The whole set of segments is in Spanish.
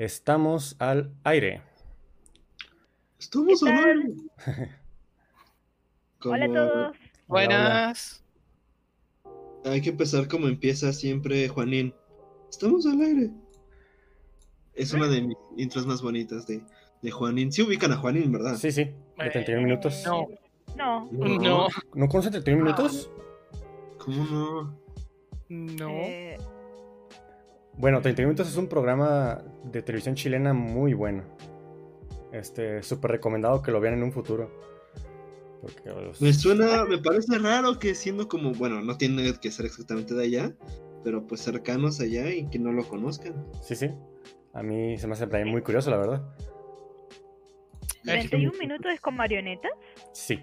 Estamos al aire. Estamos al aire. Hola a todos. Buenas. Hay que empezar como empieza siempre Juanín. Estamos al aire. Es una de mis intros más bonitas de, de Juanín. Sí ubican a Juanín, ¿verdad? Sí, sí. De 31 minutos. No, No, no, ¿No conocen 31 minutos? ¿Cómo no? no. eh, Bueno, 31 minutos es un programa de televisión chilena muy bueno. Este, súper recomendado que lo vean en un futuro. Porque los- Me suena, me parece raro que siendo como, bueno, no tiene que ser exactamente de allá, pero pues cercanos allá y que no lo conozcan. Sí, sí. A mí se me hace también muy curioso, la verdad. 31 minutos es con marionetas. Sí.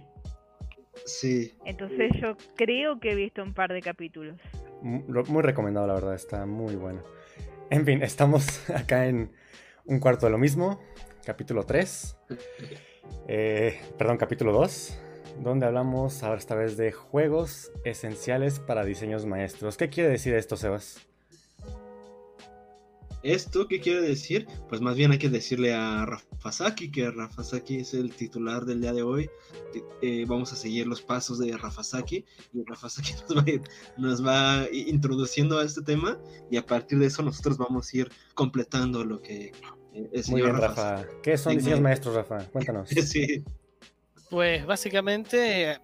Sí. Entonces yo creo que he visto un par de capítulos. Mu- lo- Muy recomendado, la verdad. Está muy bueno. En fin, estamos acá en un cuarto de lo mismo. Capítulo 3. Eh, perdón, capítulo 2. Donde hablamos ahora esta vez de juegos esenciales para diseños maestros. ¿Qué quiere decir esto, Sebas? ¿Esto qué quiere decir? Pues más bien hay que decirle a Rafasaki que Rafasaki es el titular del día de hoy. que, eh, vamos a seguir los pasos de Rafasaki y Rafasaki nos va, a ir- nos va introduciendo a este tema y a partir de eso nosotros vamos a ir completando lo que eh, el Muy bien, Rafa- Rafa. ¿Qué son diseños maestros, Rafa? Cuéntanos. Sí, Pues básicamente eh,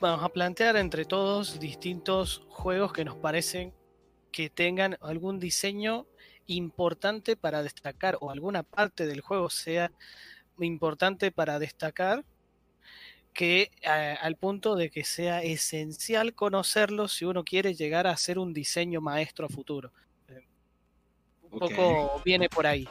vamos a plantear entre todos distintos juegos que nos parecen que tengan algún diseño importante para destacar o alguna parte del juego sea importante para destacar que eh, al punto de que sea esencial conocerlo si uno quiere llegar a hacer un diseño maestro a futuro. Eh, Un poco viene por ahí.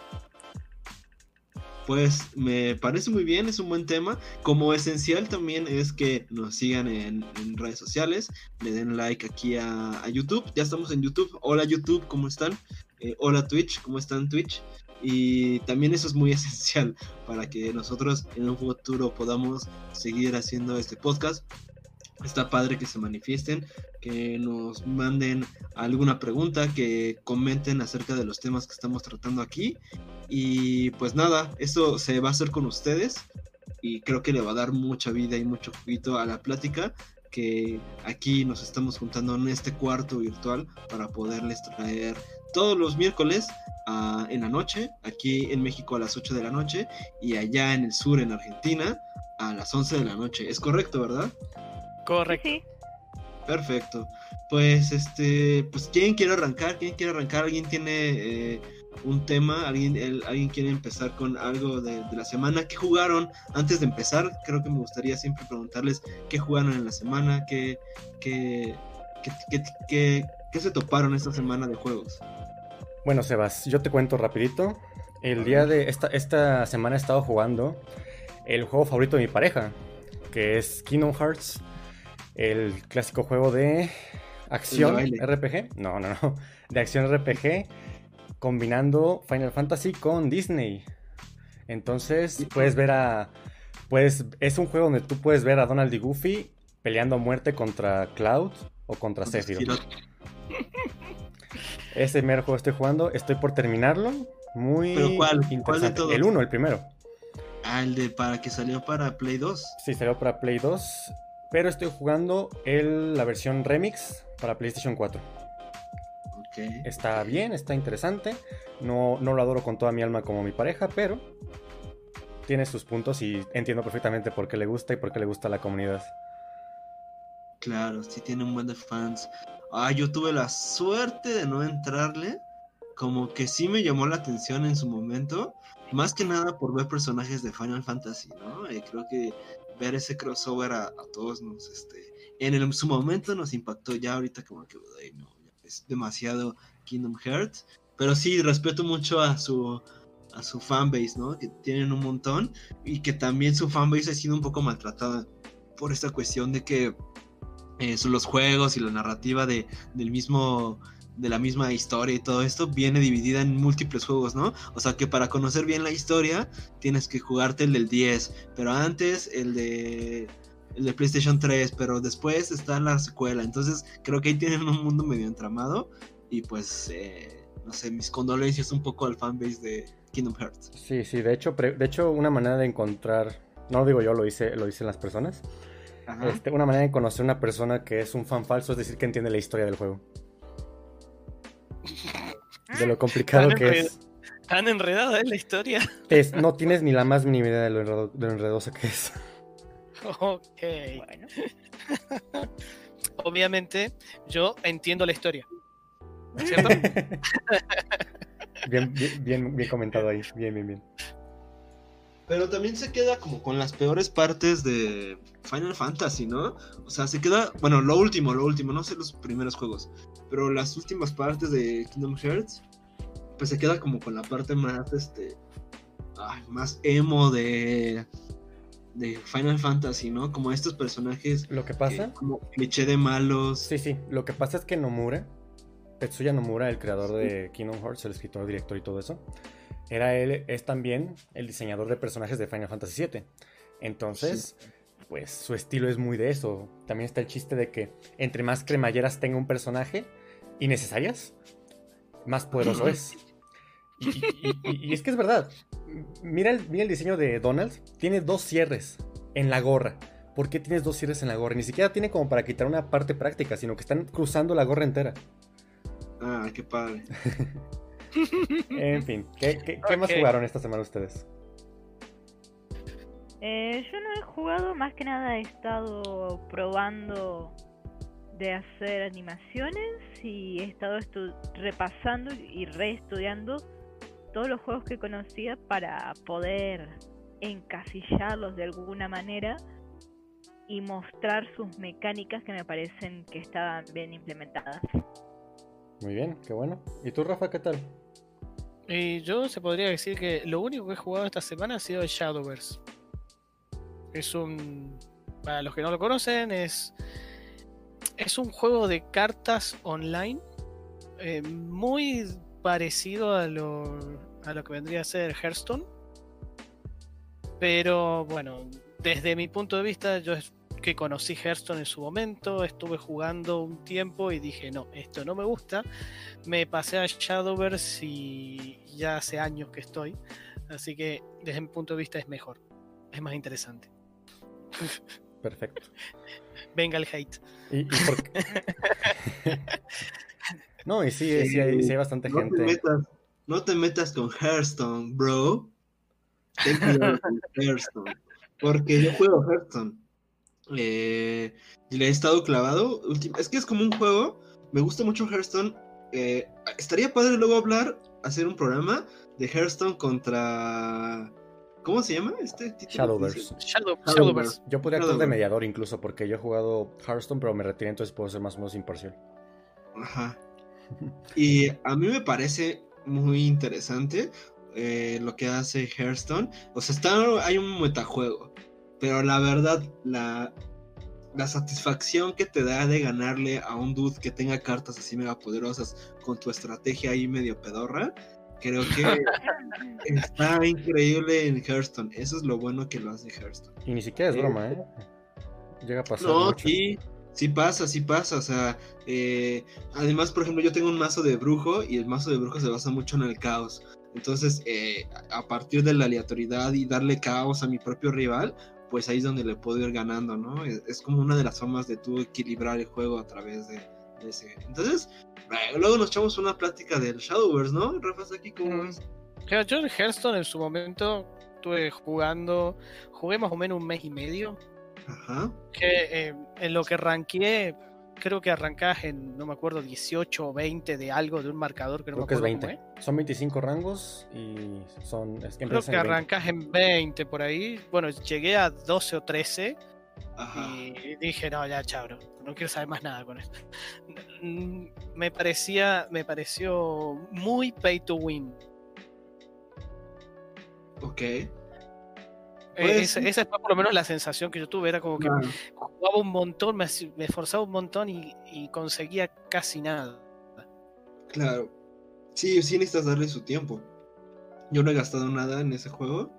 Pues me parece muy bien, es un buen tema. Como esencial también es que nos sigan en, en redes sociales, le den like aquí a, a YouTube. Ya estamos en YouTube. Hola YouTube, ¿cómo están? Eh, hola Twitch, ¿cómo están Twitch? Y también eso es muy esencial para que nosotros en un futuro podamos seguir haciendo este podcast. Está padre que se manifiesten, que nos manden alguna pregunta, que comenten acerca de los temas que estamos tratando aquí. Y pues nada, eso se va a hacer con ustedes y creo que le va a dar mucha vida y mucho juguito a la plática que aquí nos estamos juntando en este cuarto virtual para poderles traer todos los miércoles ah, en la noche, aquí en México a las 8 de la noche y allá en el sur en Argentina a las 11 de la noche. Es correcto, ¿verdad? Correcto. Sí, Perfecto. Pues este, pues quién quiere arrancar, quién quiere arrancar, alguien tiene eh, un tema, alguien, el- alguien quiere empezar con algo de, de la semana, ¿qué jugaron antes de empezar? Creo que me gustaría siempre preguntarles qué jugaron en la semana, qué, qué, qué, qué, qué- qué se toparon esta semana de juegos. Bueno, Sebas, yo te cuento rapidito. El día de esta, esta semana he estado jugando el juego favorito de mi pareja, que es Kingdom Hearts, el clásico juego de acción. RPG. No, no, no. De acción RPG, combinando Final Fantasy con Disney. Entonces, puedes ver a. Puedes, es un juego donde tú puedes ver a Donald y Goofy peleando a muerte contra Cloud o contra Sephiroth. Ese mero juego estoy jugando, estoy por terminarlo. Muy ¿Pero cuál? ¿Cuál de todos? El 1, el primero. Ah, el de para que salió para Play 2. Sí, salió para Play 2. Pero estoy jugando el- la versión remix para PlayStation 4. Ok. Está bien, está interesante. No, no lo adoro con toda mi alma como mi pareja, pero tiene sus puntos y entiendo perfectamente por qué le gusta y por qué le gusta a la comunidad. Claro, sí tiene un buen de fans. Ah, yo tuve la suerte de no entrarle. Como que sí me llamó la atención en su momento. Más que nada por ver personajes de Final Fantasy, ¿no? Y creo que ver ese crossover a, a todos nos, este, en el- su momento nos impactó. Ya ahorita como que, ay, no, es demasiado Kingdom Hearts. Pero sí, respeto mucho a su, a su fanbase, ¿no? Que tienen un montón. Y que también su fanbase ha sido un poco maltratada por esta cuestión de que eh, son los juegos y la narrativa de, del mismo de la misma historia y todo esto viene dividida en múltiples juegos, ¿no? O sea que para conocer bien la historia tienes que jugarte el del 10, pero antes el de el de PlayStation 3, pero después está la secuela. Entonces creo que ahí tienen un mundo medio entramado y pues eh, no sé, mis condolencias un poco al fanbase de Kingdom Hearts. Sí, sí, de hecho, de hecho una manera de encontrar, no lo digo yo, lo hice, lo dicen las personas. Este, una manera de conocer una persona que es un fan falso es decir que entiende la historia del juego, de lo complicado que es. Tan enredada es la historia. Es- no tienes ni la más mínima idea de lo, enredo- de lo enredosa que es. Ok. Bueno. Obviamente, yo entiendo la historia. ¿Cierto? bien, bien, bien, bien comentado ahí, bien, bien, bien. Pero también se queda como con las peores partes de Final Fantasy, ¿no? O sea, se queda, bueno, lo último, lo último, no sé los primeros juegos, pero las últimas partes de Kingdom Hearts, pues se queda como con la parte más, este, ay, más emo de, de Final Fantasy, ¿no? Como estos personajes Lo que pasa, como cliché de malos. sí, sí, lo que pasa es que Nomura, Tetsuya Nomura, el creador de Kingdom Hearts, el escritor, director y todo eso, era él, es también el diseñador de personajes de Final Fantasy VII. Entonces, pues su estilo es muy de eso. También está el chiste de que entre más cremalleras tenga un personaje innecesarias, más poderoso es. Y, y- y- y es que es verdad. Mira el, mira el diseño de Donald. Tiene dos cierres en la gorra. ¿Por qué tienes dos cierres en la gorra? Ni siquiera tiene como para quitar una parte práctica, sino que están cruzando la gorra entera. Ah, qué padre. En fin, ¿qué, qué- qué más jugaron esta semana ustedes? Eh, yo no he jugado, más que nada he estado probando de hacer animaciones y he estado estu- repasando y reestudiando todos los juegos que conocía para poder encasillarlos de alguna manera y mostrar sus mecánicas que me parecen que estaban bien implementadas. Muy bien, qué bueno. ¿Y tú, Rafa, qué tal? Y yo se podría decir que lo único que he jugado esta semana ha sido el Shadowverse. Es un. Para los que no lo conocen, es. Es un juego de cartas online. eh, muy parecido a lo, a lo que vendría a ser Hearthstone. Pero bueno, desde mi punto de vista, yo que conocí Hearthstone en su momento, estuve jugando un tiempo y dije, no, esto no me gusta. Me pasé a Shadowverse y ya hace años que estoy. Así que desde mi punto de vista es mejor. Es más interesante. Perfecto. Venga el hate. ¿Y, y por qué? no, y sí, sí, hay, sí hay bastante No te gente. metas, no te metas con Hearthstone, bro. Ten cuidado con Hearthstone. Porque yo juego Hearthstone. Eh, y le he estado clavado. Es que es como un juego. Me gusta mucho Hearthstone. eh, estaría padre luego hablar, hacer un programa de Hearthstone contra. ¿Cómo se llama este título? Shadowverse. Shadow, Shadowverse. Shadowverse. Yo podría actuar de mediador incluso, porque yo he jugado Hearthstone, pero me retiré, entonces puedo ser más o menos imparcial. Ajá. Y a mí me parece muy interesante eh, lo que hace Hearthstone. O sea, está, hay un metajuego. Pero la verdad, la, la satisfacción que te da de ganarle a un dude que tenga cartas así mega poderosas con tu estrategia ahí medio pedorra, creo que está increíble en Hearthstone. Eso es lo bueno que lo hace Hearthstone. Y ni siquiera es Sí. broma, ¿eh? Llega a pasar No, mucho. sí, sí pasa, sí pasa. O sea, eh, además, por ejemplo, yo tengo un mazo de brujo y el mazo de brujo se basa mucho en el caos. Entonces, eh, a a partir de la aleatoriedad y darle caos a mi propio rival, pues ahí es donde le puedo ir ganando, ¿no? Es, es como una de las formas de tú equilibrar el juego a través de, de ese. Entonces, eh, luego nos echamos una plática del Shadowverse, ¿no? Rafa, aquí como es. Yo en Hearthstone en su momento estuve jugando, jugué más o menos un mes y medio. Ajá. Que eh, en lo que ranqueé, creo que arrancás en, no me acuerdo, 18 o 20 de algo, de un marcador que no Creo me que es acuerdo 20. cómo es. Son 25 rangos y son. Es que Creo que en 20. arrancás en 20 por ahí. Bueno, llegué a 12 o 13 Ajá. y dije, no, ya, chabro, no quiero saber más nada con esto. Me parecía, me pareció muy pay to win. Ok. Eh, Pues esa, fue por lo menos la sensación que yo tuve, era como que Claro. jugaba un montón, me, me esforzaba un montón y, y conseguía casi nada. Claro. Sí, sí necesitas darle su tiempo. Yo no he gastado nada en ese juego.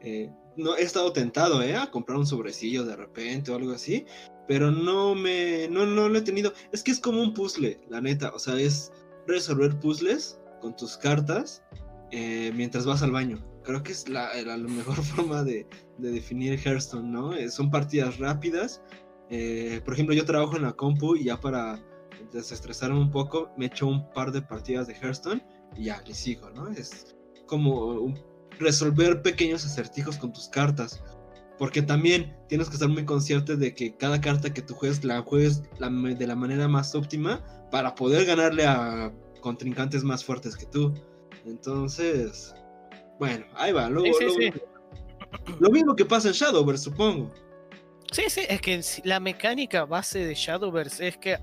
Eh, no he estado tentado, ¿eh? A comprar un sobrecillo de repente o algo así. Pero no me. No, no lo he tenido. Es que es como un puzzle, la neta. O sea, es resolver puzzles con tus cartas eh, mientras vas al baño. Creo que es la, la mejor forma de, de, definir Hearthstone, ¿no? Eh, son partidas rápidas. Eh, por ejemplo, yo trabajo en la compu y ya para desestresarme un poco, me echo un par de partidas de Hearthstone y ya le sigo, ¿no? Es como resolver pequeños acertijos con tus cartas. Porque también tienes que estar muy consciente de que cada carta que tú juegues la juegues de la manera más óptima para poder ganarle a contrincantes más fuertes que tú. Entonces, bueno, ahí va. Luego, sí. Lo mismo que pasa en Shadowverse, supongo. Sí, sí, es que la mecánica base de Shadowverse es que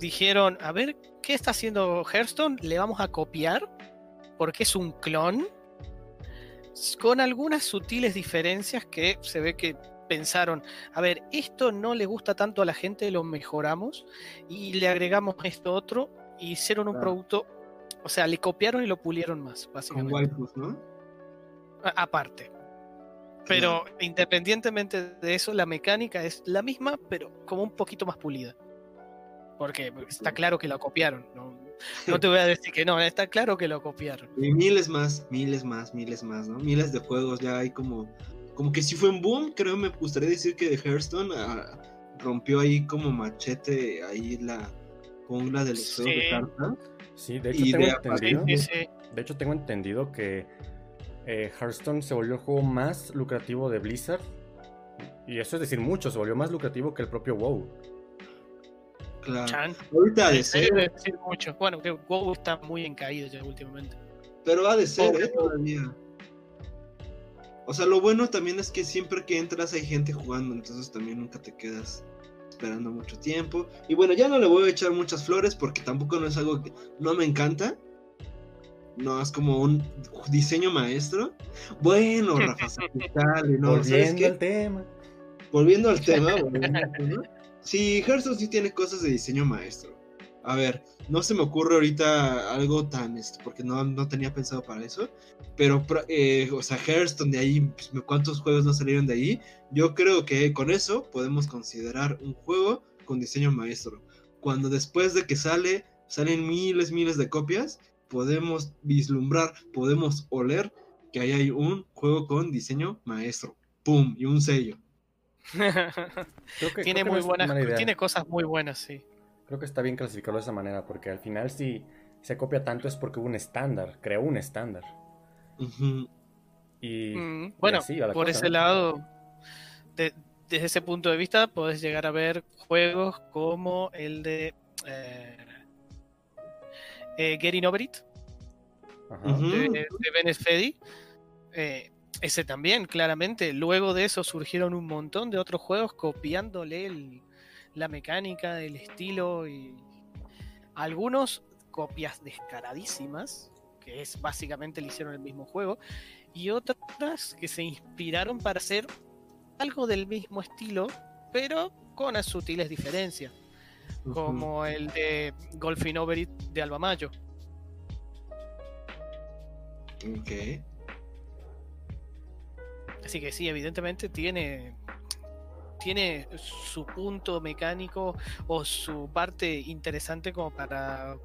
dijeron, a ver, ¿qué está haciendo Hearthstone? Le vamos a copiar porque es un clon con algunas sutiles diferencias que se ve que pensaron, a ver, esto no le gusta tanto a la gente, lo mejoramos y le agregamos esto otro y hicieron un producto o sea, le copiaron y lo pulieron más, básicamente. Con waifus, ¿no? Aparte. Pero independientemente de eso, la mecánica es la misma, pero como un poquito más pulida. Porque está claro que lo copiaron. No, no te voy a decir que no, está claro que lo copiaron. Y miles más, miles más, miles más, ¿no? Miles de juegos ya hay como. Como que si fue un boom, creo me gustaría decir que Hearthstone ah, rompió ahí como machete ahí la jungla de los juegos de cartas. Sí, de hecho, tengo entendido, de hecho tengo entendido que eh, Hearthstone se volvió el juego más lucrativo de Blizzard. Y eso es decir mucho, se volvió más lucrativo que el propio WoW. Claro. Ahorita ha de ser. decir mucho. Bueno, que WoW está muy en caída ya últimamente. Pero ha de ser, ¿eh? Todavía. O sea, lo bueno también es que siempre que entras hay gente jugando, entonces también nunca te quedas esperando mucho tiempo. Y bueno, ya no le voy a echar muchas flores porque tampoco no es algo que no me encanta. No, es como un diseño maestro. Bueno, Rafa ¿no? Volviendo al tema. Volviendo al tema, Sí, Hearthstone sí tiene cosas de diseño maestro. A ver, no se me ocurre ahorita algo tan, este, porque no, no tenía pensado para eso, pero, eh, o sea, Hearthstone de ahí, pues, ¿cuántos juegos no salieron de ahí? Yo creo que con eso podemos considerar un juego con diseño maestro. Cuando después de que sale, salen miles, miles de copias, podemos vislumbrar, podemos oler que ahí hay un juego con diseño maestro. ¡Pum! Y un sello. tiene muy buenas, tiene cosas muy buenas, sí. Creo que está bien clasificarlo de esa manera, porque al final si se copia tanto es porque hubo un estándar, creó un estándar. Y mm, bueno, por ese lado, desde ese punto de vista, puedes llegar a ver juegos como el de eh, eh, Getting Over It, de, de eh, ese también, claramente. Luego de eso surgieron un montón de otros juegos copiándole el, la mecánica, el estilo y algunos copias descaradísimas, que es básicamente le hicieron el mismo juego, y otras que se inspiraron para hacer algo del mismo estilo, pero con las sutiles diferencias, como el de Golfing Over It de Alba Mayo. Ok. Así que sí, evidentemente tiene tiene su punto mecánico o su parte interesante como para,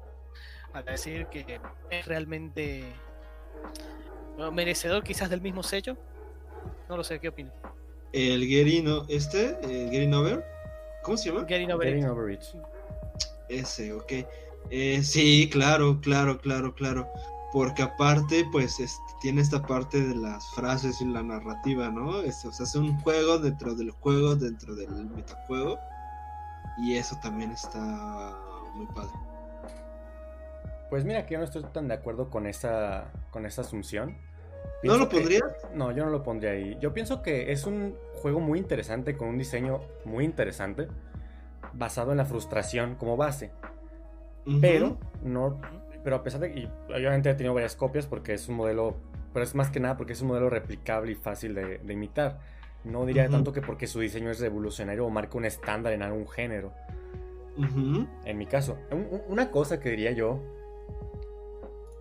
decir que es realmente merecedor quizás del mismo sello. No lo sé, ¿qué opinas? El Gerino, este, el Getting Over, ¿cómo se llama? Getting Over, over Ese, ok. Eh, sí, claro, claro, claro, claro porque aparte, pues, tiene esta parte de las frases y la narrativa, ¿no? Este, o sea, es un juego dentro del juego, dentro del metajuego, y eso también está muy padre. Pues mira que yo no estoy tan de acuerdo con esa, con esa asunción. ¿No lo pondrías? No, yo no lo pondría ahí. Yo pienso que es un juego muy interesante, con un diseño muy interesante, basado en la frustración como base. Pero no pero a pesar de que, obviamente he tenido varias copias porque es un modelo, pero es más que nada porque es un modelo replicable y fácil de, imitar. No diría tanto que porque su diseño es revolucionario o marca un estándar en algún género. En mi caso, una cosa que diría yo,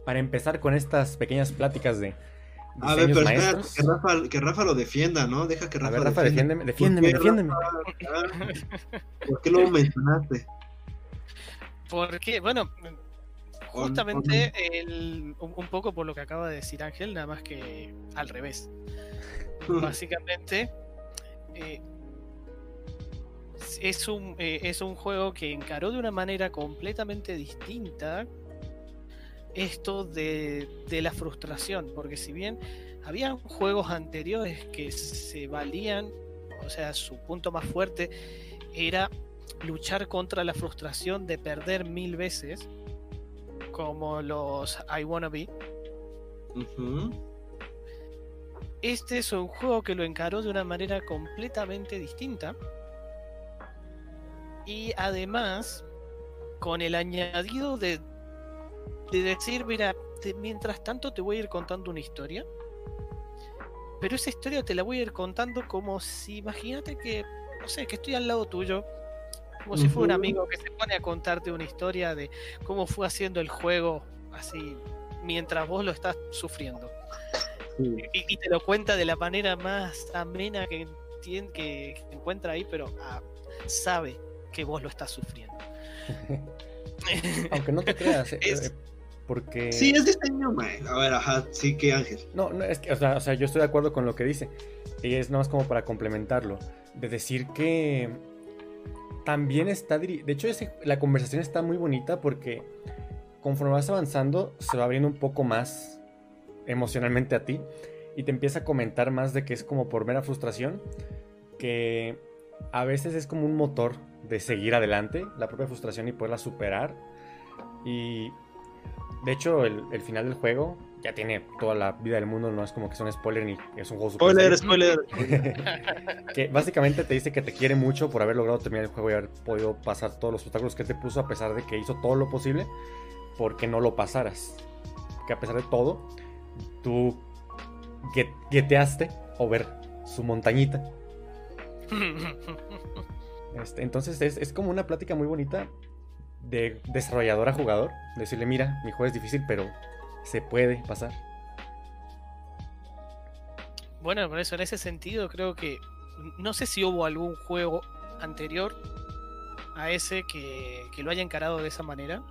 para empezar con estas pequeñas pláticas de... A ver, pero espera, que Rafa, que Rafa, lo defienda, ¿no? Deja que Rafa, a ver, Rafa defiéndeme, defiéndeme, defiéndeme. ¿Por qué lo mencionaste? Porque, bueno, justamente el- un poco por lo que acaba de decir Ángel, nada más que al revés. Básicamente, eh, es, un, eh, es un juego que encaró de una manera completamente distinta esto de, de la frustración, porque si bien había juegos anteriores que se valían, o sea, su punto más fuerte era luchar contra la frustración de perder mil veces, como los I Wanna Be. Este es un juego que lo encaró de una manera completamente distinta. Y además, con el añadido de, de decir, mira, te- mientras tanto te voy a ir contando una historia. Pero esa historia te la voy a ir contando como si, imagínate que, no sé, que estoy al lado tuyo. Como si fuera un amigo que se pone a contarte una historia de cómo fue haciendo el juego así mientras vos lo estás sufriendo Sí. y, y te lo cuenta de la manera más amena que, que, que encuentra ahí, pero ah, sabe que vos lo estás sufriendo. Aunque no te creas, eh, Es- eh, porque... Sí, es diseño, mae. A ver, ajá, sí que Ángel. No, no, es que, o sea, o sea, yo estoy de acuerdo con lo que dice. Y es nada más como para complementarlo. De decir que también está diri- De hecho, ese- la conversación está muy bonita porque conforme vas avanzando, se va abriendo un poco más emocionalmente a ti. Y te empieza a comentar más de que es como por mera frustración. Que a veces es como un motor de seguir adelante, la propia frustración y poderla superar. Y de hecho, el, el final del juego ya tiene toda la vida del mundo, no es como que es un spoiler ni es un juego super Spoiler, serio. spoiler. que básicamente te dice que te quiere mucho por haber logrado terminar el juego y haber podido pasar todos los obstáculos que te puso a pesar de que hizo todo lo posible porque no lo pasaras. Que a pesar de todo, tú get- gueteaste over su montañita. Este, entonces es, es como una plática muy bonita de desarrollador a jugador. Decirle, mira, mi juego es difícil, pero se puede pasar. Bueno, por eso en ese sentido creo que no sé si hubo algún juego anterior a ese que, que lo haya encarado de esa manera,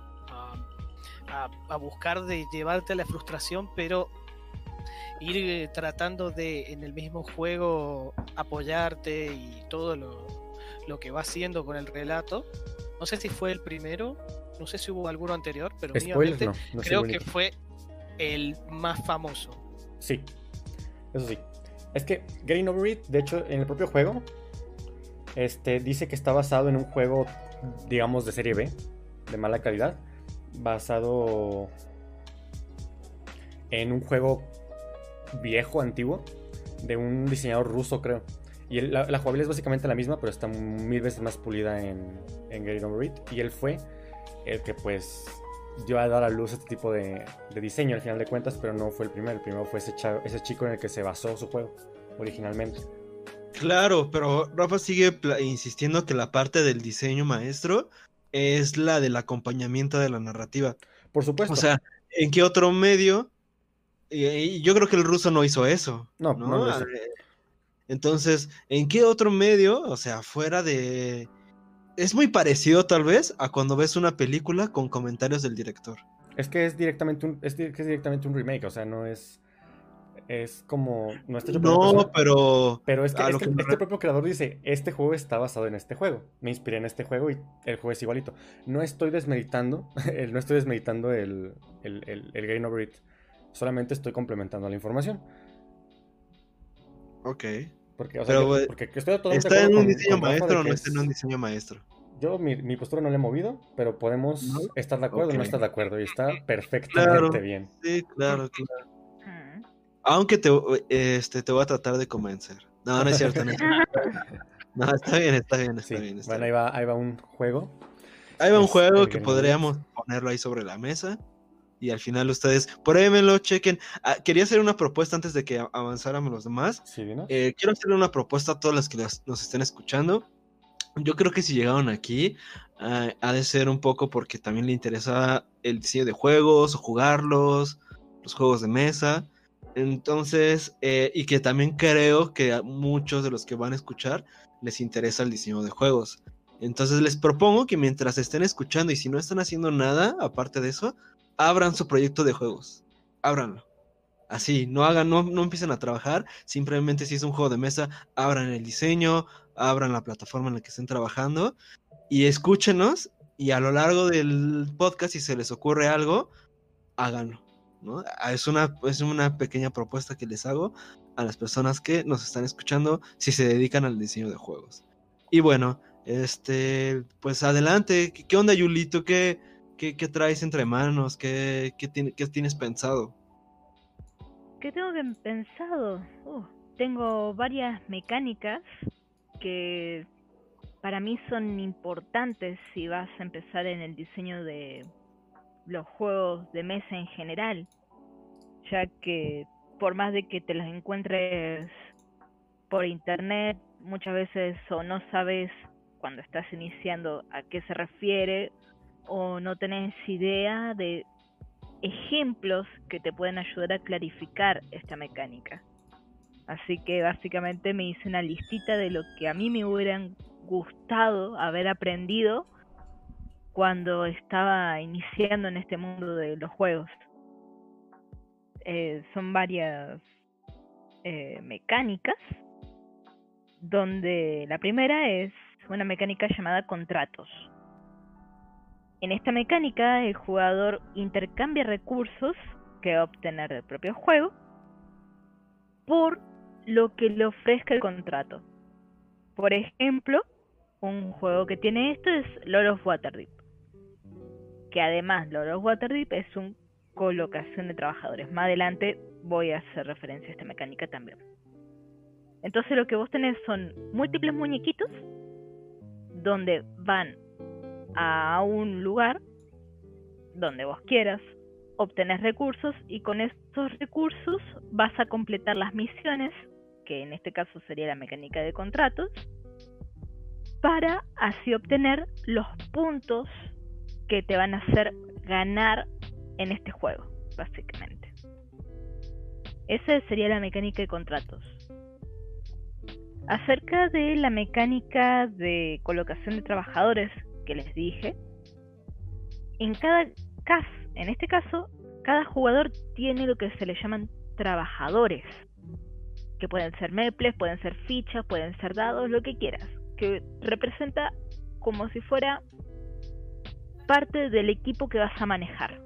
a, a- buscar de llevarte a la frustración, pero ir eh, tratando de en el mismo juego apoyarte y todo lo, lo que va haciendo con el relato. No sé si fue el primero, no sé si hubo alguno anterior, pero Spoiler, no, no creo que fue el más famoso. Sí, eso sí. Es que Getting Over It, de hecho, en el propio juego, este, dice que está basado en un juego, digamos, de serie B, de mala calidad, basado en un juego viejo, antiguo, de un diseñador ruso, creo. Y la, la jugabilidad es básicamente la misma, pero está mil veces más pulida en, en Over It. Y él fue el que, pues, dio a dar a luz este tipo de, de diseño al final de cuentas, pero no fue el primero. El primero fue ese, cha- ese chico en el que se basó su juego originalmente. Claro, pero Rafa sigue insistiendo que la parte del diseño maestro es la del acompañamiento de la narrativa. Por supuesto. O sea, ¿en qué otro medio? Y, y yo creo que el ruso no hizo eso. No, no lo hizo. Entonces, ¿en qué otro medio? O sea, fuera de... Es muy parecido tal vez a cuando ves una película con comentarios del director. es que es directamente un, es, es directamente un remake, o sea, no es. Es como. No está hecho por una No, persona, pero... pero es que este, que me este propio creador dice: Este juego está basado en este juego. Me inspiré en este juego y el juego es igualito. No estoy desmeditando, el- no estoy desmeditando el, el, el, el Game Over It. Solamente estoy complementando la información. Ok. Porque, o sea, Pero, yo- güey, porque estoy totalmente ¿Está en un diseño maestro o no es- está en un diseño maestro? Yo, mi, mi postura no la he movido, pero podemos ¿No? estar de acuerdo o no estar de acuerdo. Y está perfectamente Claro. bien. Sí, claro, claro. Aunque te, este, te voy a tratar de convencer. No, no es cierto. No, es cierto. No, está bien, está bien, está Sí, bien. está bueno, ahí va, ahí va un juego. Ahí va un juego que podríamos ponerlo ahí sobre la mesa. Y al final ustedes, pruébenlo, chequen. Ah, quería hacer una propuesta antes de que avanzáramos los demás. Sí, dinos. Eh, quiero hacerle una propuesta a todos los que los- nos estén escuchando. Yo creo que si llegaron aquí, ah, ha de ser un poco porque también le interesa el diseño de juegos o jugarlos, los juegos de mesa. Entonces, eh, y que también creo que a muchos de los que van a escuchar les interesa el diseño de juegos. Entonces les propongo que mientras estén escuchando y si no están haciendo nada aparte de eso, abran su proyecto de juegos. Ábranlo. Así, no hagan, no, no empiecen a trabajar. Simplemente si es un juego de mesa, abran el diseño, abran la plataforma en la que estén trabajando y escúchenos. Y a lo largo del podcast, si se les ocurre algo, háganlo. ¿no? Ah, Es, una, es una pequeña propuesta que les hago a las personas que nos están escuchando si se dedican al diseño de juegos. Y bueno, este, pues adelante. ¿Qué, qué onda, Yulito? ¿Qué, qué, traes entre manos? ¿Qué, tiene- qué tienes pensado? ¿Qué tengo pensado? Uh, tengo varias mecánicas que para mí son importantes si vas a empezar en el diseño de los juegos de mesa en general, ya que por más de que te las encuentres por internet, muchas veces o no sabes cuando estás iniciando a qué se refiere o no tenés idea de ejemplos que te pueden ayudar a clarificar esta mecánica. Así que básicamente me hice una listita de lo que a mí me hubieran gustado haber aprendido cuando estaba iniciando en este mundo de los juegos. Eh, son varias eh, mecánicas, donde la primera es una mecánica llamada contratos. En esta mecánica, el jugador intercambia recursos que va a obtener del propio juego por lo que le ofrezca el contrato. Por ejemplo, un juego que tiene esto es Lord of Waterdeep. Que además Lord of Waterdeep es un colocación de trabajadores. Más adelante voy a hacer referencia a esta mecánica también. Entonces lo que vos tenés son múltiples muñequitos donde van a un lugar donde vos quieras, obtenés recursos y con estos recursos vas a completar las misiones, que en este caso sería la mecánica de contratos, para así obtener los puntos que te van a hacer ganar en este juego, básicamente. Esa sería la mecánica de contratos. Acerca de la mecánica de colocación de trabajadores que les dije, en cada caso, en este caso, cada jugador tiene lo que se le llaman trabajadores, que pueden ser meples, pueden ser fichas, pueden ser dados, lo que quieras, que representa como si fuera parte del equipo que vas a manejar,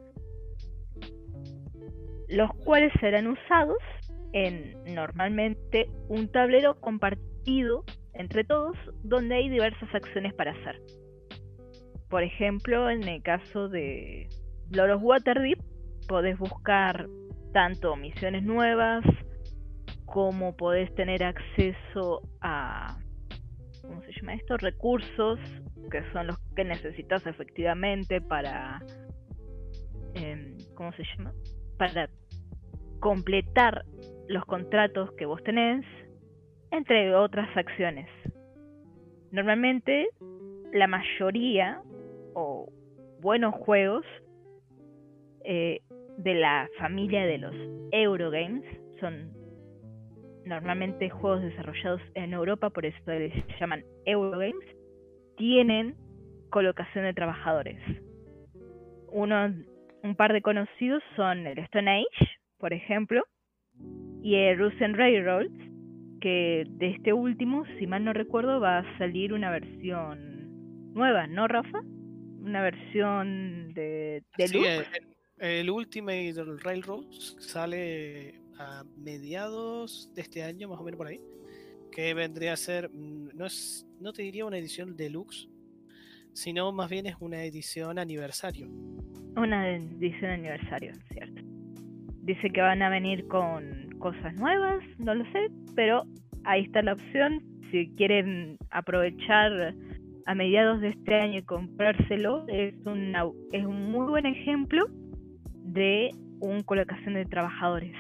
los cuales serán usados en normalmente un tablero compartido entre todos donde hay diversas acciones para hacer. Por ejemplo, en el caso de Lord of Waterdeep, podés buscar tanto misiones nuevas como podés tener acceso a ¿cómo se llama esto? recursos que son los que necesitas efectivamente para em, ¿cómo se llama? para completar los contratos que vos tenés entre otras acciones. Normalmente la mayoría buenos juegos eh, de la familia de los Eurogames son normalmente juegos desarrollados en Europa, por eso les llaman Eurogames, tienen colocación de trabajadores. Uno, un par de conocidos son el Stone Age, por ejemplo, y el Russian Railroads, que de este último, si mal no recuerdo, va a salir una versión nueva, ¿no, Rafa? Una versión de, de Sí, el, el Ultimate Railroads sale a mediados de este año, más o menos por ahí. Que vendría a ser, mm, no, es, no te diría una edición deluxe, sino más bien es una edición aniversario. Una edición aniversario, cierto. Dice que van a venir con cosas nuevas, no lo sé, pero ahí está la opción. Si quieren aprovechar a mediados de este año y comprárselo, es, una, es un muy buen ejemplo de un colocación de trabajadores,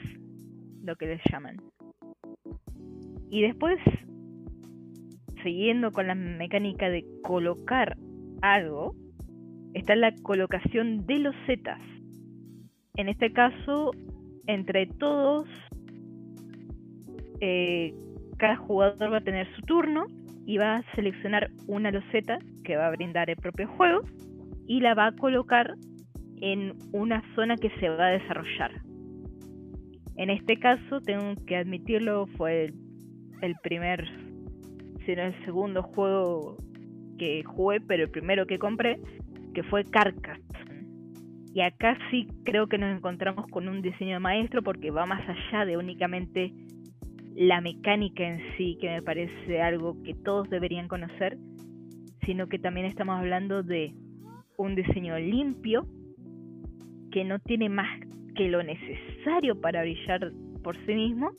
lo que les llaman. Y después, siguiendo con la mecánica de colocar algo, está la colocación de los zetas. En este caso, entre todos, eh, cada jugador va a tener su turno y va a seleccionar una loseta que va a brindar el propio juego y la va a colocar en una zona que se va a desarrollar. En este caso, tengo que admitirlo, fue el, primer, si no el segundo juego que jugué, pero el primero que compré, que fue Carcass. Y acá sí creo que nos encontramos con un diseño maestro porque va más allá de únicamente la mecánica en sí, que me parece algo que todos deberían conocer, sino que también estamos hablando de un diseño limpio, que no tiene más que lo necesario para brillar por sí mismo,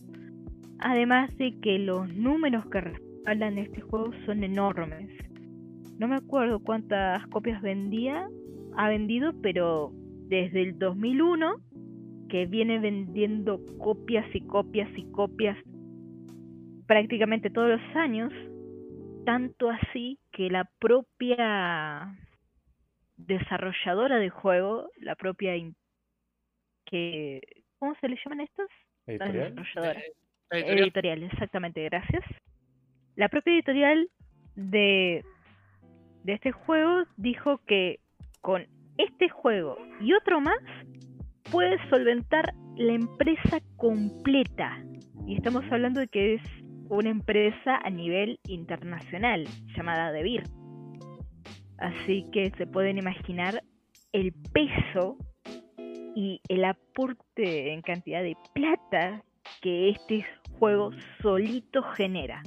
además de que los números que respaldan este juego son enormes. No me acuerdo cuántas copias vendía, ha vendido, pero desde el 2001 que viene vendiendo copias y copias y copias prácticamente todos los años, tanto así que la propia desarrolladora de juego, la propia que ¿cómo se le llaman estos? ¿Editorial? Desarrolladora. Editorial. Editorial, exactamente, gracias. La propia editorial de, de este juego dijo que con este juego y otro más puede solventar la empresa completa. Y estamos hablando de que es una empresa a nivel internacional llamada DeVir. Así que se pueden imaginar el peso y el aporte en cantidad de plata que este juego solito genera.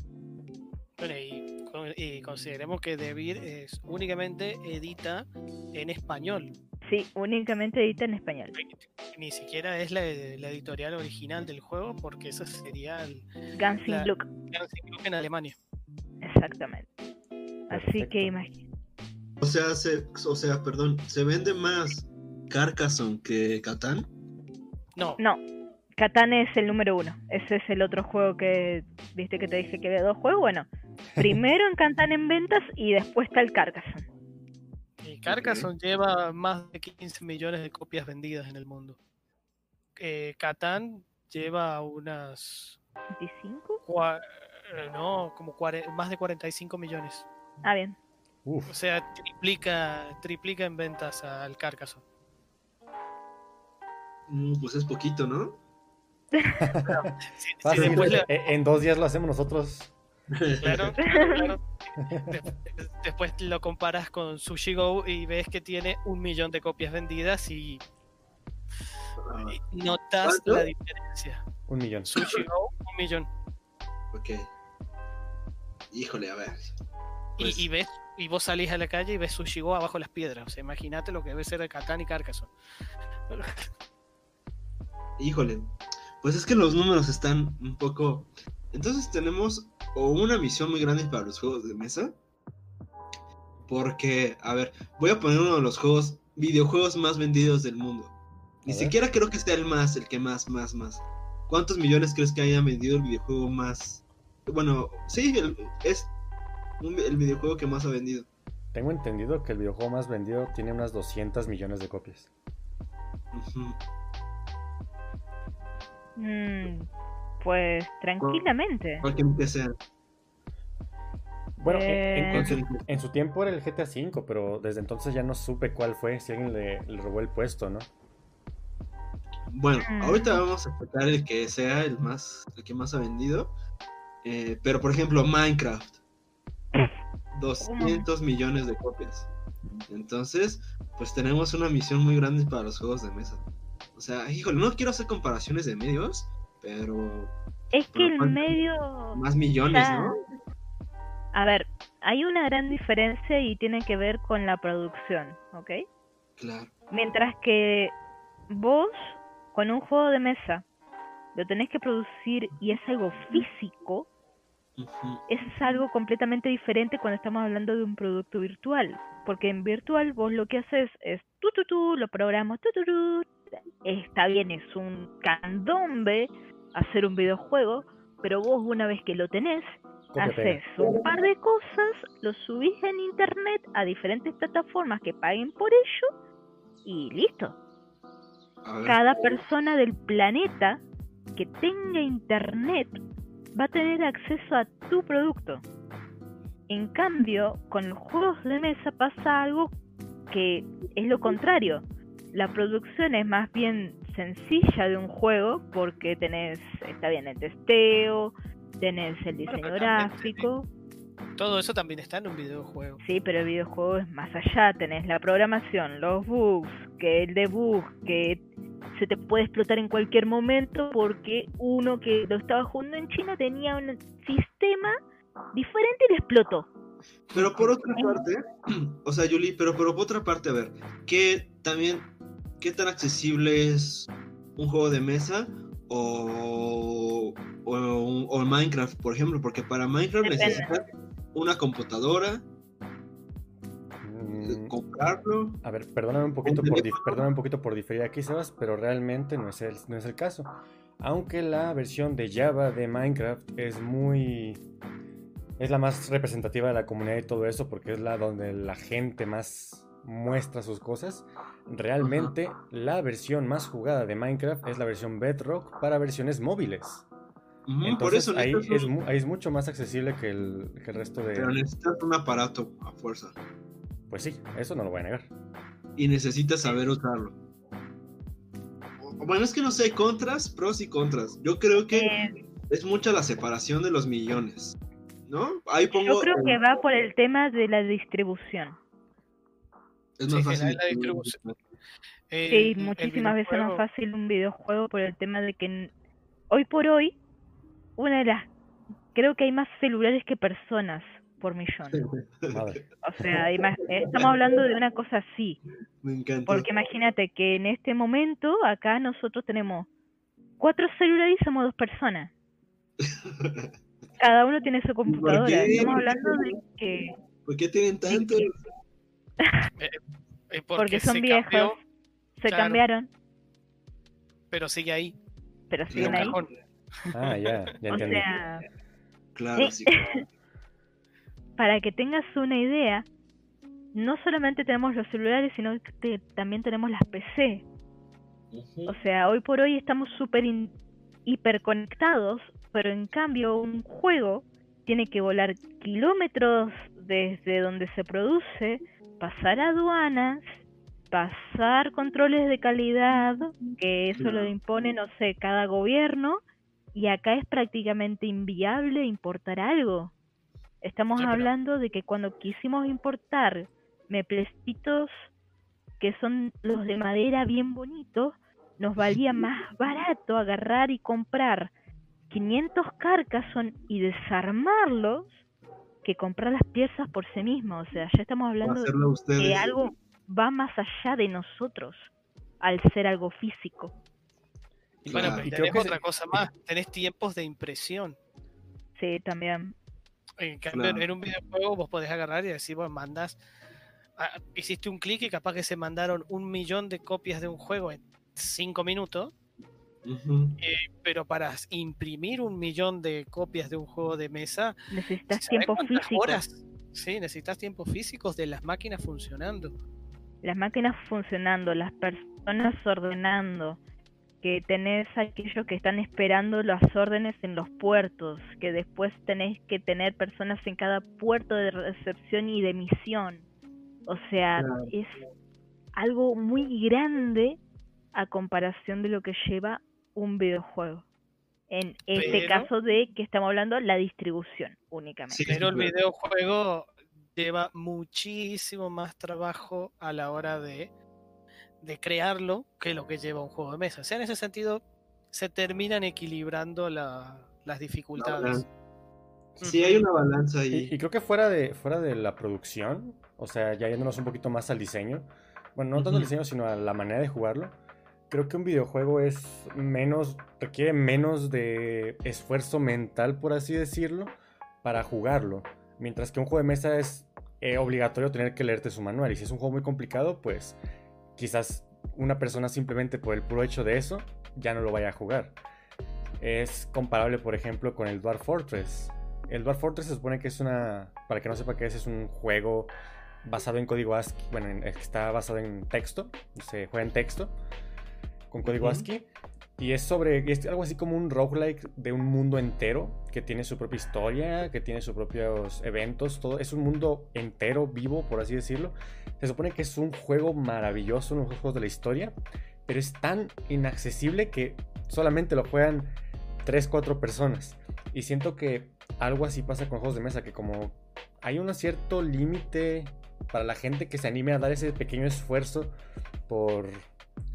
Bueno, y, con- y consideremos que Devir es únicamente edita en español. Sí, únicamente edita en español. Ni siquiera es la, la editorial original del juego, porque esa sería el La- Look, en Alemania. exactamente. Así Perfecto. que imagínate. O sea, se, o sea, perdón, ¿se vende más Carcassonne que Catán? No, No, Catán es el número uno. Ese es el otro juego que, viste que te dije que había dos juegos. Bueno, primero en Catán en ventas y después está el Carcassonne. Carcassonne lleva más de 15 millones de copias vendidas en el mundo. Eh, Catán lleva unas. ¿25? cua- eh, no, como más de 45 millones. Ah, bien. Uf, O sea, triplica, triplica en ventas al Carcassonne. Mm, pues es poquito, ¿no? Fácil, le- eh, En dos días lo hacemos nosotros. Claro, claro, claro. De- Después lo comparas con Sushi Go y ves que tiene un millón de copias vendidas y notas ¿Cuánto? la diferencia. Un millón. Sushi Go, un millón. ok. Híjole, a ver. Y- Pues- Y, ves, y vos salís a la calle y ves Sushi Go abajo de las piedras. O sea, imagínate lo que debe ser de Catán y Carcassonne. Híjole. Pues es que los números están un poco. Entonces tenemos o una misión muy grande para los juegos de mesa. Porque, a ver, voy a poner uno de los juegos, videojuegos más vendidos del mundo. Ni siquiera creo que sea el más, el que más, más, más. ¿Cuántos millones crees que haya vendido el videojuego más? Bueno, sí, el- es un- el videojuego que más ha vendido. Tengo entendido que el videojuego más vendido tiene unas 200 millones de copias. Mm, pues tranquilamente. Cualquier que sea. Bueno, en- en, Eh. en su, en su tiempo era el GTA V, pero desde entonces ya no supe cuál fue, si alguien le, le robó el puesto, ¿no? Bueno, Mm. ahorita vamos a explicar el que sea el más, el que más ha vendido. Eh, pero por ejemplo, Minecraft. 200 millones de copias. Entonces, pues tenemos una misión muy grande para los juegos de mesa. O sea, híjole, no quiero hacer comparaciones de medios, pero Es que el medio... más millones. ¿no? A ver, hay una gran diferencia y tiene que ver con la producción, ¿ok? Claro. Mientras que vos, con un juego de mesa, lo tenés que producir y es algo físico, eso es algo completamente diferente cuando estamos hablando de un producto virtual. Porque en virtual vos lo que haces es tu tu tu, lo programas, tu tu tu. Está bien, es un candombe hacer un videojuego, pero vos una vez que lo tenés, haces un par de cosas, lo subís en internet a diferentes plataformas que paguen por ello y listo. Cada persona del planeta que tenga internet va a tener acceso a tu producto. En cambio, con los juegos de mesa pasa algo que es lo contrario. la producción es más bien sencilla de un juego porque tenés, está bien el testeo, tenés el diseño gráfico, Todo eso también está en un videojuego. sí, pero el videojuego es más allá, tenés la programación, los bugs, que el debug, que se te puede explotar en cualquier momento porque uno que lo estaba jugando en China tenía un sistema diferente y lo explotó. Pero por otra parte, o sea, Yuli, pero, pero por otra parte, a ver, ¿qué también, qué tan accesible es un juego de mesa o, o, o Minecraft, por ejemplo? Porque para Minecraft Depende. necesitas una computadora, Mm, comprarlo. A ver, perdóname un poquito por, perdóname un poquito por diferir aquí, Sebas, pero realmente no es, el, no es el caso. Aunque la versión de Java de Minecraft es muy... Es la más representativa de la comunidad y todo eso, porque es la donde la gente más muestra sus cosas. Realmente la versión más jugada de Minecraft es la versión Bedrock para versiones móviles. Por Entonces eso ahí, es, un- ahí es mucho más accesible que el, que el resto pero de... necesitas un aparato a fuerza Pues sí, eso no lo voy a negar. y necesitas saber usarlo. Bueno, es que no sé, contras, pros y contras. Yo creo que Eh, es mucha la separación de los millones, ¿no? Ahí pongo. yo creo que va por el tema de la distribución. Es más fácil. la- distribución. El- Sí, el muchísimas veces es más fácil un videojuego por el tema de que hoy por hoy, una de las. Creo que hay más celulares que personas por millón. O sea, estamos hablando de una cosa así. Me encanta. Porque imagínate que en este momento, acá nosotros tenemos cuatro celulares y somos dos personas. Cada uno tiene su computadora. Estamos hablando de que. ¿Por qué tienen tanto? Que- eh, Porque, son se viejos, cambió, se claro. cambiaron, pero sigue ahí. pero siguen ahí. cajón. Ah, ya, ya O entendí. sea, Claro, Sí. sí. para que tengas una idea, no solamente tenemos los celulares, sino que también tenemos las PC. O sea, hoy por hoy estamos súper in- hiperconectados, pero en cambio un juego tiene que volar kilómetros desde donde se produce, pasar aduanas, pasar controles de calidad, que eso lo impone, no sé, cada gobierno, y acá es prácticamente inviable importar algo. Estamos Sí, pero- hablando de que cuando quisimos importar meplecitos que son los de madera bien bonitos, nos valía más barato agarrar y comprar 500 Carcassonne y desarmarlos que comprar las piezas por sí mismo. O sea, ya estamos hablando de que algo va más allá de nosotros al ser algo físico. Y- Bueno, Claro. pero y tenés creo que otra se- cosa más. Tenés tiempos de impresión. Sí, también. En cambio, Claro. en un videojuego vos podés agarrar y decir, bueno, mandas, ah, hiciste un clic y capaz que se mandaron un millón de copias de un juego en cinco minutos, Ujú. pero para imprimir un millón de copias de un juego de mesa, Necesitas ¿sabés tiempo físico. horas? Sí, necesitas tiempos físicos de las máquinas funcionando. Las máquinas funcionando, las personas ordenando, que tenés aquellos que están esperando las órdenes en los puertos, que después tenés que tener personas en cada puerto de recepción y de emisión. O sea, Claro. es algo muy grande a comparación de lo que lleva un videojuego. En este Pero- caso de que estamos hablando la distribución únicamente. Sí. Pero el videojuego lleva muchísimo más trabajo a la hora de, de crearlo que lo que lleva un juego de mesa. O sea, en ese sentido, se terminan equilibrando la- las dificultades. Sí, hay una balanza ahí. Y, y creo que fuera de, fuera de la producción, o sea, ya yéndonos un poquito más al diseño, bueno, no tanto al diseño, sino a la manera de jugarlo, creo que un videojuego es menos, requiere menos de esfuerzo mental, por así decirlo, para jugarlo. Mientras que un juego de mesa es eh, obligatorio tener que leerte su manual. Y si es un juego muy complicado, pues quizás una persona simplemente por el puro hecho de eso ya no lo vaya a jugar. Es comparable, por ejemplo, con el Dwarf Fortress. El Dwarf Fortress se supone que es una. Para que no sepa qué es, es un juego basado en código ASCII. Bueno, en- está basado en texto. Se juega en texto. Con código Ujú. ASCII. Y es sobre, es algo así como un roguelike de un mundo entero, que tiene su propia historia, que tiene sus propios eventos, todo. Es un mundo entero, vivo, por así decirlo. Se supone que es un juego maravilloso, uno de los juegos de la historia, pero es tan inaccesible que solamente lo juegan 3, 4 personas. Y siento que algo así pasa con juegos de mesa, que como hay un cierto límite para la gente que se anime a dar ese pequeño esfuerzo por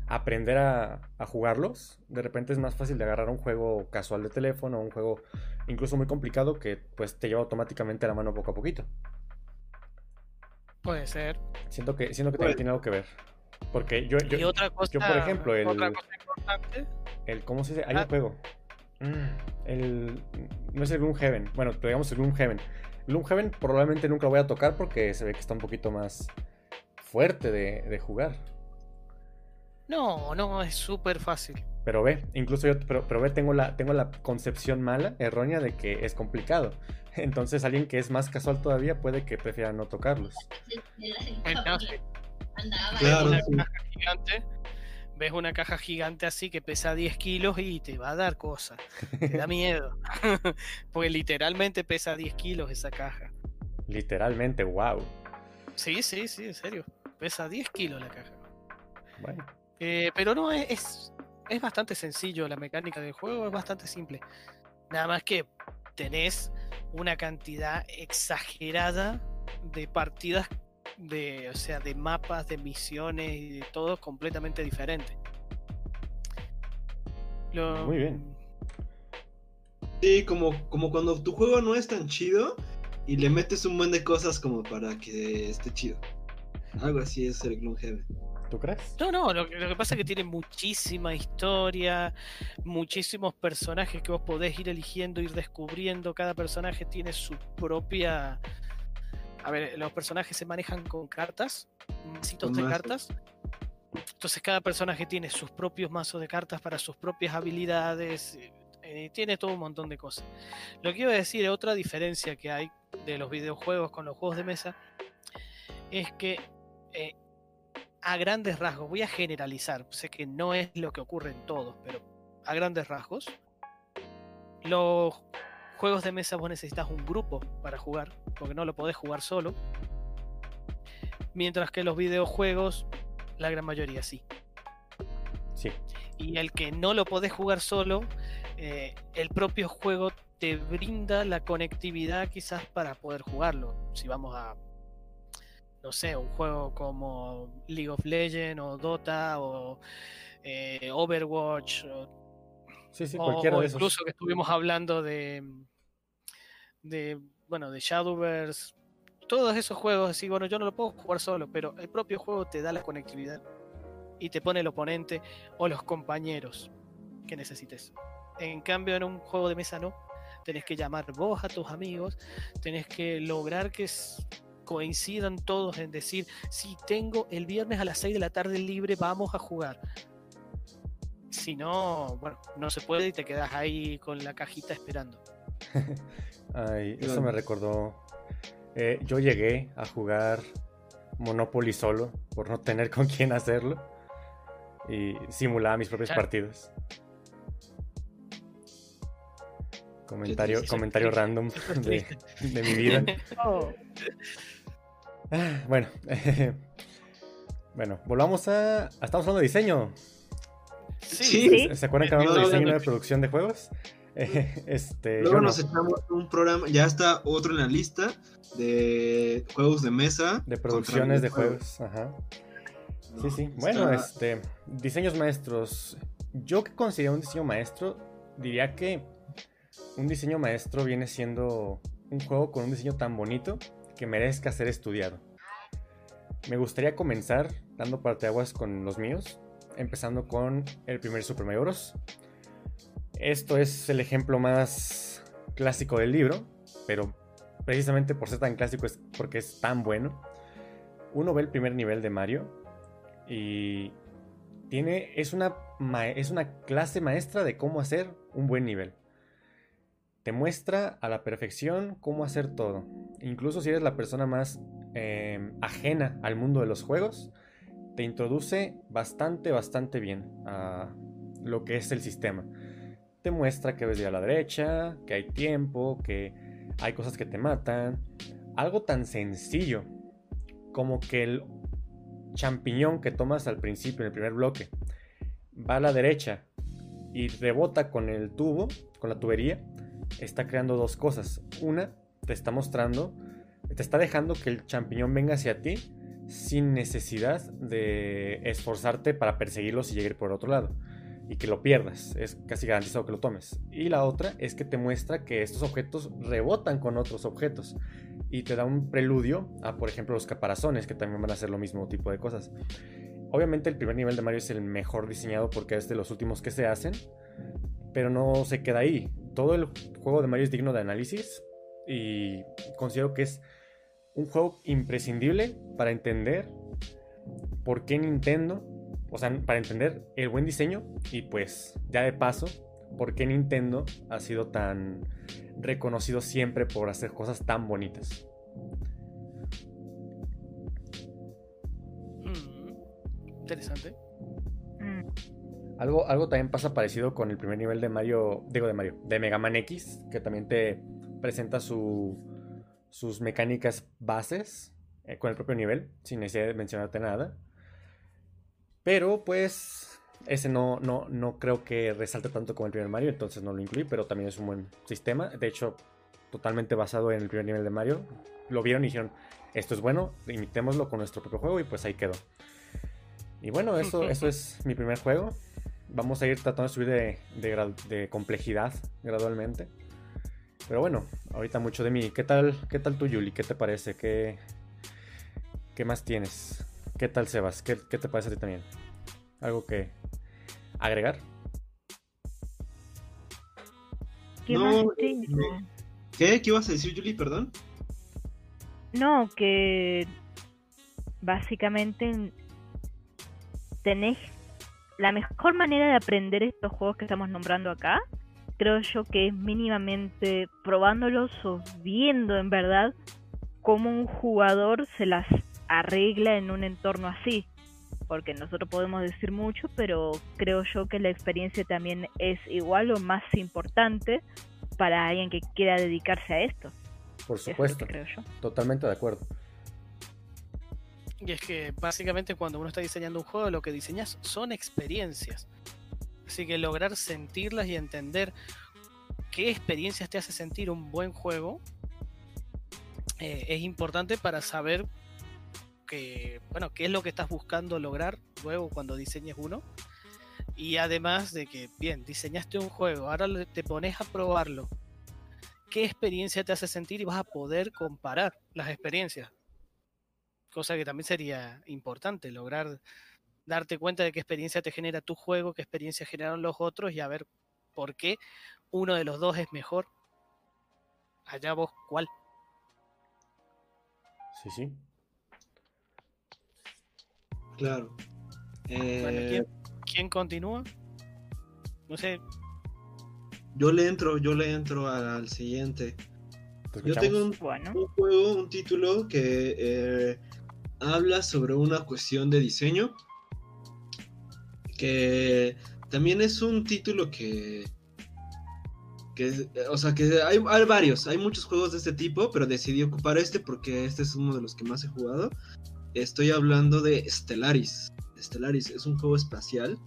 aprender a, jugarlos, de repente es más fácil de agarrar un juego casual de teléfono, un juego incluso muy complicado que pues te lleva automáticamente a la mano poco a poquito. Puede ser. Siento que, siento que tiene algo que ver. Porque yo, yo, otra cosa, yo por ejemplo, el, otra cosa importante. el ¿cómo se dice? Hay un Ah. juego. Mm, El, no es el Gloomhaven. Bueno, pero digamos el Gloomhaven. Gloomhaven probablemente nunca lo voy a tocar porque se ve que está un poquito más fuerte de, de jugar. No, no, es súper fácil. Pero ve, incluso yo, pero, pero ve, tengo la, tengo la concepción mala, errónea, de que es complicado. Entonces alguien que es más casual todavía puede que prefiera no tocarlos. Entonces. Claro, una sí. caja gigante, ves una caja gigante así que pesa 10 kilos y te va a dar cosa. Te da miedo. Porque literalmente pesa 10 kilos esa caja. Literalmente, wow. Sí, sí, sí, en serio. Pesa 10 kilos la caja. Bueno, Eh, pero no, es, es, bastante sencillo la mecánica del juego, es bastante simple. Nada más que tenés una cantidad exagerada de partidas, de, o sea, de mapas, de misiones y de todo completamente diferente. Lo- Muy bien. Sí, como, como cuando tu juego no es tan chido y le metes un buen de cosas como para que esté chido. Algo así es el Gloomhaven. ¿Tú crees? No, no, lo, que- lo que pasa es que tiene muchísima historia, muchísimos personajes que vos podés ir eligiendo, ir descubriendo. Cada personaje tiene su propia. A ver, los personajes se manejan con cartas, macitos Con de cartas. Entonces cada personaje tiene sus propios mazos de cartas para sus propias habilidades. eh, tiene todo un montón de cosas. Lo que iba a decir, otra diferencia que hay de los videojuegos con los juegos de mesa, es que eh, a grandes rasgos, voy a generalizar, sé que no es lo que ocurre en todos, pero a grandes rasgos, los juegos de mesa vos necesitas un grupo para jugar, porque no lo podés jugar solo, mientras que los videojuegos, la gran mayoría sí. Sí. Y el que no lo podés jugar solo, eh, el propio juego te brinda la conectividad quizás para poder jugarlo. Si vamos a, no sé, un juego como League of Legends o Dota o eh, Overwatch o, Sí, sí, cualquiera o de esos. incluso que estuvimos hablando de, de, bueno, de Shadowverse. Todos esos juegos, así, bueno, yo no lo puedo jugar solo, pero el propio juego te da la conectividad y te pone el oponente o los compañeros que necesites. En cambio, en un juego de mesa no. Tenés que llamar vos a tus amigos, tenés que lograr que coincidan todos en decir, si tengo el viernes a las 6 de la tarde libre, vamos a jugar. Si no, bueno, no se puede y te quedas ahí con la cajita esperando. Ay, eso me recordó. eh, yo llegué a jugar Monopoly solo por no tener con quién hacerlo. Y simulaba mis propias Claro. partidas. Comentario, comentario random de, de mi vida. Oh, Ah, bueno, bueno, volvamos a. Estamos hablando de diseño. Sí. Sí. ¿Se acuerdan que hablamos de diseño de producción de juegos? Eh, este, Luego no. nos echamos un programa, ya está otro en la lista de juegos de mesa. De producciones de juegos, ajá. No, Sí, sí. está- Bueno, este. Diseños maestros. Yo que considero un diseño maestro, diría que un diseño maestro viene siendo un juego con un diseño tan bonito que merezca ser estudiado. Me gustaría comenzar dando parteaguas con los míos, empezando con el primer Super Mario Bros. Esto es el ejemplo más clásico del libro, pero precisamente por ser tan clásico es porque es tan bueno. Uno ve el primer nivel de Mario y tiene es una es una clase maestra de cómo hacer un buen nivel. Te muestra a la perfección cómo hacer todo. Incluso si eres la persona más eh, ajena al mundo de los juegos, te introduce bastante, bastante bien a lo que es el sistema. Te muestra que ves de a la derecha, que hay tiempo, que hay cosas que te matan. Algo tan sencillo como que el champiñón que tomas al principio, en el primer bloque, va a la derecha y rebota con el tubo, con la tubería, está creando dos cosas. Una, te está mostrando, te está dejando que el champiñón venga hacia ti sin necesidad de esforzarte para perseguirlos y llegar por otro lado. Y que lo pierdas, es casi garantizado que lo tomes. Y la otra es que te muestra que estos objetos rebotan con otros objetos. Y te da un preludio a, por ejemplo, los caparazones, que también van a hacer lo mismo tipo de cosas. Obviamente el primer nivel de Mario es el mejor diseñado porque es de los últimos que se hacen, pero no se queda ahí. Todo el juego de Mario es digno de análisis y considero que es un juego imprescindible para entender por qué Nintendo, o sea, para entender el buen diseño y pues ya de paso, por qué Nintendo ha sido tan reconocido siempre por hacer cosas tan bonitas. Interesante. Mm. Algo, algo también pasa parecido con el primer nivel de Mario, digo de Mario, de Mega Man X, que también te presenta su, sus mecánicas bases eh, con el propio nivel, sin necesidad de mencionarte nada. Pero pues ese no, no, no creo que resalte tanto como el primer Mario, entonces no lo incluí, pero también es un buen sistema. De hecho, totalmente basado en el primer nivel de Mario. Lo vieron y dijeron, esto es bueno, imitémoslo con nuestro propio juego y pues ahí quedó. Y bueno, eso, eso es mi primer juego. Vamos a ir tratando de subir de, de, complejidad gradualmente. Pero bueno, ahorita mucho de mí. ¿Qué tal, qué tal tú, Yuli? ¿Qué te parece? ¿Qué, qué más tienes? ¿Qué tal, Sebas? ¿Qué, ¿Qué te parece a ti también? ¿Algo que agregar? ¿Qué No, más eh, tengo? ¿Qué? ¿Qué ibas a decir, Julie? Perdón. No, que básicamente tenés la mejor manera de aprender estos juegos que estamos nombrando acá, creo yo que es mínimamente probándolos o viendo en verdad cómo un jugador se las arregla en un entorno así. Porque nosotros podemos decir mucho, pero creo yo que la experiencia también es igual o más importante para alguien que quiera dedicarse a esto. Por es supuesto, creo yo. totalmente de acuerdo. Y es que básicamente cuando uno está diseñando un juego, lo que diseñas son experiencias. Así que lograr sentirlas y entender qué experiencias te hace sentir un buen juego eh, es importante para saber que, bueno, qué es lo que estás buscando lograr luego cuando diseñes uno. Y además de que, bien, diseñaste un juego, ahora te pones a probarlo. ¿Qué experiencia te hace sentir y vas a poder comparar las experiencias? Cosa que también sería importante, lograr darte cuenta de qué experiencia te genera tu juego, qué experiencia generaron los otros y a ver por qué uno de los dos es mejor. Allá vos, ¿cuál? Sí, sí. Claro. Eh, Bueno, ¿quién, quién continúa? No sé, Yo le entro, yo le entro al, al siguiente. Te Yo tengo un, Bueno, un juego, un título que eh, habla sobre una cuestión de diseño. Que también es un título que. que o sea, que hay, hay varios, hay muchos juegos de este tipo, pero decidí ocupar este porque este es uno de los que más he jugado. Estoy hablando de Stellaris. Stellaris es un juego espacial.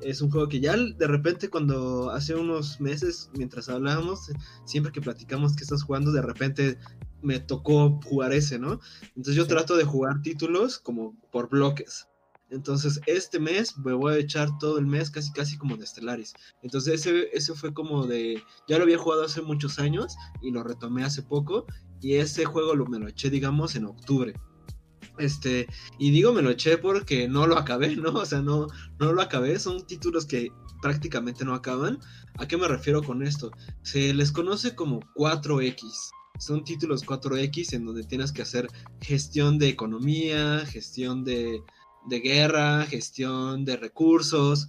Es un juego que ya de repente cuando hace unos meses, mientras hablábamos, siempre que platicamos que estás jugando, de repente me tocó jugar ese, ¿no? Entonces yo Sí. trato de jugar títulos como por bloques. Entonces este mes me voy a echar todo el mes casi casi como de Stellaris. Entonces ese, ese fue como de... Ya lo había jugado hace muchos años y lo retomé hace poco. Y ese juego lo, me lo eché, digamos, en octubre. Este, y digo me lo eché porque no lo acabé, ¿no? O sea, no, no lo acabé. Son títulos que prácticamente no acaban. ¿A qué me refiero con esto? Se les conoce como 4X. Son títulos 4X en donde tienes que hacer gestión de economía, gestión de, de guerra, gestión de recursos.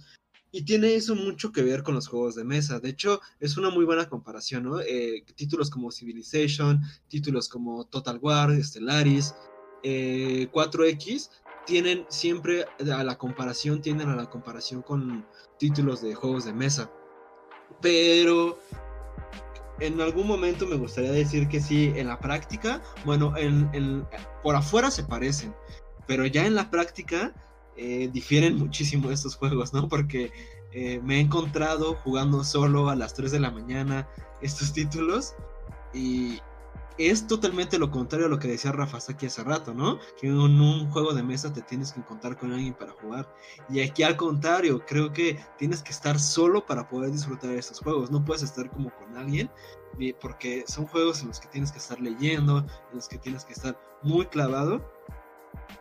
Y tiene eso mucho que ver con los juegos de mesa. De hecho, es una muy buena comparación, ¿no? Eh, títulos como Civilization, títulos como Total War, Stellaris, eh, 4X, tienen siempre a la comparación, tienden a la comparación con títulos de juegos de mesa. Pero en algún momento me gustaría decir que sí, en la práctica, bueno, en, por afuera se parecen, pero ya en la práctica eh, difieren muchísimo estos juegos, ¿no? Porque eh, me he encontrado jugando solo a las 3 de la mañana estos títulos y es totalmente lo contrario a lo que decía Rafa aquí hace rato, ¿no? Que en un juego de mesa te tienes que encontrar con alguien para jugar. Y aquí al contrario, creo que tienes que estar solo para poder disfrutar de estos juegos. No puedes estar como con alguien, porque son juegos en los que tienes que estar leyendo, en los que tienes que estar muy clavado.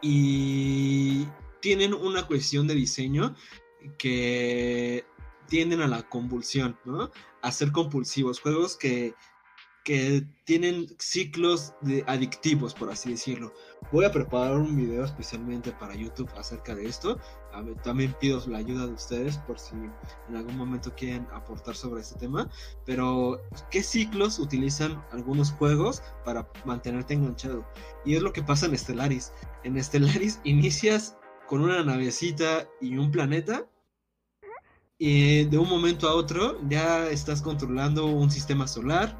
Y tienen una cuestión de diseño que tienden a la convulsión, ¿no? A ser compulsivos. Juegos que que tienen ciclos de adictivos, por así decirlo. Voy a preparar un video especialmente para YouTube acerca de esto. también pido la ayuda de ustedes por si en algún momento quieren aportar sobre este tema. Pero, ¿qué ciclos utilizan algunos juegos para mantenerte enganchado? Y es lo que pasa en Stellaris. En Stellaris inicias con una navecita y un planeta. Y de un momento a otro ya estás controlando un sistema solar,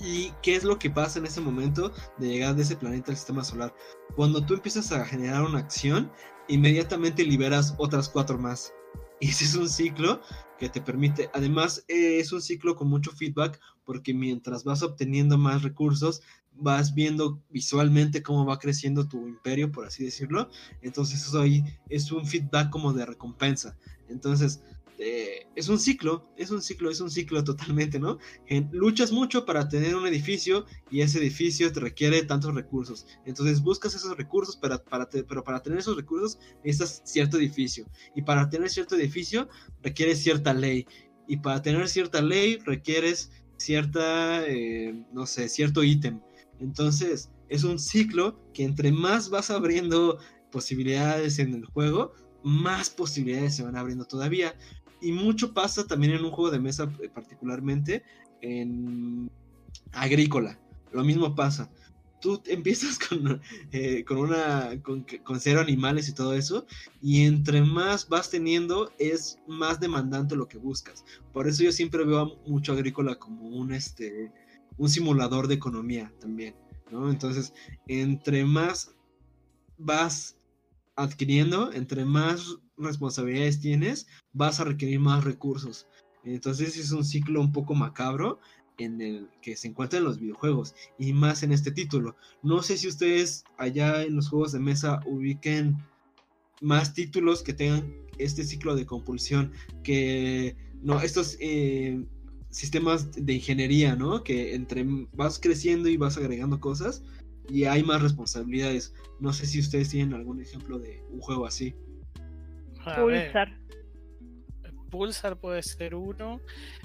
¿Y qué es lo que pasa en ese momento de llegar de ese planeta al sistema solar? Cuando tú empiezas a generar una acción, inmediatamente liberas otras cuatro más. Y ese es un ciclo que te permite, además eh, es un ciclo con mucho feedback porque mientras vas obteniendo más recursos, vas viendo visualmente cómo va creciendo tu imperio, por así decirlo. Entonces eso ahí es un feedback como de recompensa. Entonces, eh, es un ciclo, es un ciclo, es un ciclo totalmente, ¿no? luchas mucho para tener un edificio y ese edificio te requiere tantos recursos. Entonces buscas esos recursos, pero para tener esos recursos necesitas cierto edificio. Y para tener cierto edificio requieres cierta ley. Y para tener cierta ley requieres cierta, eh, no sé, cierto ítem. Entonces es un ciclo que entre más vas abriendo posibilidades en el juego, más posibilidades se van abriendo todavía. Y mucho pasa también en un juego de mesa, eh, particularmente en agrícola. Lo mismo pasa. Tú empiezas con, eh, con una con, cero animales y todo eso, y entre más vas teniendo, es más demandante lo que buscas. Por eso yo siempre veo mucho agrícola como un este un simulador de economía también, ¿no? Entonces, entre más vas adquiriendo, entre más responsabilidades tienes, vas a requerir más recursos. Entonces es un ciclo un poco macabro en el que se encuentran los videojuegos y más en este título. No sé si ustedes allá en los juegos de mesa ubiquen más títulos que tengan este ciclo de compulsión que no estos eh, sistemas de ingeniería, ¿no? Que entre vas creciendo y vas agregando cosas y hay más responsabilidades. No sé si ustedes tienen algún ejemplo de un juego así. Pulsar. Pulsar puede ser uno.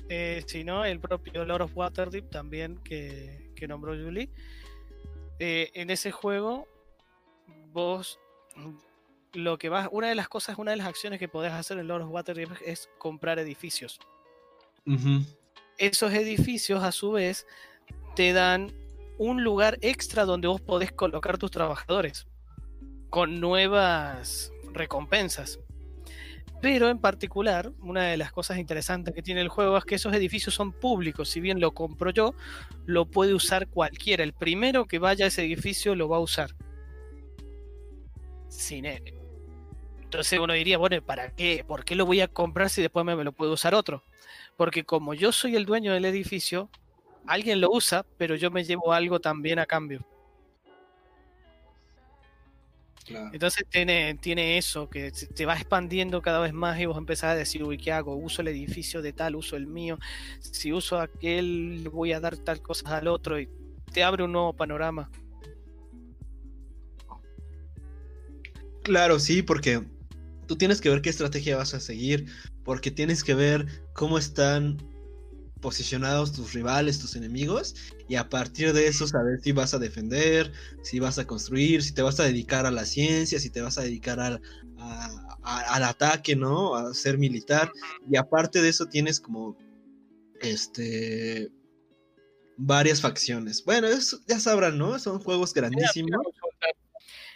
Eh, si no, el propio Lord of Waterdeep también que, nombró Julie. Eh, en ese juego, vos lo que vas, una de las cosas, una de las acciones que podés hacer en Lord of Waterdeep es comprar edificios. Esos edificios, a su vez, te dan un lugar extra donde vos podés colocar tus trabajadores con nuevas recompensas. Pero en particular, una de las cosas interesantes que tiene el juego es que esos edificios son públicos. Si bien lo compro yo, lo puede usar cualquiera. El primero que vaya a ese edificio lo va a usar. Sin él. Entonces uno diría, bueno, ¿para qué? ¿Por qué lo voy a comprar si después me, lo puede usar otro? Porque como yo soy el dueño del edificio, alguien lo usa, pero yo me llevo algo también a cambio. Entonces tiene, tiene eso, que te va expandiendo cada vez más y vos empezás a decir, uy, ¿qué hago? Uso el edificio de tal, uso el mío. Si uso aquel, voy a dar tal cosa al otro y te abre un nuevo panorama. Claro, sí, porque tú tienes que ver qué estrategia vas a seguir, porque tienes que ver cómo están posicionados tus rivales, tus enemigos, y a partir de eso saber si vas a defender, si vas a construir, si te vas a dedicar a la ciencia, si te vas a dedicar al, al ataque, ¿no? A ser militar. Y aparte de eso tienes como, este, varias facciones. Bueno, eso ya sabrán, ¿no? Son juegos grandísimos.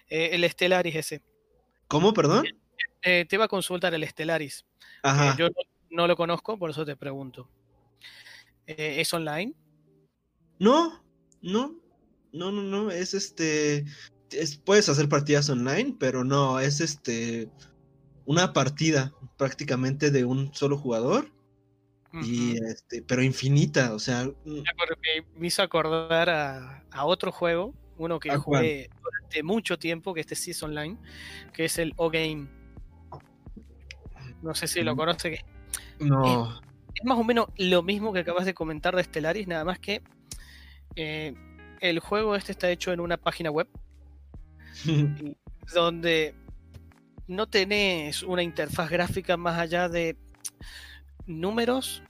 Eh, el Stellaris ese. ¿Cómo, perdón? Eh, te iba a consultar el Stellaris. Ajá. yo no, no, lo conozco, por eso te pregunto. ¿Es online? No, no, no, no, no. Es este. Es, puedes hacer partidas online, pero no, es este. Una partida prácticamente de un solo jugador. Y este, pero infinita, o sea. Me, me hizo acordar a, a, otro juego, uno que jugué durante mucho tiempo, que este sí es online, que es el O-Game. No sé si lo conoce. No. Es, es, más o menos lo mismo que acabas de comentar de Stellaris, nada más que eh, el juego este está hecho en una página web donde no tenés una interfaz gráfica más allá de números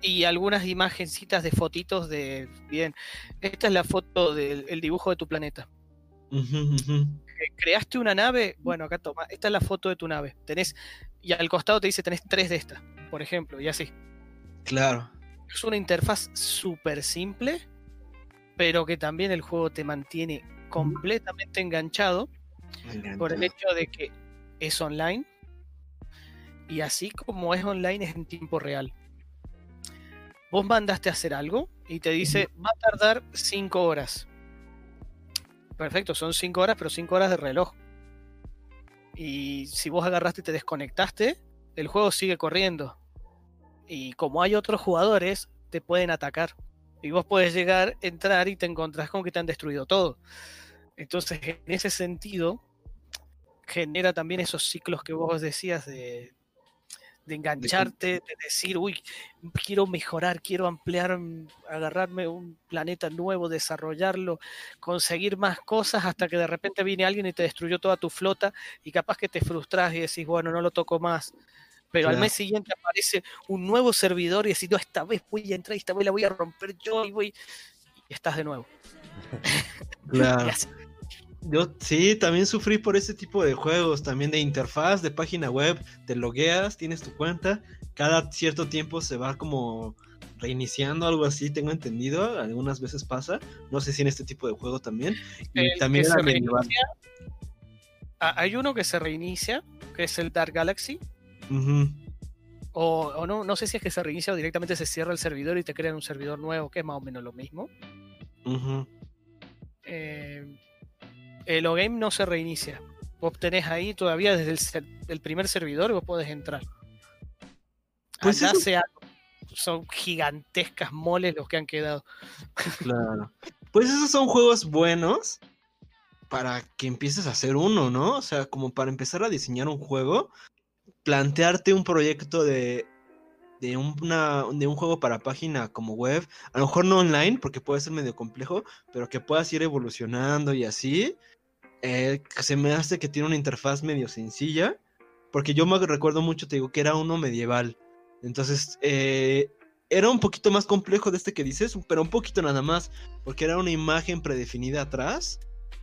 y algunas imagencitas de fotitos de bien esta es la foto del el dibujo de tu planeta. Uh -huh, uh -huh. creaste una nave bueno acá toma esta es la foto de tu nave. Tenés y al costado te dice tenés tres de estas por ejemplo y así claro es una interfaz súper simple pero que también el juego te mantiene completamente enganchado por el hecho de que es online y así como es online es en tiempo real. Vos mandaste a hacer algo y te dice va a tardar 5 horas. Perfecto, son 5 horas, pero 5 horas de reloj. Y si vos agarraste y te desconectaste, el juego sigue corriendo. Y como hay otros jugadores, te pueden atacar. Y vos puedes llegar, entrar y te encontrás con que te han destruido todo. Entonces, en ese sentido, genera también esos ciclos que vos decías de, engancharte, de decir, uy, quiero mejorar, quiero ampliar, agarrarme un planeta nuevo, desarrollarlo, conseguir más cosas hasta que de repente viene alguien y te destruyó toda tu flota y capaz que te frustras y decís, bueno, no lo toco más. Pero claro. al mes siguiente aparece un nuevo servidor y decís, no, esta vez voy a entrar, esta vez la voy a romper yo y voy... Y estás de nuevo. Claro. Yo sí, también sufrí por ese tipo de juegos, también de interfaz, de página web, te logueas, tienes tu cuenta, cada cierto tiempo se va como reiniciando, algo así, tengo entendido, algunas veces pasa, no sé si en este tipo de juego también. Y también se reinicia, hay uno que se reinicia, que es el Dark Galaxy. Uh -huh. O, o, no, no sé si es que se reinicia o directamente se cierra el servidor y te crean un servidor nuevo, que es más o menos lo mismo. Uh -huh. eh, el O-Game no se reinicia. Vos tenés ahí todavía desde el, el primer servidor vos podés entrar. Pues Allá eso... sea, son gigantescas moles los que han quedado. Claro. Pues esos son juegos buenos para que empieces a hacer uno, ¿no? O sea, como para empezar a diseñar un juego, plantearte un proyecto de, de, una, de un juego para página como web, a lo mejor no online, porque puede ser medio complejo, pero que puedas ir evolucionando y así. Eh, se me hace que tiene una interfaz medio sencilla, porque yo me recuerdo mucho, te digo, que era uno medieval. Entonces, eh, era un poquito más complejo de este que dices, pero un poquito nada más, porque era una imagen predefinida atrás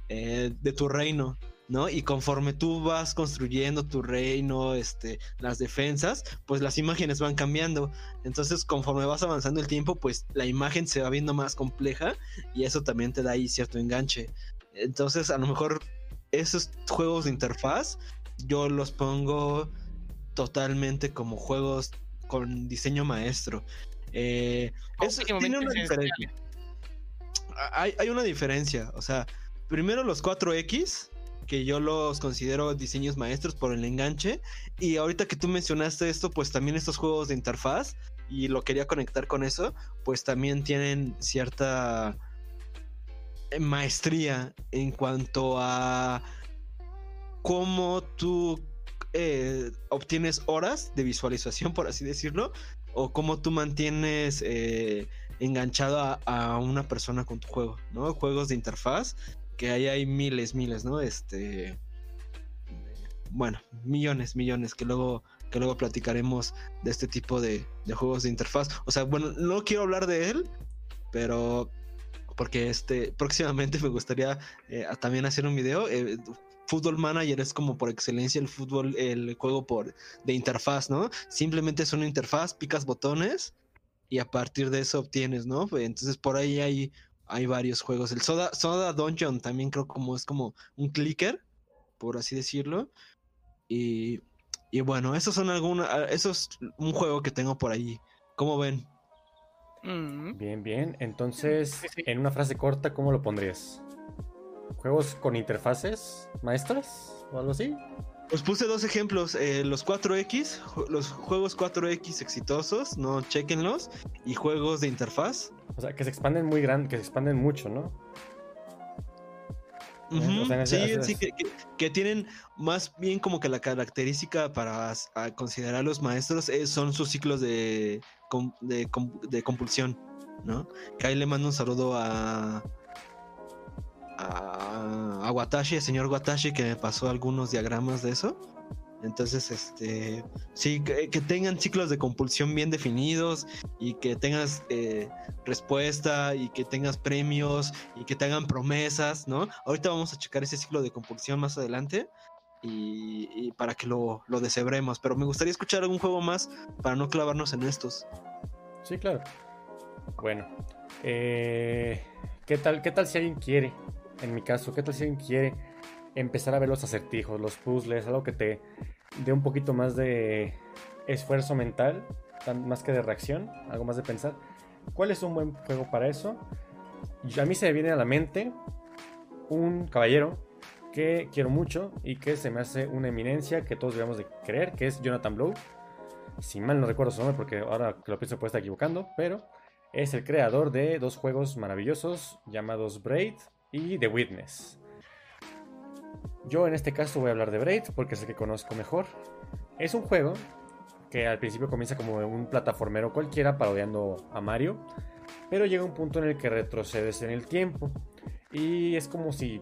eh, de tu reino. ¿No? Y conforme tú vas construyendo tu reino, este, las defensas, pues las imágenes van cambiando. Entonces, conforme vas avanzando el tiempo, pues la imagen se va viendo más compleja y eso también te da ahí cierto enganche. Entonces, a lo mejor esos juegos de interfaz, yo los pongo totalmente como juegos con diseño maestro. Eh, eso tiene una diferencia. Hay, hay una diferencia, o sea, primero los 4X, que yo los considero diseños maestros por el enganche. Y ahorita que tú mencionaste esto, pues también estos juegos de interfaz, y lo quería conectar con eso, pues también tienen cierta maestría en cuanto a cómo tú eh, obtienes horas de visualización, por así decirlo, o cómo tú mantienes eh, enganchado a, a, una persona con tu juego, ¿no? Juegos de interfaz que ahí hay miles, miles, ¿no? Este. Bueno, millones, millones, que luego, que luego platicaremos de este tipo de, de, juegos de interfaz. O sea, bueno, no quiero hablar de él, pero. Porque este. Próximamente me gustaría eh, también hacer un video. Eh, Football Manager es como por excelencia el fútbol, el juego por de interfaz, ¿no? Simplemente es una interfaz, picas botones y a partir de eso obtienes, ¿no? Entonces por ahí hay hay varios juegos. El Soda, Soda Dungeon también creo como es como un clicker, por así decirlo. Y, y bueno, esos son algunos, eso es un juego que tengo por ahí. ¿Cómo ven? Mm. Bien, bien. Entonces, en una frase corta, ¿cómo lo pondrías? ¿Juegos con interfaces maestras o algo así? Pues puse dos ejemplos, eh, los 4X, ju- los juegos 4X exitosos, no chequenlos, y juegos de interfaz. O sea, que se expanden muy grande, que se expanden mucho, ¿no? Ujú, o sea, en ese- sí, ese- sí, que, que- que tienen más bien como que la característica para as- a considerar los maestros eh, son sus ciclos de, de, de compulsión, ¿no? Que ahí le mando un saludo a, a, Watashi, el señor Watashi, que me pasó algunos diagramas de eso. Entonces, este, sí, que, tengan ciclos de compulsión bien definidos y que tengas eh, respuesta y que tengas premios y que te hagan promesas, ¿no? Ahorita vamos a checar ese ciclo de compulsión más adelante y, para que lo, lo pero me gustaría escuchar algún juego más para no clavarnos en estos. Sí, claro. Bueno, eh, ¿qué tal, qué tal si alguien quiere? En mi caso, ¿qué tal si alguien quiere empezar a ver los acertijos, los puzzles, algo que te dé un poquito más de esfuerzo mental, más que de reacción, algo más de pensar? ¿Cuál es un buen juego para eso? A mí se me viene a la mente un caballero que quiero mucho y que se me hace una eminencia que todos debemos de creer, que es Jonathan Blow. Si mal no recuerdo su nombre, porque ahora que lo pienso puede estar equivocando, pero es el creador de dos juegos maravillosos llamados Braid y The Witness. Yo en este caso voy a hablar de Braid porque es el que conozco mejor. Es un juego que al principio comienza como un plataformero cualquiera parodiando a Mario, pero llega un punto en el que retrocedes en el tiempo y es como si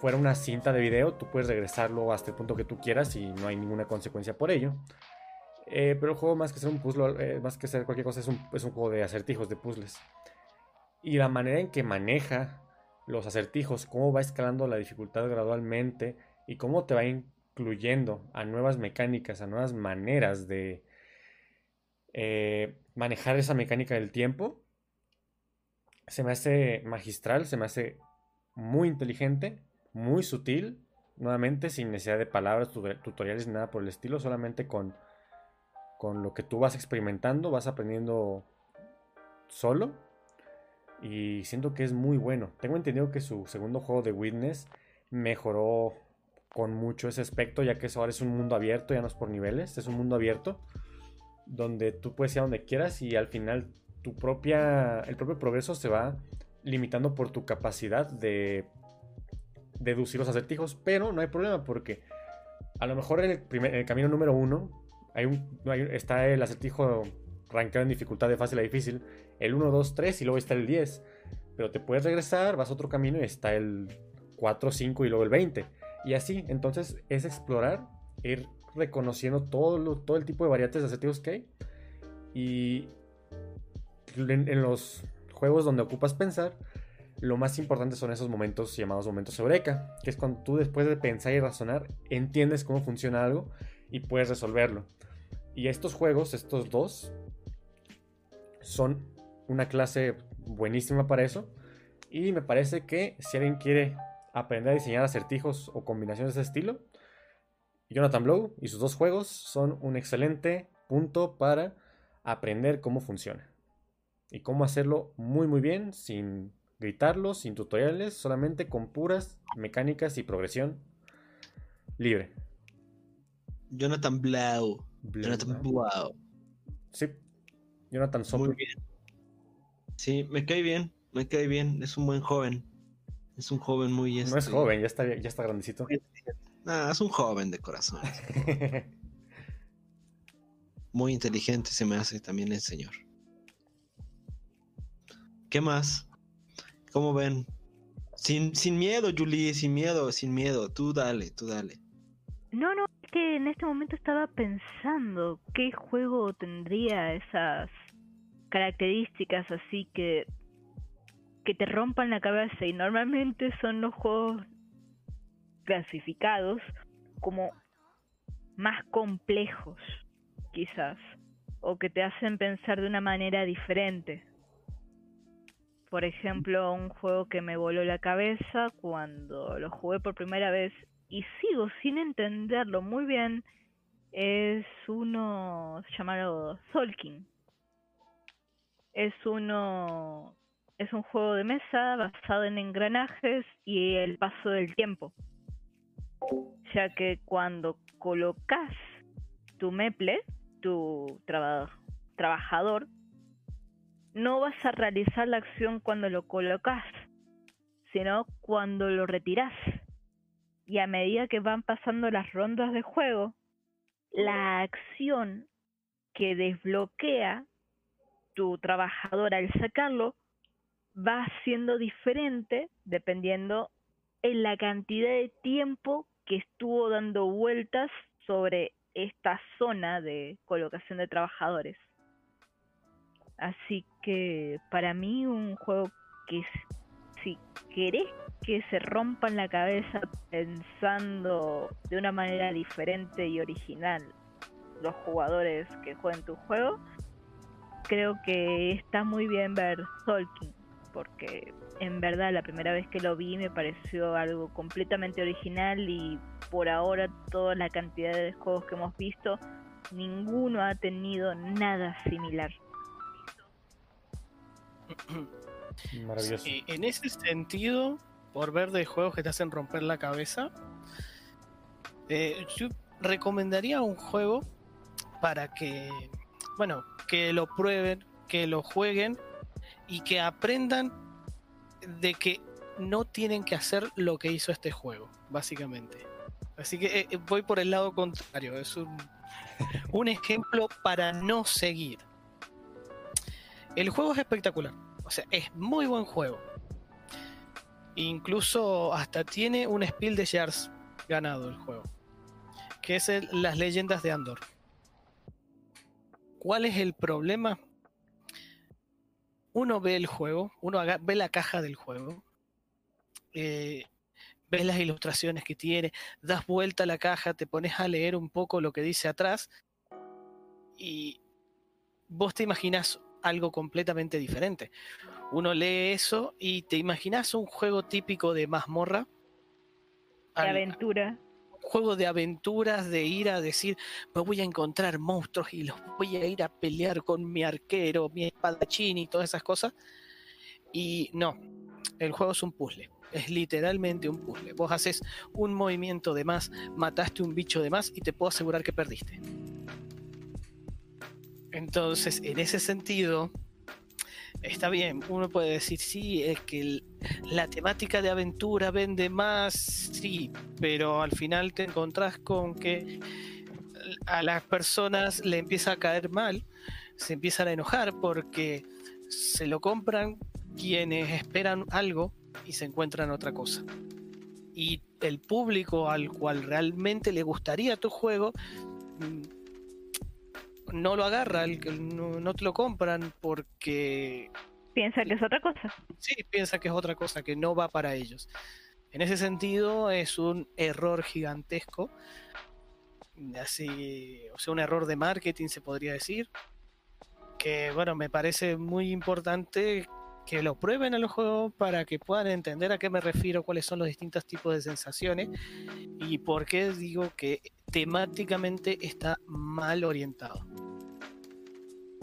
fuera una cinta de video, tú puedes regresarlo hasta el punto que tú quieras y no hay ninguna consecuencia por ello. Eh, pero el juego, más que ser un puzzle, eh, más que ser cualquier cosa, es un, es un juego de acertijos, de puzzles. Y la manera en que maneja los acertijos, cómo va escalando la dificultad gradualmente y cómo te va incluyendo a nuevas mecánicas, a nuevas maneras de eh, manejar esa mecánica del tiempo, se me hace magistral, se me hace muy inteligente, muy sutil, nuevamente sin necesidad de palabras, tu- tutoriales ni nada por el estilo, solamente con con lo que tú vas experimentando, vas aprendiendo solo. Y siento que es muy bueno. Tengo entendido que su segundo juego de Witness mejoró con mucho ese aspecto, ya que eso ahora es un mundo abierto, ya no es por niveles, es un mundo abierto donde tú puedes ir a donde quieras y al final tu propia, el propio progreso se va limitando por tu capacidad de deducir los acertijos, pero no hay problema porque a lo mejor en el, primer- camino número uno hay un, está el acertijo rankeado en dificultad de fácil a difícil, el 1, 2, 3 y luego está el 10. Pero te puedes regresar, vas a otro camino y está el 4, 5 y luego el 20. Y así, entonces es explorar, ir reconociendo todo, lo- todo el tipo de variantes de acertijos que hay. Y en, en los juegos donde ocupas pensar, lo más importante son esos momentos llamados momentos eureka, que es cuando tú después de pensar y razonar, entiendes cómo funciona algo y puedes resolverlo. Y estos juegos, estos dos, son una clase buenísima para eso. Y me parece que si alguien quiere aprender a diseñar acertijos o combinaciones de ese estilo, Jonathan Blow y sus dos juegos son un excelente punto para aprender cómo funciona. Y cómo hacerlo muy muy bien, sin gritarlo, sin tutoriales, solamente con puras mecánicas y progresión libre. Jonathan Blau. Blow, Jonathan ¿no? Blau. Sí. Jonathan Muy Soplo. bien. Sí, me cae bien, me cae bien. Es un buen joven. Es un joven muy... No es este, joven, ya está, ya está grandecito. Ah, es un joven de corazón. Muy inteligente se me hace también el señor. ¿Qué más? ¿Cómo ven? Sin, sin miedo, Julie, sin miedo, sin miedo. Tú dale, tú dale. No, no, que en este momento estaba pensando qué juego tendría esas características así que que te rompan la cabeza y normalmente son los juegos clasificados como más complejos, quizás, o que te hacen pensar de una manera diferente. Por ejemplo, un juego que me voló la cabeza cuando lo jugué por primera vez y sigo sin entenderlo muy bien es uno llamado Solking. Es uno es un juego de mesa basado en engranajes y el paso del tiempo. Ya que cuando colocas tu meple, tu trabajador, no vas a realizar la acción cuando lo colocas, sino cuando lo retiras. Y a medida que van pasando las rondas de juego, la acción que desbloquea tu trabajador al sacarlo va siendo diferente dependiendo en la cantidad de tiempo que estuvo dando vueltas sobre esta zona de colocación de trabajadores. Así que para mí un juego que si querés que se rompan la cabeza pensando de una manera diferente y original los jugadores que jueguen tu juego, creo que está muy bien ver Tolkien porque en verdad la primera vez que lo vi me pareció algo completamente original y por ahora toda la cantidad de juegos que hemos visto, ninguno ha tenido nada similar. Maravilloso. en ese sentido, por ver de juegos que te hacen romper la cabeza, eh, yo recomendaría un juego para que, bueno, que lo prueben, que lo jueguen y que aprendan de que no tienen que hacer lo que hizo este juego, básicamente. Así que eh, voy por el lado contrario, es un, un ejemplo para no seguir. El juego es espectacular, o sea, es muy buen juego. Incluso hasta tiene un Spiel de Jars ganado el juego, que es las leyendas de Andor. ¿Cuál es el problema? uno ve el juego, uno ve la caja del juego, eh, ves las ilustraciones que tiene, das vuelta a la caja, te pones a leer un poco lo que dice atrás y vos te imaginas algo completamente diferente. Uno lee eso y te imaginas un juego típico de mazmorra. De aventura juego de aventuras, de ir a decir, me voy a encontrar monstruos y los voy a ir a pelear con mi arquero, mi espadachín y todas esas cosas. Y no, el juego es un puzzle. Es literalmente un puzzle. Vos haces un movimiento de más, mataste un bicho de más y te puedo asegurar que perdiste. Entonces, en ese sentido, está bien, uno puede decir, sí, es que la temática de aventura vende más, sí, pero al final te encontrás con que a las personas le empieza a caer mal, se empiezan a enojar porque se lo compran quienes esperan algo y se encuentran otra cosa. Y el público al cual realmente le gustaría tu juego mm, no lo agarra, el, no, no te lo compran porque... Piensa que es otra cosa. Sí, piensa que es otra cosa, que no va para ellos. En ese sentido es un error gigantesco, así, o sea, un error de marketing se podría decir, que bueno, me parece muy importante que lo prueben a los juegos para que puedan entender a qué me refiero, cuáles son los distintos tipos de sensaciones y por qué digo que temáticamente está mal orientado.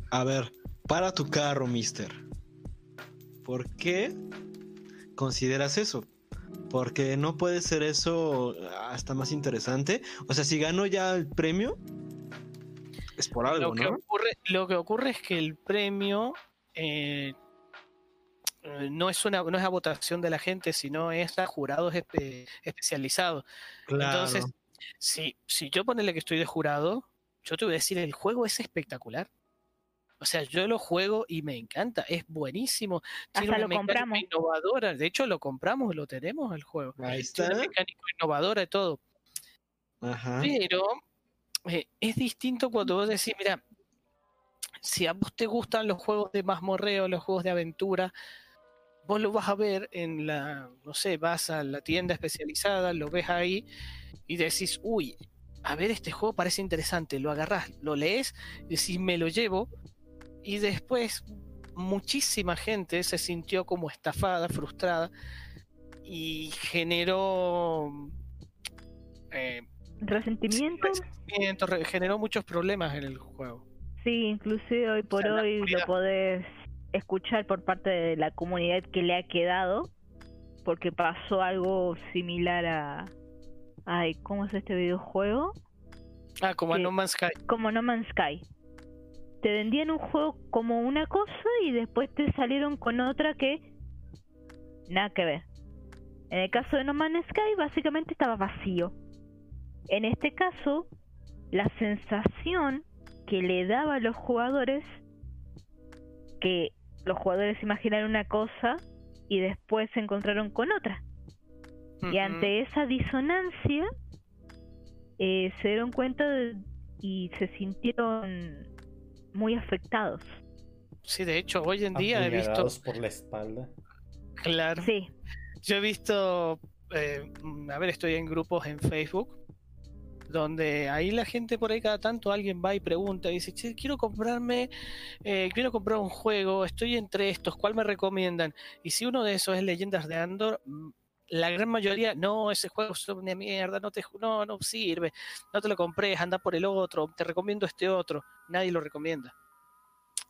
A ver, para tu carro, mister. ¿Por qué consideras eso? Porque no puede ser eso hasta más interesante. O sea, si gano ya el premio, es por algo, lo que ¿no? Ocurre, lo que ocurre es que el premio eh, no es una no es a votación de la gente, sino es a jurados especializados. Entonces, si, si yo ponele que estoy de jurado, yo te voy a decir, el juego es espectacular. O sea, yo lo juego y me encanta, es buenísimo. Tiene Hasta una lo compramos. innovadora. De hecho, lo compramos, lo tenemos el juego. Ahí está. Tiene una mecánica innovadora y todo. Ajá. Pero eh, es distinto cuando vos decís, mira, si a vos te gustan los juegos de mazmorreo, los juegos de aventura, vos lo vas a ver en la, no sé, vas a la tienda especializada, lo ves ahí y decís, uy, a ver, este juego parece interesante, lo agarrás, lo lees, decís, me lo llevo, y después muchísima gente se sintió como estafada, frustrada, y generó eh, Resentimiento. resentimiento, re- generó muchos problemas en el juego. Sí, inclusive hoy por sea, hoy lo podés escuchar por parte de la comunidad que le ha quedado, porque pasó algo similar a... Ay, ¿cómo es este videojuego? Ah, como a. No Man's Sky. Como No Man's Sky. Te vendían un juego como una cosa y después te salieron con otra que nada que ver. En el caso de No Man's Sky básicamente estaba vacío. En este caso, la sensación que le daba a los jugadores que los jugadores imaginaron una cosa y después se encontraron con otra. Y ante esa disonancia eh, se dieron cuenta de- y se sintieron muy afectados. Sí, de hecho, hoy en día he visto. Apuñalados por la espalda. Claro. Sí, Yo he visto. eh, a ver, estoy en grupos en Facebook. Donde ahí la gente por ahí cada tanto alguien va y pregunta y dice, che, quiero comprarme, eh, quiero comprar un juego, estoy entre estos, ¿cuál me recomiendan? Y si uno de esos es Leyendas de Andor, mm, la gran mayoría, no, ese juego es una mierda, no te no, no sirve, no te lo compres, anda por el otro, te recomiendo este otro, nadie lo recomienda.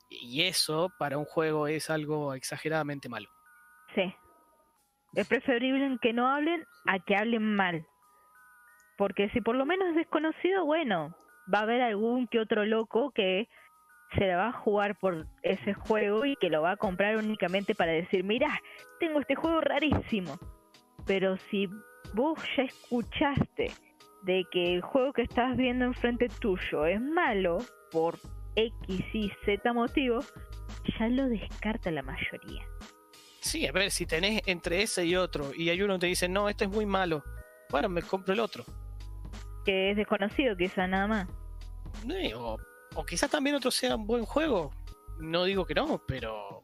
Y eso para un juego es algo exageradamente malo. sí. Es preferible que no hablen a que hablen mal. Porque si por lo menos es desconocido, bueno, va a haber algún que otro loco que se la va a jugar por ese juego y que lo va a comprar únicamente para decir, mira, tengo este juego rarísimo. Pero si vos ya escuchaste de que el juego que estás viendo enfrente tuyo es malo por X y Z motivo, ya lo descarta la mayoría. Sí, a ver, si tenés entre ese y otro y hay uno que te dice, no, este es muy malo, bueno, me compro el otro. Que es desconocido quizá nada más. O, o quizás también otro sea un buen juego. No digo que no, pero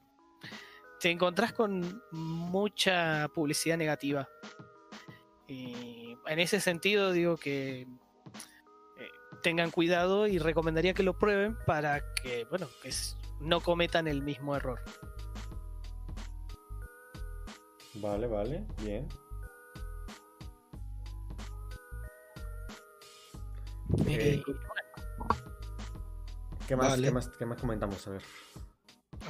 te encontrás con mucha publicidad negativa. Y en ese sentido digo que eh, tengan cuidado y recomendaría que lo prueben para que, bueno, que no cometan el mismo error. Vale, vale, bien. Eh. ¿Qué más, Vale. qué más, qué más comentamos? A ver.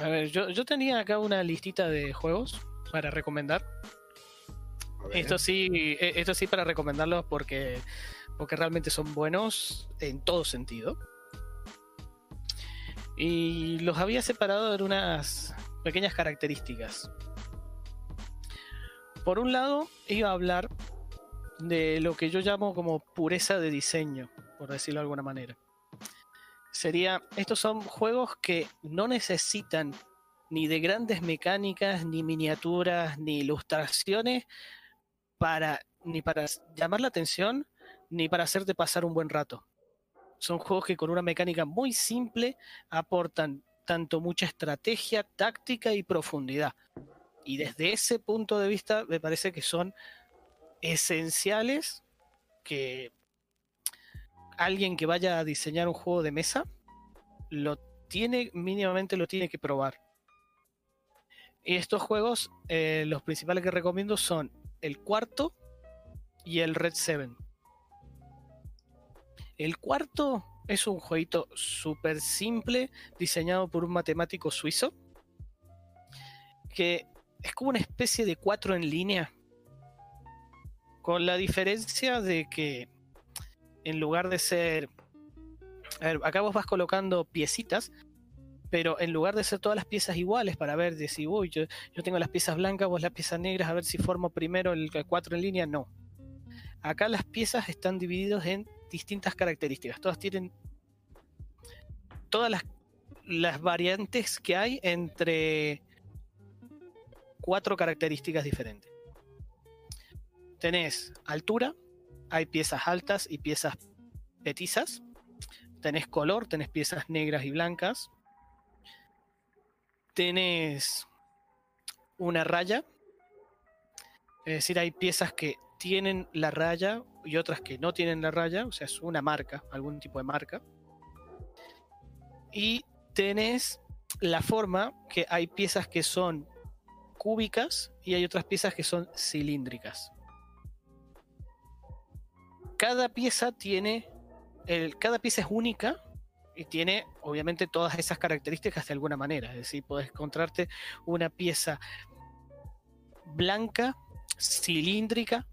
A ver, yo, yo tenía acá una listita de juegos para recomendar. Esto sí, eh, esto sí para recomendarlos porque, porque realmente son buenos en todo sentido. Y los había separado en unas pequeñas características. Por un lado, iba a hablar de lo que yo llamo como pureza de diseño, por decirlo de alguna manera. Sería, estos son juegos que no necesitan ni de grandes mecánicas, ni miniaturas, ni ilustraciones para ni para llamar la atención ni para hacerte pasar un buen rato. Son juegos que con una mecánica muy simple aportan tanto mucha estrategia, táctica y profundidad. Y desde ese punto de vista me parece que son esenciales que alguien que vaya a diseñar un juego de mesa lo tiene mínimamente lo tiene que probar. Y estos juegos, eh, los principales que recomiendo son el cuarto y el Red 7. El cuarto es un jueguito súper simple, diseñado por un matemático suizo, que es como una especie de cuatro en línea, con la diferencia de que en lugar de ser... A ver, acá vos vas colocando piecitas, pero en lugar de ser todas las piezas iguales para ver de si, uy, yo, tengo las piezas blancas, vos las piezas negras, a ver si formo primero el 4 en línea, no. Acá las piezas están divididas en distintas características, todas tienen todas las, las variantes que hay entre cuatro características diferentes. Tenés altura, hay piezas altas y piezas petizas. Tenés color, tenés piezas negras y blancas. Tenés una raya. Es decir, hay piezas que tienen la raya y otras que no tienen la raya. O sea, es una marca, algún tipo de marca. Y tenés la forma que hay piezas que son cúbicas y hay otras piezas que son cilíndricas. Cada pieza tiene, el, cada pieza es única y tiene obviamente todas esas características de alguna manera. Es decir, puedes encontrarte una pieza blanca, cilíndrica,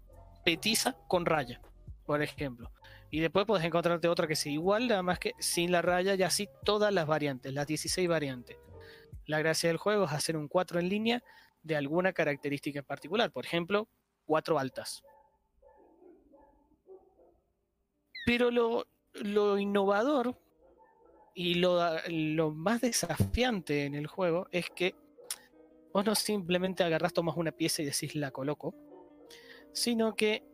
petiza con raya, por ejemplo. Y después puedes encontrarte otra que sea igual, nada más que sin la raya y así todas las variantes, las 16 variantes. La gracia del juego es hacer un 4 en línea de alguna característica en particular. Por ejemplo, 4 altas. Pero lo, lo innovador y lo, lo, más desafiante en el juego es que vos no simplemente agarrás, tomas una pieza y decís la coloco, sino que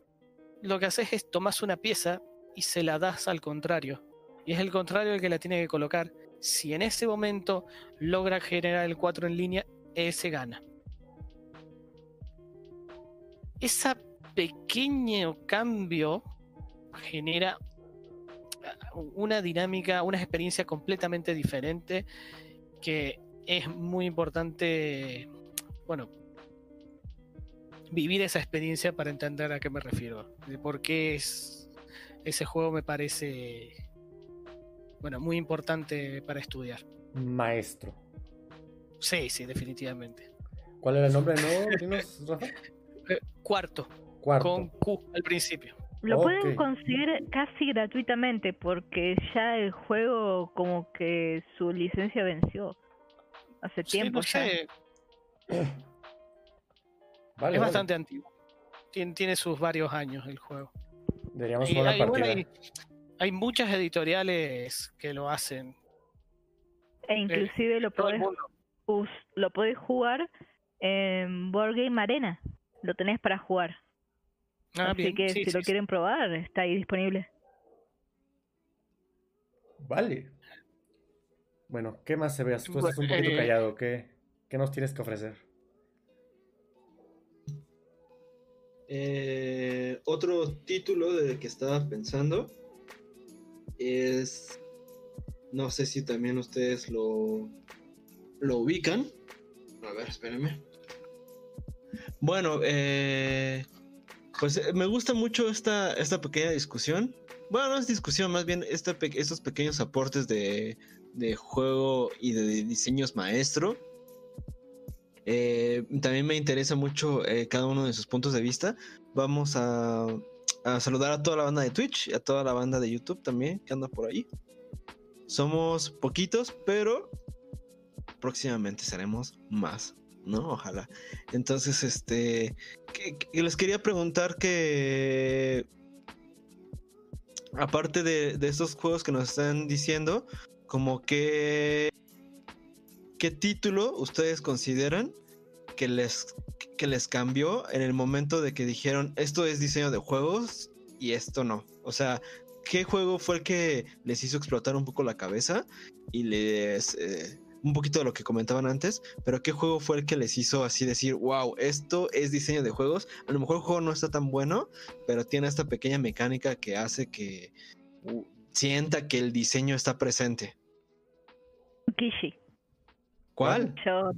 lo que haces es tomas una pieza y se la das al contrario. Y es el contrario el que la tiene que colocar. Si en ese momento logra generar el 4 en línea, ese gana. Ese pequeño cambio genera una dinámica, una experiencia completamente diferente que es muy importante, bueno, vivir esa experiencia para entender a qué me refiero, de por qué es, ese juego me parece, bueno, muy importante para estudiar. Maestro. Sí, sí, definitivamente. ¿Cuál era el nombre? Rafa? Eh, cuarto, Cuarto. con Q al principio. Lo pueden conseguir casi gratuitamente porque ya el juego como que su licencia venció hace Sí, tiempo ya. Vale, es vale. bastante antiguo. Tiene, tiene sus varios años el juego. Deberíamos Y jugar hay, bueno, hay- hay muchas editoriales que lo hacen. E inclusive lo podés, lo podés jugar en Board Game Arena. Lo tenés para jugar. Ah, Así bien. que Sí, si sí, lo sí. quieren probar, está ahí disponible. Vale. Bueno, ¿qué más se veas? Tú estás un poquito eh, callado. ¿Qué, ¿Qué nos tienes que ofrecer? Eh, otro título de que estaba pensando es. No sé si también ustedes lo, lo ubican. A ver, espérenme. Bueno, eh, pues eh, me gusta mucho esta, esta pequeña discusión. Bueno, no es discusión, más bien este estos pequeños aportes de, de juego y de diseños maestro. Eh, también me interesa mucho eh, cada uno de sus puntos de vista. Vamos a, a saludar a toda la banda de Twitch y a toda la banda de YouTube también que anda por ahí. Somos poquitos, pero próximamente seremos más, ¿no? Ojalá. Entonces, este, que- les quería preguntar que, aparte de, de estos juegos que nos están diciendo, como que, ¿qué título ustedes consideran que les, que les cambió en el momento de que dijeron, esto es diseño de juegos y esto no? O sea, ¿qué juego fue el que les hizo explotar un poco la cabeza y les... eh, un poquito de lo que comentaban antes, pero ¿qué juego fue el que les hizo así decir, wow, esto es diseño de juegos? A lo mejor el juego no está tan bueno, pero tiene esta pequeña mecánica que hace que uh, sienta que el diseño está presente. Kishi. ¿Cuál? Yo,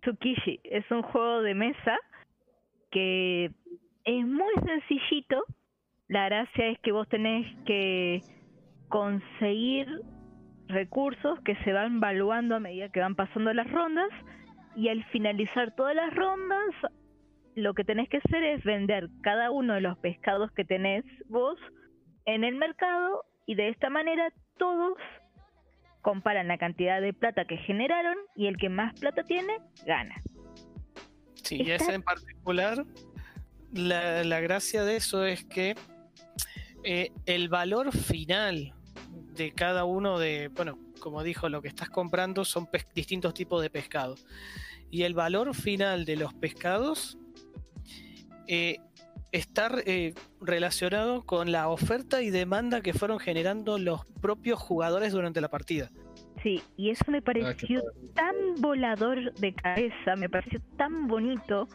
Tsukishi es un juego de mesa que es muy sencillito. La gracia es que vos tenés que conseguir recursos que se van valuando a medida que van pasando las rondas y al finalizar todas las rondas lo que tenés que hacer es vender cada uno de los pescados que tenés vos en el mercado y de esta manera todos comparan la cantidad de plata que generaron y el que más plata tiene gana. Sí, y Está- ese en particular, la, la gracia de eso es que eh, el valor final de cada uno de, bueno, como dijo, lo que estás comprando son distintos tipos de pescados. Y el valor final de los pescados eh, está eh, relacionado con la oferta y demanda que fueron generando los propios jugadores durante la partida. Sí, y eso me Ah, pareció tan volador de cabeza, me pareció tan bonito.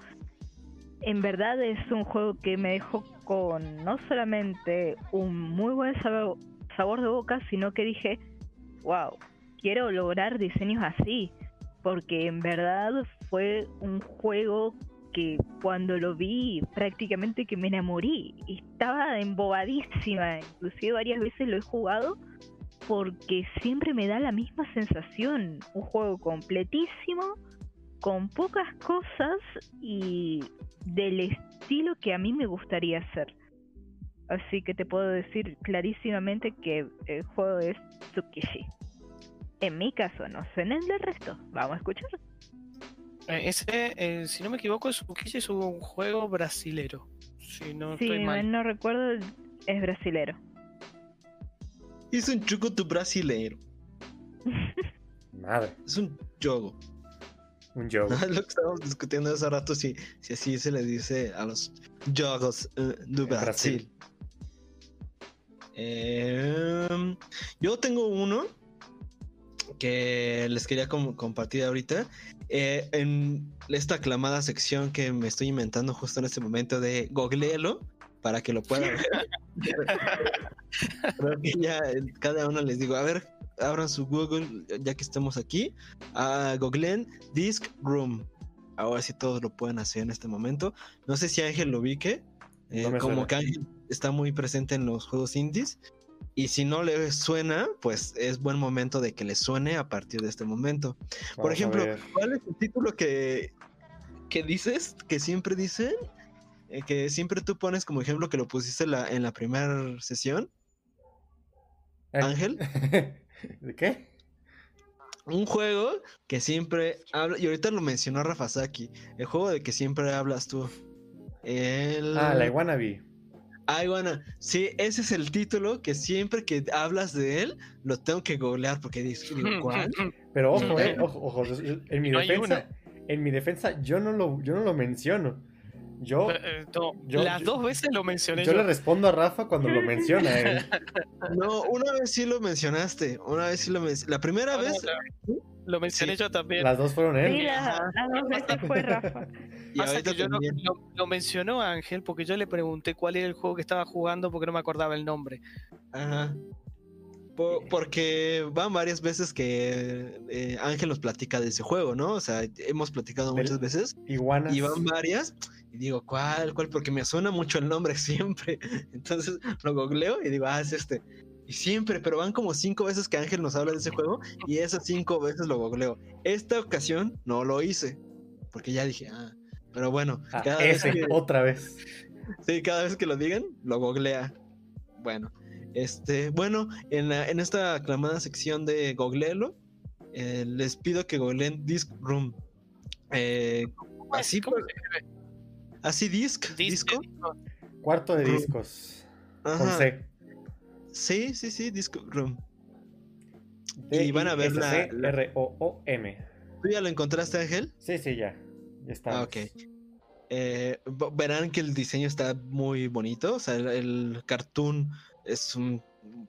En verdad es un juego que me dejó con no solamente un muy buen sabor, sabor de boca, sino que dije, wow, quiero lograr diseños así, porque en verdad fue un juego que cuando lo vi prácticamente que me enamoré. Estaba embobadísima, inclusive varias veces lo he jugado porque siempre me da la misma sensación. Un juego completísimo, con pocas cosas y del estilo que a mí me gustaría hacer. Así que te puedo decir clarísimamente que el juego es Tsukishi. En mi caso, no sé en el del resto. Vamos a escuchar. Eh, ese, eh, si no me equivoco, Tsukishi es un juego brasilero. Si no sí, estoy mal. no recuerdo, es brasilero. Es un chucuto brasileiro. Madre, Es un jogo. Un. Es lo que estábamos discutiendo hace rato, si, si así se le dice a los jogos eh, de Brasil. Brasil. Em, yo tengo uno que les quería com- compartir ahorita. eh, en esta aclamada sección que me estoy inventando justo en este momento de googleelo para que lo puedan ver. Creo que ya cada uno les digo, a ver, abran su Google ya que estamos aquí. a googleen Disc Room. Ahora sí todos lo pueden hacer en este momento. No sé si Ángel lo ubique. eh, No como suena. que Ángel está muy presente en los juegos indies. Y si no le suena, pues es buen momento de que le suene a partir de este momento. Por Vamos ejemplo. ¿cuál es el título que, que dices, que siempre dicen? Eh, que siempre tú pones como ejemplo que lo pusiste la- en la primera sesión. Eh, Ángel. ¿De qué? Un juego que siempre habla, y ahorita lo mencionó Rafa Saki, el juego de que siempre hablas tú. El... Ah, la Iguanabi. Ay, bueno, sí, ese es el título que siempre que hablas de él, lo tengo que googlear porque digo, ¿cuál? Pero ojo, eh, ojo, ojo. En mi defensa, en mi defensa, yo no lo, yo no lo menciono. Yo, Eh, no, yo- las yo- dos veces lo mencioné yo yo. le respondo a Rafa cuando lo menciona él. No, una vez sí lo mencionaste, una vez sí lo mencionaste. La primera No, vez, no, Lo mencioné Sí. yo también. Las dos fueron Sí, él. la- las dos veces fue Rafa. y Pasa ahorita que yo lo, lo- lo mencionó Ángel porque yo le pregunté cuál era el juego que estaba jugando porque no me acordaba el nombre. Ajá. Po- porque van varias veces que eh, Ángel nos platica de ese juego, ¿no? O sea, hemos platicado muchas veces Iguanas. y van varias y digo, ¿cuál? ¿Cuál? Porque me suena mucho el nombre siempre. Entonces lo googleo y digo, ah, es este. Y siempre, pero van como cinco veces que Ángel nos habla de ese juego y esas cinco veces lo googleo. Esta ocasión no lo hice porque ya dije, ah, pero bueno, Ah, cada vez ese, que, otra vez. Sí, cada vez que lo digan, lo googlea. Bueno, este, bueno, en, la- en esta aclamada sección de googleelo, eh, les pido que googleen Disc Room. Eh, así, ¿Cómo pues, se escribe? Así disc, Dis- disco. Cuarto de discos. Con Ajá. C. Sí, sí, sí, Disc Room. D Y van a ver la- la- R-O-O-M. ¿Tú ya lo encontraste, Ángel? Sí, sí, ya. Ya está. Ah, ok. Eh, verán que el diseño está muy bonito. O sea, el, el cartoon es un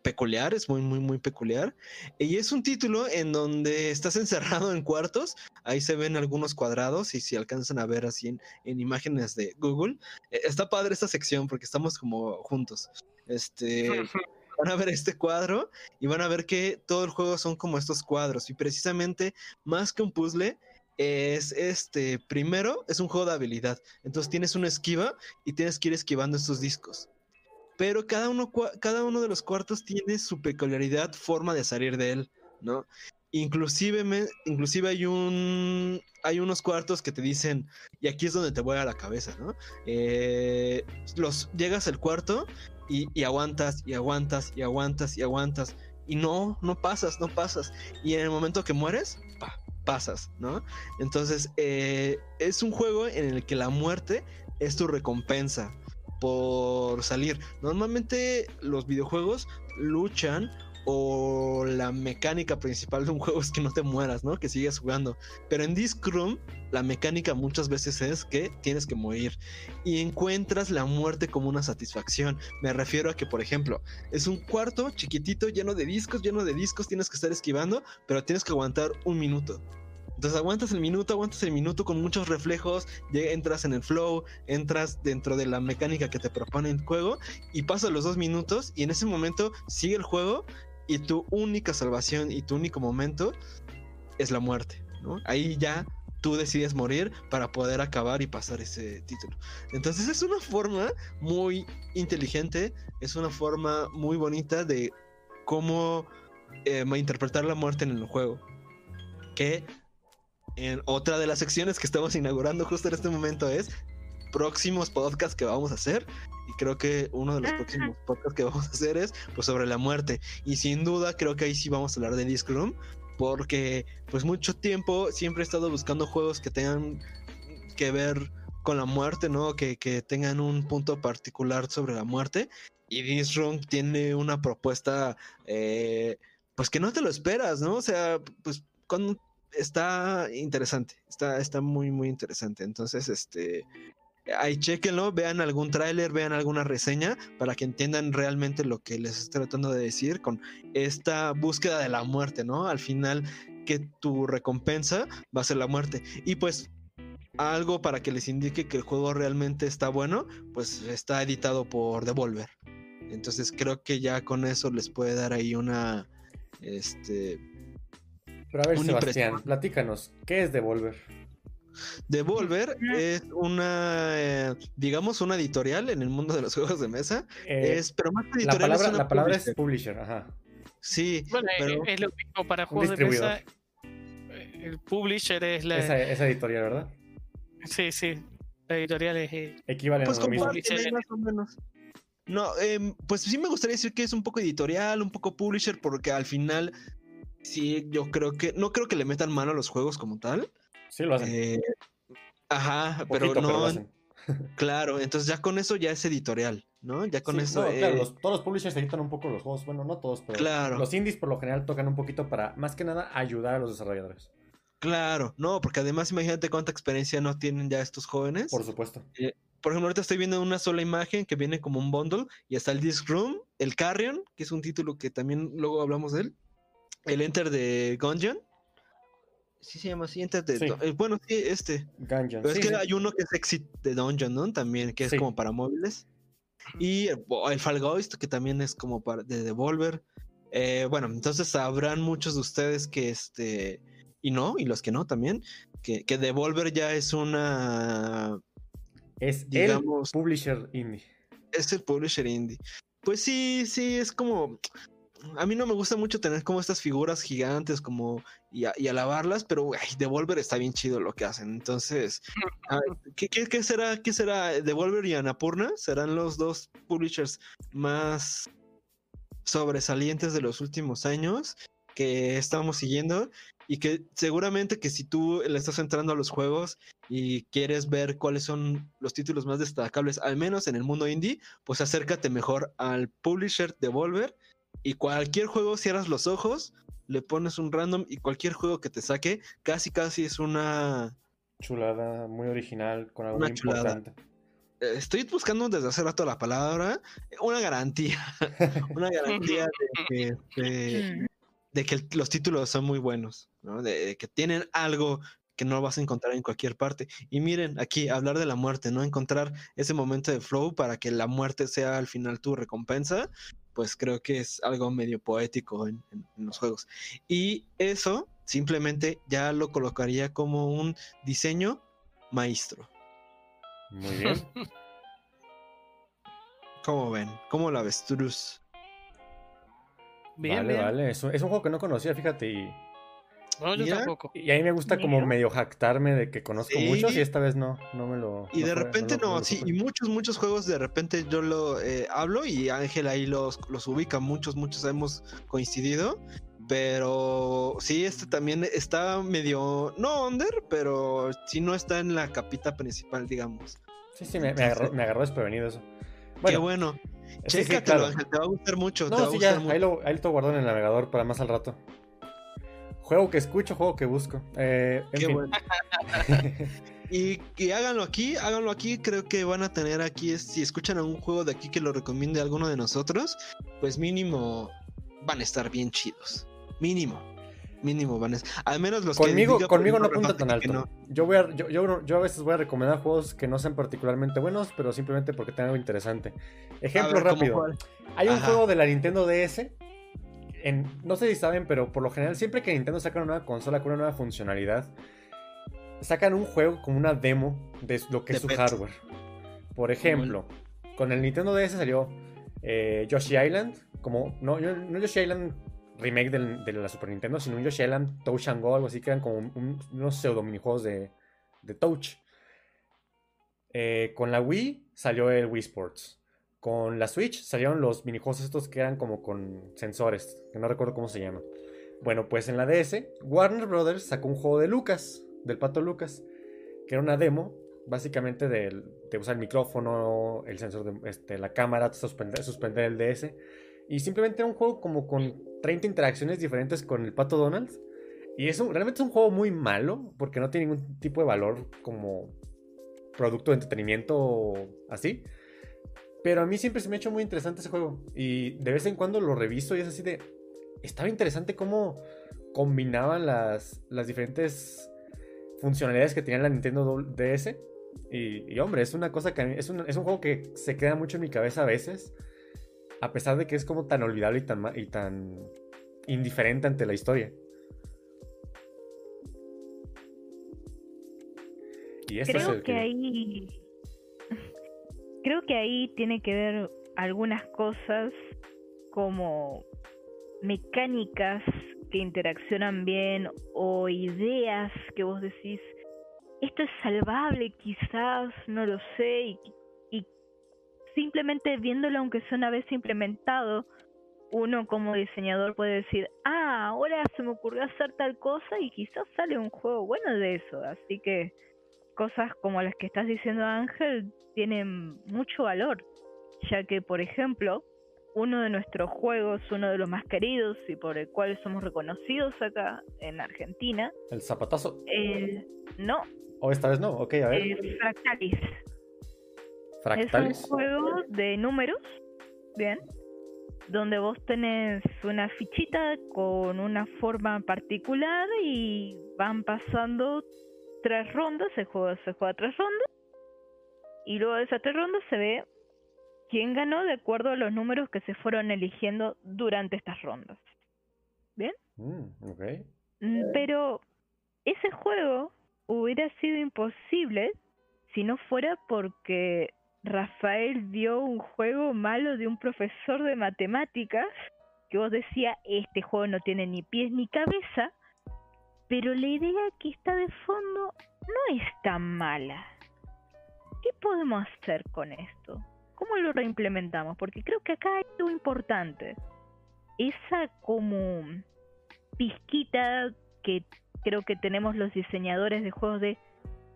peculiar, es muy, muy, muy peculiar. Y es un título en donde estás encerrado en cuartos. Ahí se ven algunos cuadrados y si alcanzan a ver así en, en imágenes de Google. eh, está padre esta sección porque estamos como juntos. Este, van a ver este cuadro y van a ver que todo el juego son como estos cuadros. Y precisamente, más que un puzzle, es este, primero es un juego de habilidad. Entonces tienes una esquiva y tienes que ir esquivando estos discos. Pero cada uno, cada uno de los cuartos tiene su peculiaridad, forma de salir de él, ¿no? Inclusive, inclusive hay un hay unos cuartos que te dicen y aquí es donde te voy a la cabeza, ¿no? Eh, los llegas al cuarto y, y aguantas y aguantas y aguantas y aguantas y no no pasas no pasas y en el momento que mueres pa, pasas, ¿no? Entonces, eh, es un juego en el que la muerte es tu recompensa por salir. Normalmente los videojuegos luchan o la mecánica principal de un juego es que no te mueras, ¿no? Que sigas jugando. Pero en Disc Room, la mecánica muchas veces es que tienes que morir y encuentras la muerte como una satisfacción. Me refiero a que, por ejemplo, es un cuarto chiquitito lleno de discos, lleno de discos, tienes que estar esquivando, pero tienes que aguantar un minuto. Entonces aguantas el minuto, aguantas el minuto con muchos reflejos, entras en el flow, entras dentro de la mecánica que te propone el juego y pasas los dos minutos y en ese momento sigue el juego y tu única salvación y tu único momento es la muerte, ¿no? Ahí ya tú decides morir para poder acabar y pasar ese título. Entonces es una forma muy inteligente, es una forma muy bonita de cómo eh, interpretar la muerte en el juego. Que en otra de las secciones que estamos inaugurando justo en este momento es próximos podcasts que vamos a hacer. Y creo que uno de los próximos podcasts que vamos a hacer es pues sobre la muerte. Y sin duda creo que ahí sí vamos a hablar de Disc Room. Porque pues mucho tiempo siempre he estado buscando juegos que tengan que ver con la muerte, ¿no? Que, que tengan un punto particular sobre la muerte. Y Disc Room tiene una propuesta eh, pues que no te lo esperas, ¿no? O sea, pues cuando está interesante, está, está muy, muy interesante. Entonces, este, ahí chequenlo, vean algún tráiler, vean alguna reseña para que entiendan realmente lo que les estoy tratando de decir con esta búsqueda de la muerte, ¿no? Al final que tu recompensa va a ser la muerte. Y pues algo para que les indique que el juego realmente está bueno, pues está editado por Devolver. Entonces creo que ya con eso les puede dar ahí una este pero a ver, Sebastián, platícanos, ¿qué es Devolver? Devolver es una, eh, digamos, una editorial en el mundo de los juegos de mesa. Eh, es, pero más editorial. La palabra, es, la palabra es publisher, ajá. Sí. Bueno, pero... es lo mismo para juegos de mesa. El publisher es la. Esa, esa, editorial, ¿verdad? Sí, sí. La editorial es. Eh, Equivalente pues a lo mismo. Más o menos. No, eh, pues sí me gustaría decir que es un poco editorial, un poco publisher, porque al final sí, yo creo que, no creo que le metan mano a los juegos como tal. Sí, lo hacen. Eh, ajá, pero no. claro, entonces ya con eso ya es editorial, ¿no? Ya con eso. claro, eh, todos los publishers editan un poco los juegos. Bueno, no todos, pero claro. los indies por lo general tocan un poquito para, más que nada, ayudar a los desarrolladores. Claro, no, porque además imagínate cuánta experiencia no tienen ya estos jóvenes. Por supuesto. Eh, por ejemplo, ahorita estoy viendo una sola imagen que viene como un bundle y está el Disc Room, el Carrion, que es un título que también luego hablamos de él el Enter de Gungeon. Sí se llama así, Enter de... Eh, bueno, sí, este. Gungeon. Pero es que hay uno que es Exit de Dungeon, ¿no? También, que es como para móviles. Y el, Fall Ghost, que también es como para de Devolver. Eh, bueno, entonces sabrán muchos de ustedes que este... Y no, y los que no también, que, que Devolver ya es una... Es digamos, el publisher indie. Es el publisher indie. Pues sí, sí, es como a mí no me gusta mucho tener como estas figuras gigantes como y, alabarlas, pero Devolver está bien chido lo que hacen. Entonces, ¿qué, será? ¿Qué será? Devolver y Anapurna serán los dos publishers más sobresalientes de los últimos años que estamos siguiendo y que seguramente que si tú le estás entrando a los juegos y quieres ver cuáles son los títulos más destacables, al menos en el mundo indie, pues acércate mejor al publisher Devolver y cualquier juego cierras los ojos, le pones un random y cualquier juego que te saque, casi casi es una chulada muy original con algo muy importante. Eh, estoy buscando desde hace rato la palabra, una garantía, una garantía de que, de, que los títulos son muy buenos, de, que tienen algo que no vas a encontrar en cualquier parte. Y miren, aquí hablar de la muerte, ¿no? Encontrar ese momento de flow para que la muerte sea al final tu recompensa, pues creo que es algo medio poético en, los juegos. Y eso simplemente ya lo colocaría como un diseño maestro. Muy bien. ¿Cómo ven? ¿Cómo la avestruz? Bien, vale, vale. Es un, es un juego que no conocía, fíjate, y no, yo tampoco. Y a mí me gusta como medio jactarme de que conozco muchos y esta vez no, no me lo. Y de repente no, sí, y muchos, muchos juegos de repente yo lo eh, hablo y Ángel ahí los, los ubica, muchos, muchos hemos coincidido. Pero sí, este también está medio, no under, pero sí no está en la capita principal, digamos. Sí, sí, me, agarró, me agarró desprevenido eso. Bueno, Qué bueno. Chécatelo, Ángel, te va a gustar mucho. No, sí, ya, Ahí, lo, ahí lo guardo en el navegador para más al rato. Juego que escucho, juego que busco. Eh, Qué bueno. y, háganlo aquí, háganlo aquí. Creo que van a tener aquí, si escuchan a un juego de aquí que lo recomiende alguno de nosotros, pues mínimo van a estar bien chidos. Mínimo. Mínimo van a Al menos los conmigo, que. Conmigo no apunta tan alto. Yo, voy a, yo, yo, a veces voy a recomendar juegos que no sean particularmente buenos, pero simplemente porque tengan algo interesante. Ejemplo rápido. Hay un juego de la Nintendo DS no sé si saben, pero por lo general, siempre que Nintendo saca una nueva consola con una nueva funcionalidad, sacan un juego como una demo de lo que De es su pet. hardware. Por ejemplo, con el Nintendo DS salió eh, Yoshi Island, como, no, no no Yoshi Island remake del- de la Super Nintendo, sino un Yoshi Island Touch and Go, algo así, que eran como un- unos pseudo minijuegos de, de Touch. Eh, con la Wii salió el Wii Sports. Con la Switch salieron los minijuegos estos que eran como con sensores, que no recuerdo cómo se llaman. Bueno, pues en la DS, Warner Brothers sacó un juego de Lucas, del pato Lucas, que era una demo, básicamente de usar el micrófono, el sensor de este, la cámara, suspender, suspender el DS. Y simplemente era un juego como con 30 interacciones diferentes con el pato Donald. Y es realmente es un juego muy malo, porque no tiene ningún tipo de valor como producto de entretenimiento así. Pero a mí siempre se me ha hecho muy interesante ese juego. Y de vez en cuando lo reviso y es así de. Estaba interesante cómo combinaban las, las diferentes funcionalidades que tenía la Nintendo DS. Y, y, hombre, es una cosa que es un, es un juego que se queda mucho en mi cabeza a veces. A pesar de que es como tan olvidable y tan, y tan indiferente ante la historia. Y este es Creo el que ahí. Creo que ahí tiene que ver algunas cosas como mecánicas que interaccionan bien o ideas que vos decís, esto es salvable quizás, no lo sé, y, simplemente viéndolo aunque sea una vez implementado, uno como diseñador puede decir, ah, ahora se me ocurrió hacer tal cosa y quizás sale un juego bueno de eso, así que cosas como las que estás diciendo Ángel tienen mucho valor, ya que por ejemplo, uno de nuestros juegos, uno de los más queridos y por el cual somos reconocidos acá en Argentina, El zapatazo. el no, O esta vez no. Ok, a ver. Fractalis. Fractalis. Es un juego de números, bien, donde vos tenés una fichita con una forma particular y van pasando tres rondas, el juego se juega tres rondas, y luego de esas tres rondas se ve quién ganó de acuerdo a los números que se fueron eligiendo durante estas rondas. Mm, ok. Mm, Pero ese juego hubiera sido imposible si no fuera porque Rafael vio un juego malo de un profesor de matemáticas que vos decía, este juego no tiene ni pies ni cabeza, pero la idea que está de fondo no es tan mala. ¿Qué podemos hacer con esto? ¿Cómo lo reimplementamos? Porque creo que acá hay algo importante. Esa como pizquita que creo que tenemos los diseñadores de juegos de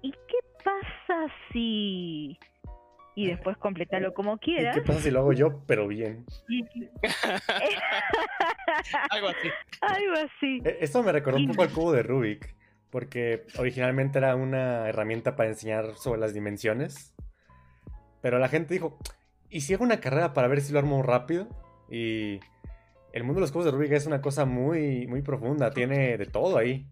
¿y qué pasa si y después completarlo como ¿Y quieras? qué pasa si lo hago yo, pero bien? Y- Algo así. Algo así. E- Esto me recordó un Y- poco al cubo de Rubik, porque originalmente era una herramienta para enseñar sobre las dimensiones. Pero la gente dijo, ¿y si hago una carrera para ver si lo armo rápido? Y el mundo de los cubos de Rubik es una cosa muy, muy profunda, tiene de todo ahí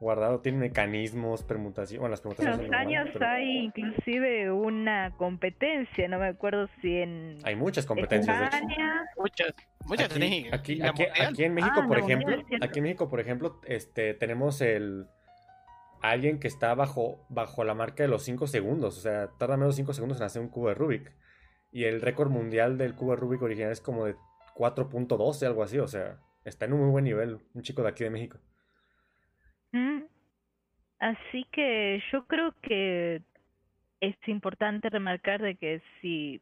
guardado, tiene mecanismos, permutaciones, bueno, las En permutaciones los son normales, años pero hay inclusive una competencia, no me acuerdo si en hay muchas competencias, de hecho. Muchas, muchas Aquí, aquí, aquí- en México, Ah, por la mundial, ejemplo, aquí en México, por ejemplo, este, tenemos el alguien que está bajo, bajo la marca de los 5 segundos, o sea, tarda menos de 5 segundos en hacer un cubo de Rubik. Y el récord mundial del cubo de Rubik original es como de 4.12, algo así, o sea, está en un muy buen nivel, un chico de aquí de México. Mm. Así que yo creo que es importante remarcar de que si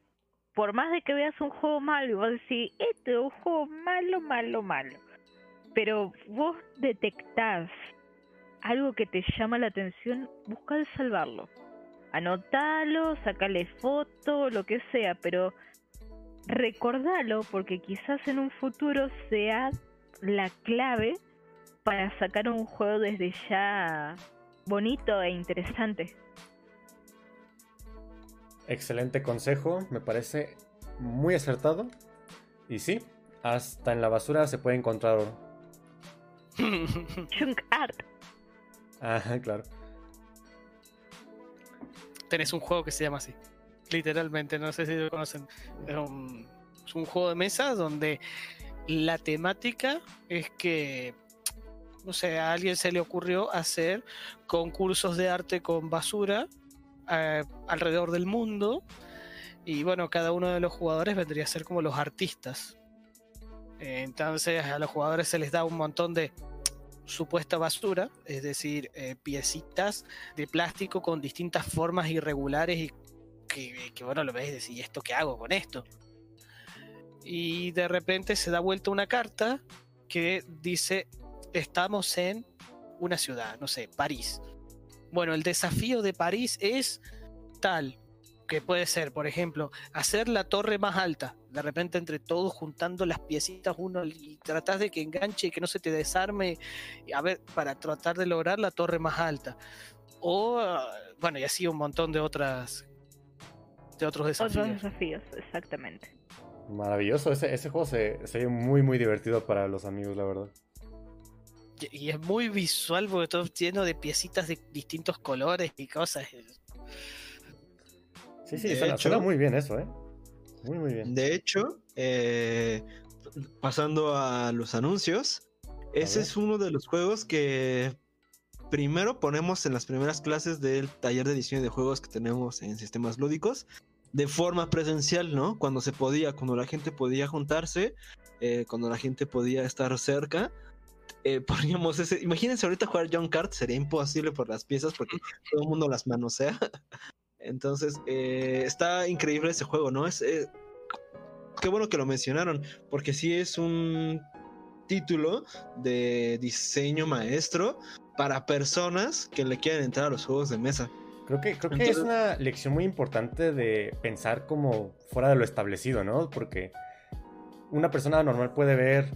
por más de que veas un juego malo y vos decís, este es un juego malo, malo, malo, pero vos detectás algo que te llama la atención, busca salvarlo. Anotalo, sacale foto, lo que sea, pero recordalo porque quizás en un futuro sea la clave para sacar un juego desde ya bonito e interesante. Excelente consejo, me parece muy acertado. Y sí, hasta en la basura se puede encontrar oro. Chunk Art. Ajá, claro. Tenés un juego que se llama así. Literalmente, no sé si lo conocen. Es un, es un juego de mesa donde la temática es que no sé, a alguien se le ocurrió hacer concursos de arte con basura eh, alrededor del mundo. Y bueno, cada uno de los jugadores vendría a ser como los artistas. Entonces a los jugadores se les da un montón de supuesta basura, es decir, eh, piecitas de plástico con distintas formas irregulares y que, que bueno, lo ves y decís, ¿esto qué hago con esto? Y de repente se da vuelta una carta que dice, estamos en una ciudad, no sé, París. Bueno, el desafío de París es tal, que puede ser, por ejemplo, hacer la torre más alta, de repente entre todos juntando las piecitas uno y tratás de que enganche y que no se te desarme, a ver, para tratar de lograr la torre más alta. O, bueno, y así un montón de otras de otros desafíos. Otros desafíos, exactamente. Maravilloso, ese, ese juego se, se ve muy muy divertido para los amigos, la verdad. Y, es muy visual porque todo lleno de piecitas de distintos colores y cosas. Sí, sí, suena, hecho- suena muy bien eso, ¿eh? Muy, muy bien. De hecho, eh, pasando a los anuncios, ese ver. es uno de los juegos que primero ponemos en las primeras clases del taller de diseño de juegos que tenemos en sistemas lúdicos de forma presencial, ¿no? Cuando se podía, cuando la gente podía juntarse, eh, cuando la gente podía estar cerca. Eh, poníamos ese. Imagínense ahorita jugar John Cart, sería imposible por las piezas porque todo el mundo las manosea. Entonces, eh, está increíble ese juego, ¿no? Es, eh, qué bueno que lo mencionaron, porque sí es un título de diseño maestro para personas que le quieren entrar a los juegos de mesa. Creo que, creo que es una lección muy importante de pensar como fuera de lo establecido, ¿no? Porque una persona normal puede ver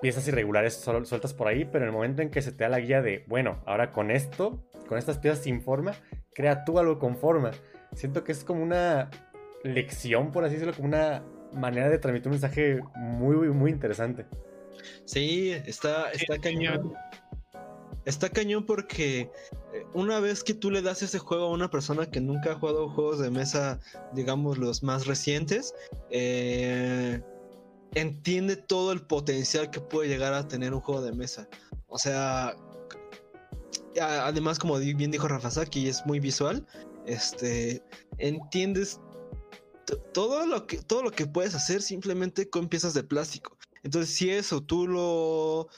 piezas irregulares sueltas por ahí, pero en el momento en que se te da la guía de, bueno, ahora con esto, con estas piezas sin forma, crea tú algo con forma. Siento que es como una lección, por así decirlo, como una manera de transmitir un mensaje muy, muy interesante. Sí, está, está cañón. Está cañón porque eh, una vez que tú le das ese juego a una persona que nunca ha jugado juegos de mesa, digamos los más recientes, eh, entiende todo el potencial que puede llegar a tener un juego de mesa. O sea, además como bien dijo Rafa Saki, es muy visual. Este, entiendes todo lo que todo lo que puedes hacer simplemente con piezas de plástico. Entonces, si eso tú lo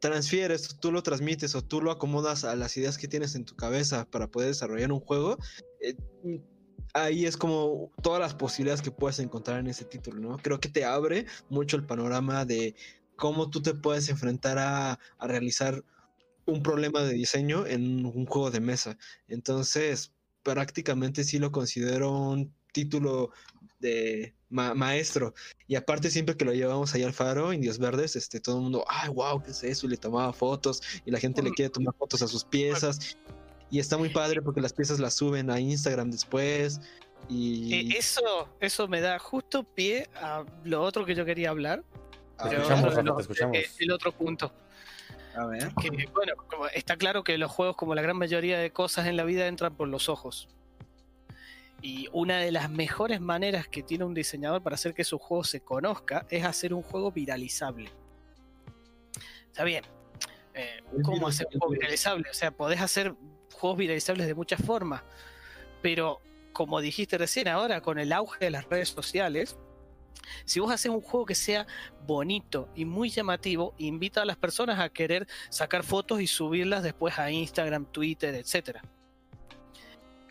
transfieres, tú lo transmites o tú lo acomodas a las ideas que tienes en tu cabeza para poder desarrollar un juego, eh, ahí es como todas las posibilidades que puedes encontrar en ese título, ¿no? Creo que te abre mucho el panorama de cómo tú te puedes enfrentar a, a realizar un problema de diseño en un juego de mesa. Entonces, prácticamente sí lo considero un título de ma- maestro. Y aparte, siempre que lo llevamos ahí al faro, Indios Verdes, este, todo el mundo, ay, wow, ¿qué es eso? Y le tomaba fotos, y la gente le quiere tomar fotos a sus piezas. Y está muy padre porque las piezas las suben a Instagram después. Y Eh, eso, eso me da justo pie a lo otro que yo quería hablar. pero escuchamos, escuchamos. El otro punto. a ver. Que, bueno, como está claro que los juegos, como la gran mayoría de cosas en la vida, entran por los ojos. Y una de las mejores maneras que tiene un diseñador para hacer que su juego se conozca es hacer un juego viralizable. Está bien. eh, ¿Cómo hacer un juego viralizable? O sea, podés hacer juegos viralizables de muchas formas. Pero, como dijiste recién, ahora con el auge de las redes sociales, si vos haces un juego que sea bonito y muy llamativo, invita a las personas a querer sacar fotos y subirlas después a Instagram, Twitter, etc.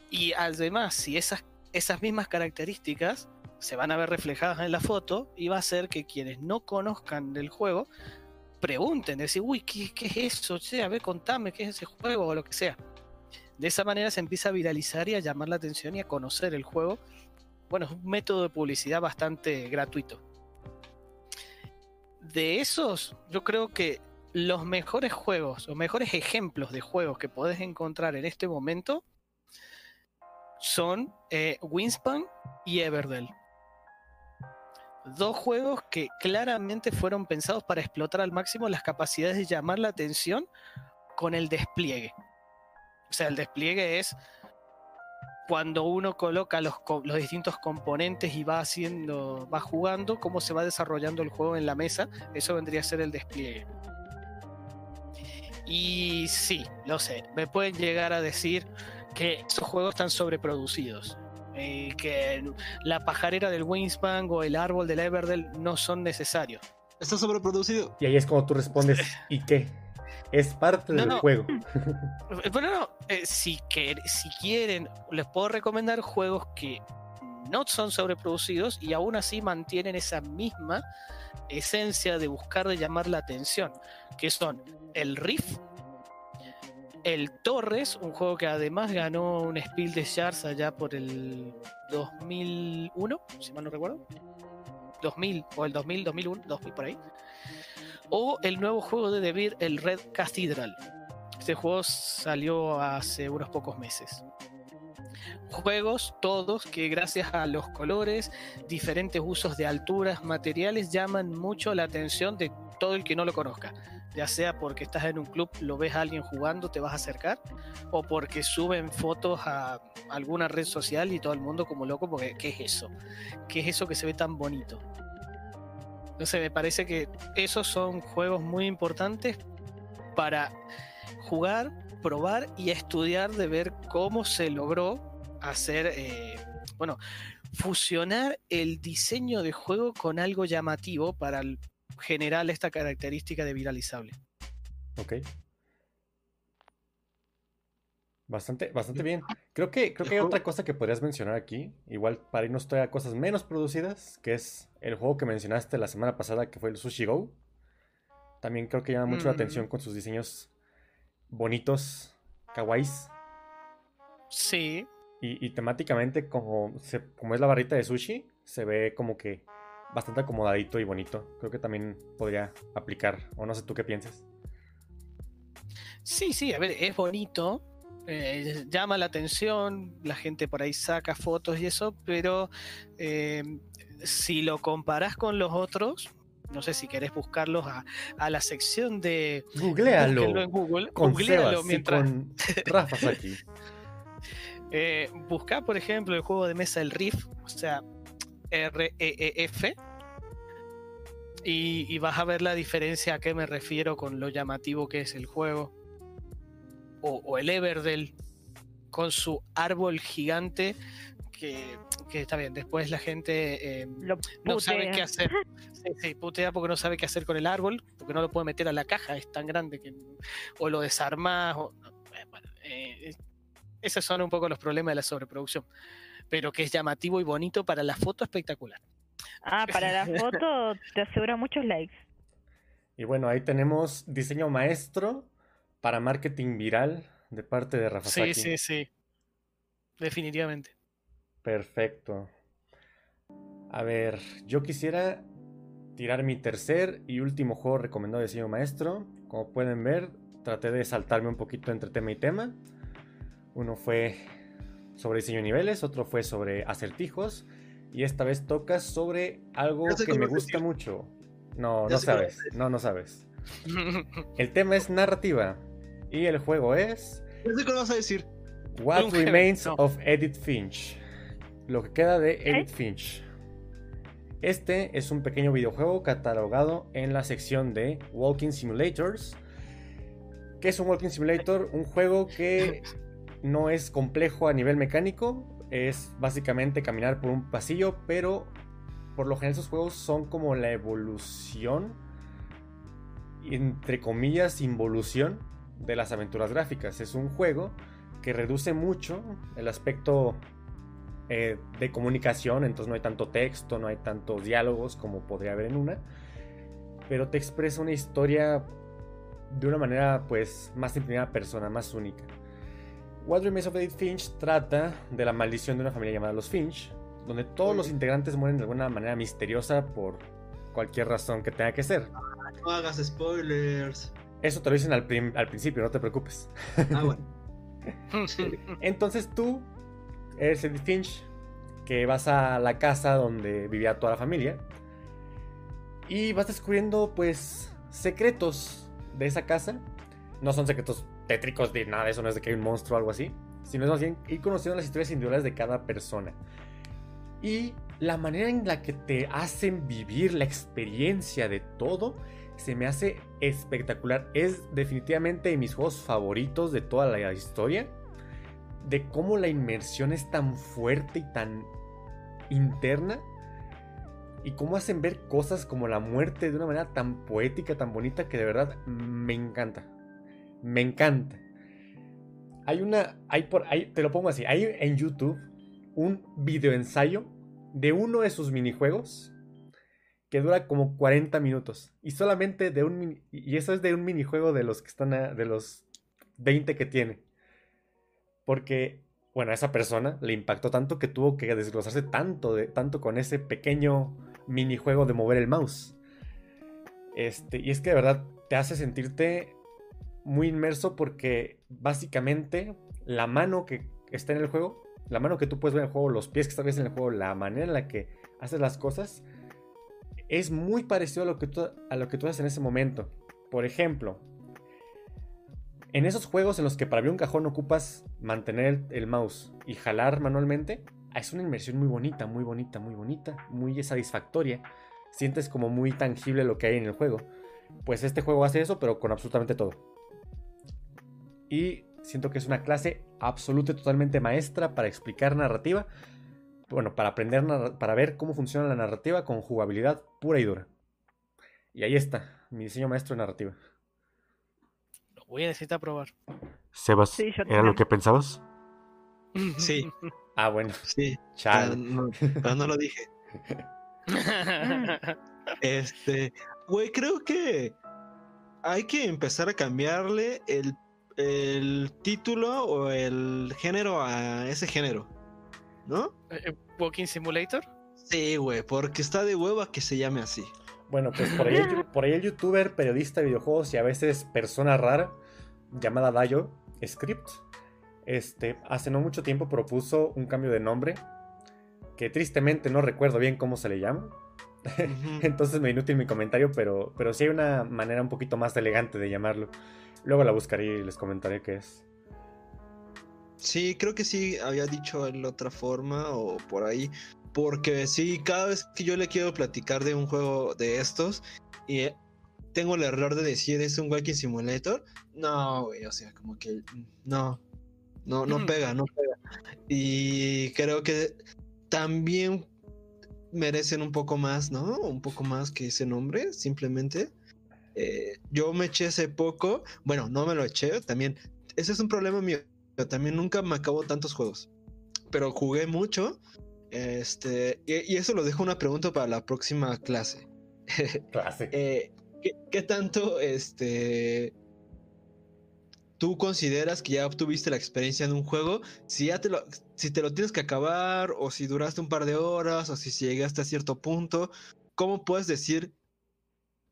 Y además, si esas, esas mismas características se van a ver reflejadas en la foto, y va a hacer que quienes no conozcan del juego pregunten, decir, uy, ¿qué, qué es eso? Che, a ver, contame qué es ese juego o lo que sea. De esa manera se empieza a viralizar y a llamar la atención y a conocer el juego. Bueno, es un método de publicidad bastante gratuito. De esos, yo creo que los mejores juegos, los mejores ejemplos de juegos que podés encontrar en este momento son eh, Winspan y Everdell. Dos juegos que claramente fueron pensados para explotar al máximo las capacidades de llamar la atención con el despliegue. O sea, el despliegue es cuando uno coloca los, los distintos componentes y va haciendo, va jugando, cómo se va desarrollando el juego en la mesa, eso vendría a ser el despliegue. Y sí, lo sé, me pueden llegar a decir que esos juegos están sobreproducidos. Y que la pajarera del Wingspan o el árbol del Everdell no son necesarios. Está sobreproducido. Y ahí es como tú respondes, ¿y qué? Es parte No, del no. juego. Bueno, no, eh, si, quieren, les puedo recomendar juegos que no son sobreproducidos y aún así mantienen esa misma esencia de buscar de llamar la atención, que son el Riff, el Torres, un juego que además ganó un Spiel des Jahres allá por el 2001, si mal no recuerdo. 2000 o el 2000, 2001, 2000 por ahí. O el nuevo juego de De Beer, el Red Cathedral. Este juego salió hace unos pocos meses. Juegos todos que gracias a los colores, diferentes usos de alturas, materiales, llaman mucho la atención de todo el que no lo conozca. Ya sea porque estás en un club, lo ves a alguien jugando, te vas a acercar, o porque suben fotos a alguna red social y todo el mundo como loco, porque ¿qué es eso? ¿Qué es eso que se ve tan bonito? Sé, me parece que esos son juegos muy importantes para jugar, probar y estudiar de ver cómo se logró hacer, eh, bueno, fusionar el diseño de juego con algo llamativo para generar esta característica de viralizable. Ok. Bastante, bastante bien. Creo que, creo que hay otra cosa que podrías mencionar aquí, igual para irnos todavía a cosas menos producidas, que es el juego que mencionaste la semana pasada, que fue el Sushi Go. También creo que llama mucho la Mm. atención con sus diseños bonitos, kawaiis, Sí, y, y temáticamente como, se- como es la barrita de sushi, se ve como que bastante acomodadito y bonito. Creo que también podría aplicar, o no sé tú qué piensas. sí, sí, a ver, es bonito, eh, llama la atención, la gente por ahí saca fotos y eso, pero eh, si lo comparás con los otros, no sé si querés buscarlos a, a la sección de... Googlealo. en Google, con googlealo Sebas mientras... con Rafa Saki. Eh, busca, por ejemplo, el juego de mesa El Riff, o sea, R-E-E-F, y, y vas a ver la diferencia a qué me refiero con lo llamativo que es el juego. O, o el Everdell, con su árbol gigante, que, que está bien, después la gente eh, no sabe qué hacer. Sí, sí, putea porque no sabe qué hacer con el árbol, porque no lo puede meter a la caja, es tan grande que. O lo desarmás. O, eh, bueno, eh, esos son un poco los problemas de la sobreproducción. Pero que es llamativo y bonito para la foto espectacular. Ah, para la foto te asegura muchos likes. Y bueno, ahí tenemos diseño maestro para marketing viral de parte de Rafa Sí, Saki. sí, sí. Definitivamente. Perfecto. A ver, yo quisiera tirar mi tercer y último juego recomendado de diseño maestro. Como pueden ver, traté de saltarme un poquito entre tema y tema. Uno fue sobre diseño de niveles, otro fue sobre acertijos. Y esta vez toca sobre algo que me gusta decir. mucho. No, Ya no sabes. No, no sabes. El tema es narrativa. Y el juego es No sé qué vas a decir. What Remains no. of Edith Finch. Lo que queda de Edith ¿Eh? Finch. Este es un pequeño videojuego catalogado en la sección de Walking Simulators. ¿Qué es un Walking Simulator? Un juego que no es complejo a nivel mecánico. Es básicamente caminar por un pasillo, pero por lo general esos juegos son como la evolución, entre comillas, involución de las aventuras gráficas. Es un juego que reduce mucho el aspecto eh, de comunicación, entonces no hay tanto texto, no hay tantos diálogos como podría haber en una, pero te expresa una historia de una manera pues más en primera persona, más única. What Remains of Edith Finch trata de la maldición de una familia llamada los Finch, donde todos los integrantes mueren de alguna manera misteriosa por cualquier razón que tenga que ser. No hagas spoilers. Eso te lo dicen al, prim- al principio, no te preocupes. Ah, bueno. Entonces tú eres Edith Finch, que vas a la casa donde vivía toda la familia y vas descubriendo pues secretos de esa casa. No son secretos tétricos de nada, eso no es de que hay un monstruo o algo así, sino es más bien ir conociendo las historias individuales de cada persona. Y la manera en la que te hacen vivir la experiencia de todo se me hace espectacular. Es definitivamente de mis juegos favoritos de toda la historia. De cómo la inmersión es tan fuerte y tan interna. Y cómo hacen ver cosas como la muerte de una manera tan poética, tan bonita, que de verdad me encanta. Me encanta. Hay una. Hay por. ahí te lo pongo así. Hay en YouTube un video ensayo de uno de sus minijuegos que dura como 40 minutos. Y solamente de un Y eso es de un minijuego de los que están. de los 20 que tiene. Porque. Bueno, a esa persona le impactó tanto que tuvo que desglosarse tanto, tanto con ese pequeño minijuego de mover el mouse. Este, y es que de verdad te hace sentirte muy inmerso porque básicamente la mano que está en el juego, la mano que tú puedes ver en el juego, los pies que estás en el juego, la manera en la que haces las cosas, es muy parecido a lo que tú, a lo que tú haces en ese momento. Por ejemplo, en esos juegos en los que para abrir un cajón ocupas mantener el, mouse y jalar manualmente, es una inmersión muy bonita, muy bonita, muy bonita, muy satisfactoria. Sientes como muy tangible lo que hay en el juego. Pues este juego hace eso, pero con absolutamente todo. Y siento que es una clase absoluta y totalmente maestra para explicar narrativa. Bueno, para aprender, para ver cómo funciona la narrativa con jugabilidad pura y dura. Y ahí está, mi diseño maestro de narrativa. Lo voy a necesitar probar. Sebas, ¿era lo que pensabas? Sí. Ah, bueno. Sí. Chao. No, no, lo dije. este, güey, creo que hay que empezar a cambiarle el el título o el género a ese género, ¿no? Eh, eh, ¿Walking Simulator? Sí, güey, porque está de hueva que se llame así. Bueno, pues por ahí, por ahí el youtuber, periodista de videojuegos y a veces persona rara llamada Dayo Script, este, hace no mucho tiempo propuso un cambio de nombre que tristemente no recuerdo bien cómo se le llama. Entonces me inútil mi comentario, pero, pero sí hay una manera un poquito más elegante de llamarlo. Luego la buscaré y les comentaré qué es. Sí, creo que sí había dicho en otra forma o por ahí. Porque sí, cada vez que yo le quiero platicar de un juego de estos y tengo el error de decir es un Walking Simulator, no, güey, o sea, como que no, no, no pega, no pega. Y creo que también merecen un poco más, ¿no? Un poco más que ese nombre, simplemente. Eh, yo me eché hace poco, bueno, no me lo eché, también, ese es un problema mío, también nunca me acabo tantos juegos, pero jugué mucho, este, y, eso lo dejo una pregunta para la próxima clase. Clase. Eh, ¿qué, tanto, este, tú consideras que ya obtuviste la experiencia de un juego, si ya te lo, si te lo tienes que acabar, o si duraste un par de horas, o si llegaste a cierto punto, ¿cómo puedes decir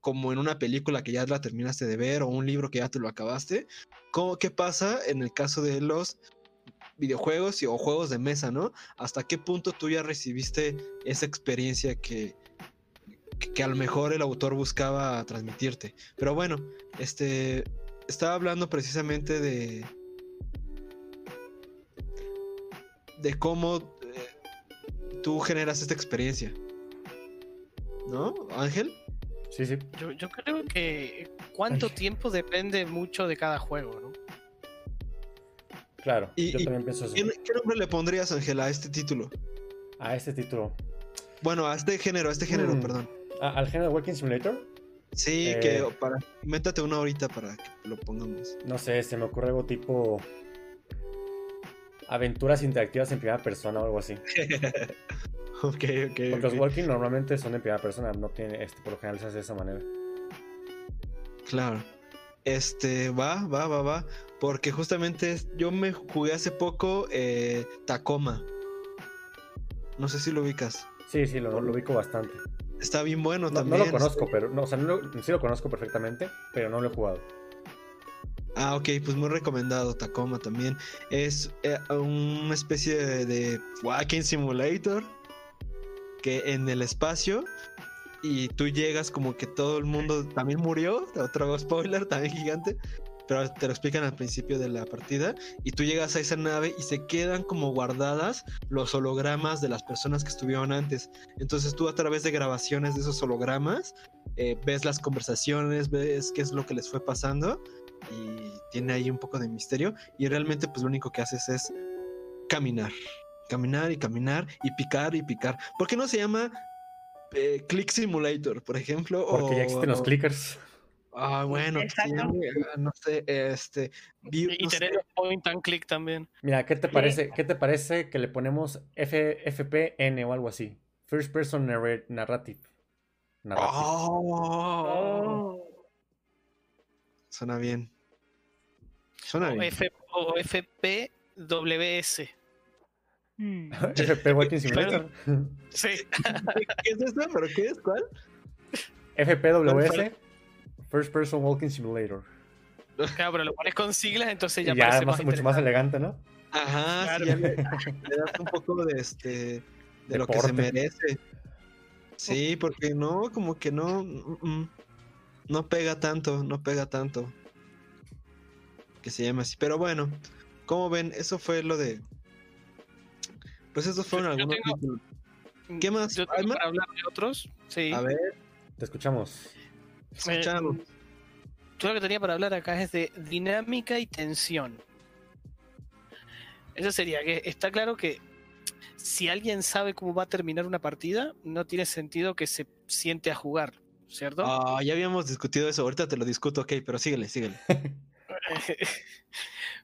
como en una película que ya la terminaste de ver o un libro que ya te lo acabaste. ¿Cómo, ¿Qué pasa en el caso de los videojuegos o juegos de mesa, no? ¿Hasta qué punto tú ya recibiste esa experiencia que, que, a lo mejor el autor buscaba transmitirte? Pero bueno, este estaba hablando precisamente de de cómo eh, tú generas esta experiencia. ¿No, Ángel? Sí, sí. Yo, creo que cuánto tiempo depende mucho de cada juego, ¿no? Claro, yo también pienso eso. ¿qué, nombre le pondrías, Ángela, a este título? A este título. Bueno, a este género, a este género, mm. perdón. ¿Al género Working Simulator? Sí, que eh, para. Métate una horita para que lo pongamos. No sé, se me ocurre algo tipo. Aventuras interactivas en primera persona o algo así. Ok, ok. Porque los walking normalmente son en primera persona, no tiene, este, por lo general se hace de esa manera. Claro. Este, va, va, va, va. Porque justamente yo me jugué hace poco eh, Tacoma. No sé si lo ubicas. Sí, sí, lo, lo ubico bastante. Está bien bueno no, también. No lo conozco, pero. No, o sea, no sí lo conozco perfectamente, pero no lo he jugado. Ah, ok, pues muy recomendado Tacoma también. Es eh, una especie de, de Walking Simulator que en el espacio y tú llegas como que todo el mundo también murió, otro spoiler también gigante, pero te lo explican al principio de la partida y tú llegas a esa nave y se quedan como guardadas los hologramas de las personas que estuvieron antes. Entonces tú a través de grabaciones de esos hologramas eh, ves las conversaciones, ves qué es lo que les fue pasando y tiene ahí un poco de misterio y realmente pues lo único que haces es caminar, caminar y caminar y picar y picar. ¿Por qué no se llama eh, Click Simulator, por ejemplo? Porque ya existen los clickers. Ah, bueno, se Exacto. llame, ah, no sé, este. vi- Y no sé, tener point and click también. Mira, ¿qué te Sí. parece? ¿Qué te parece que le ponemos F, FPN o algo así? First Person narra- Narrative. Narrative. Oh, Suena bien. Suena O, bien. F, o FPWS. Mm. FP Walking Simulator. Sí. ¿Qué es eso? ¿Pero qué es? ¿Cuál? FPWS. First Person Walking Simulator. Claro, pero lo pones con siglas, entonces ya, Y ya parece más, más mucho más elegante, ¿no? Ajá, Claro. sí, ya le, le das un poco de este. De lo que se merece. Sí, porque no, como que no. mm, mm, No pega tanto, no pega tanto. Que se llama así. Pero bueno, como ven, eso fue lo de. Pues esos fueron Yo- yo algunos tengo-. ¿Qué más? Yo ¿Hay tengo más? para hablar de otros. Sí. A ver, Te escuchamos. escuchamos. Eh, yo lo que tenía para hablar acá es de dinámica y tensión. Eso sería que está claro que si alguien sabe cómo va a terminar una partida, no tiene sentido que se siente a jugar, ¿cierto? Ah, ya habíamos discutido eso, ahorita te lo discuto, ok, pero síguele, síguele.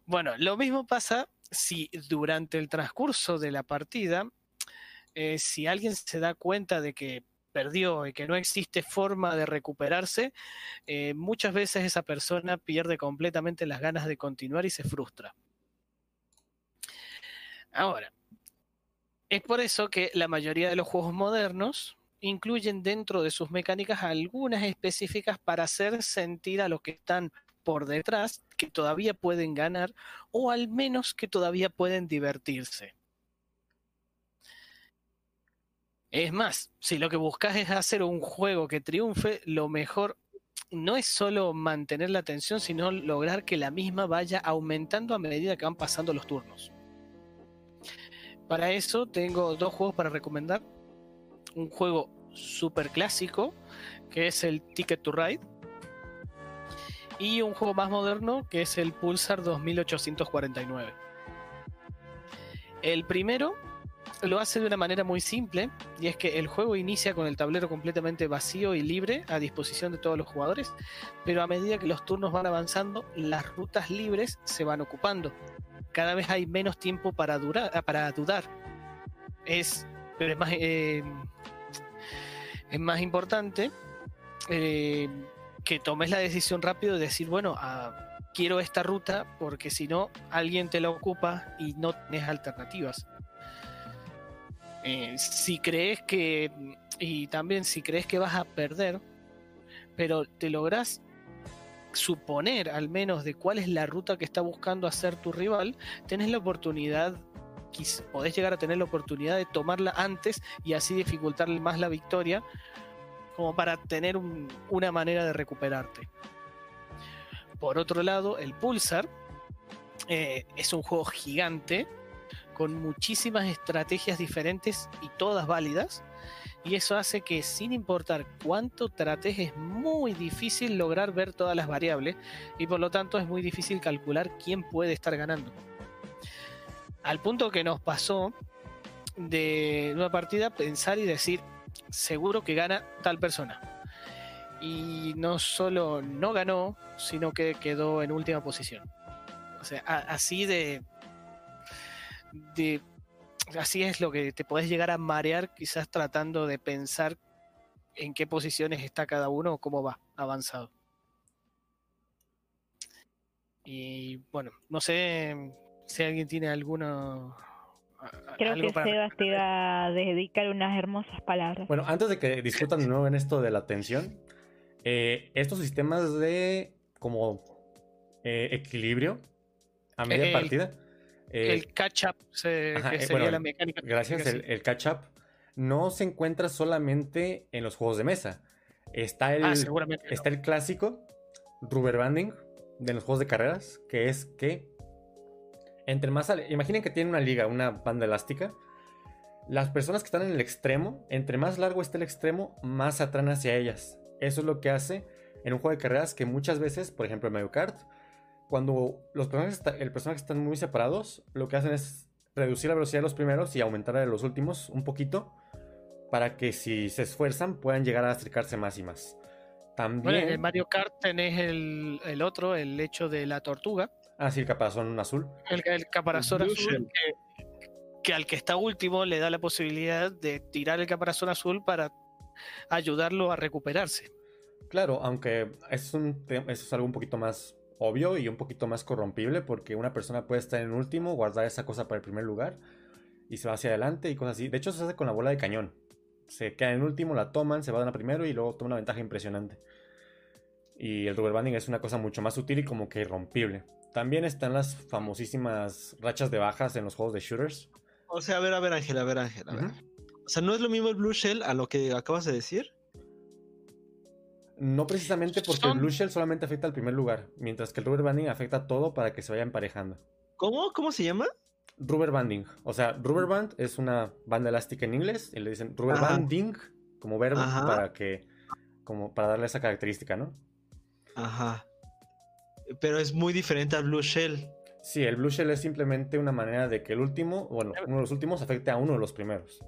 bueno, lo mismo pasa si durante el transcurso de la partida, eh, si alguien se da cuenta de que perdió y que no existe forma de recuperarse, eh, muchas veces esa persona pierde completamente las ganas de continuar y se frustra. Ahora, es por eso que la mayoría de los juegos modernos incluyen dentro de sus mecánicas algunas específicas para hacer sentir a los que están por detrás que todavía pueden ganar o al menos que todavía pueden divertirse. Es más, si lo que buscas es hacer un juego que triunfe, lo mejor no es solo mantener la atención, sino lograr que la misma vaya aumentando a medida que van pasando los turnos. Para eso tengo dos juegos para recomendar. Un juego súper clásico, que es el Ticket to Ride. Y un juego más moderno, que es el Pulsar 2849. El primero lo hace de una manera muy simple, y es que el juego inicia con el tablero completamente vacío y libre a disposición de todos los jugadores, pero a medida que los turnos van avanzando, las rutas libres se van ocupando. Cada vez hay menos tiempo para, durar, para dudar. Es, pero es más, eh, es más importante eh, que tomes la decisión rápido de decir, bueno, ah, quiero esta ruta porque si no, alguien te la ocupa y no tienes alternativas. Eh, si crees que, y también si crees que vas a perder, pero te logras suponer al menos de cuál es la ruta que está buscando hacer tu rival, tenés la oportunidad, podés llegar a tener la oportunidad de tomarla antes y así dificultarle más la victoria, como para tener un- una manera de recuperarte. Por otro lado, el Pulsar eh, es un juego gigante con muchísimas estrategias diferentes y todas válidas. Y eso hace que sin importar cuánto trates es muy difícil lograr ver todas las variables y por lo tanto es muy difícil calcular quién puede estar ganando. Al punto que nos pasó de una partida pensar y decir, seguro que gana tal persona. Y no solo no ganó, sino que quedó en última posición. O sea, así de, de así es lo que te podés llegar a marear quizás tratando de pensar en qué posiciones está cada uno o cómo va avanzado. Y bueno, no sé si alguien tiene alguno a- Creo algo que para Sebas te va a dedicar unas hermosas palabras. Bueno, antes de que discutan de nuevo en esto de la atención, eh, estos sistemas de como eh, equilibrio a media El- partida. eh, el catch up se- ajá, que sería bueno, la mecánica. Gracias, el, catch-up no se encuentra solamente en los juegos de mesa. Está el, Ah, no. está el clásico, rubber banding, de los juegos de carreras, que es que entre más... Imaginen que tienen una liga, una banda elástica. Las personas que están en el extremo, entre más largo esté el extremo, más se atraen hacia ellas. Eso es lo que hace en un juego de carreras que muchas veces, por ejemplo en Mario Kart, cuando los personajes, el personaje están muy separados, lo que hacen es reducir la velocidad de los primeros y aumentar la de los últimos un poquito para que si se esfuerzan puedan llegar a acercarse más y más. También... Bueno, en el Mario Kart tenés el, el otro, el hecho de la tortuga, Ah, sí, el caparazón azul. el, el caparazón azul, que, que al que está último le da la posibilidad de tirar el caparazón azul para ayudarlo a recuperarse. Claro, aunque es, un, eso es algo un poquito más obvio y un poquito más corrompible porque una persona puede estar en último, guardar esa cosa para el primer lugar y se va hacia adelante y cosas así. De hecho, se hace con la bola de cañón. Se queda en último, la toman, se van a primero y luego toma una ventaja impresionante. Y el rubber banding es una cosa mucho más sutil y como que irrompible. También están las famosísimas rachas de bajas en los juegos de shooters. O sea, a ver, a ver, Ángel, a ver, Ángel, a ver. O sea, ¿no es lo mismo el Blue Shell a lo que acabas de decir? No precisamente porque el blue shell solamente afecta al primer lugar, mientras que el rubber banding afecta a todo para que se vaya emparejando. ¿Cómo? ¿Cómo se llama? Rubber banding. O sea, rubber band es una banda elástica en inglés y le dicen rubber Ajá. banding como verbo Ajá. para que como para darle esa característica, ¿no? Ajá. Pero es muy diferente al Blue Shell. Sí, el blue shell es simplemente una manera de que el último, bueno, uno de los últimos afecte a uno de los primeros.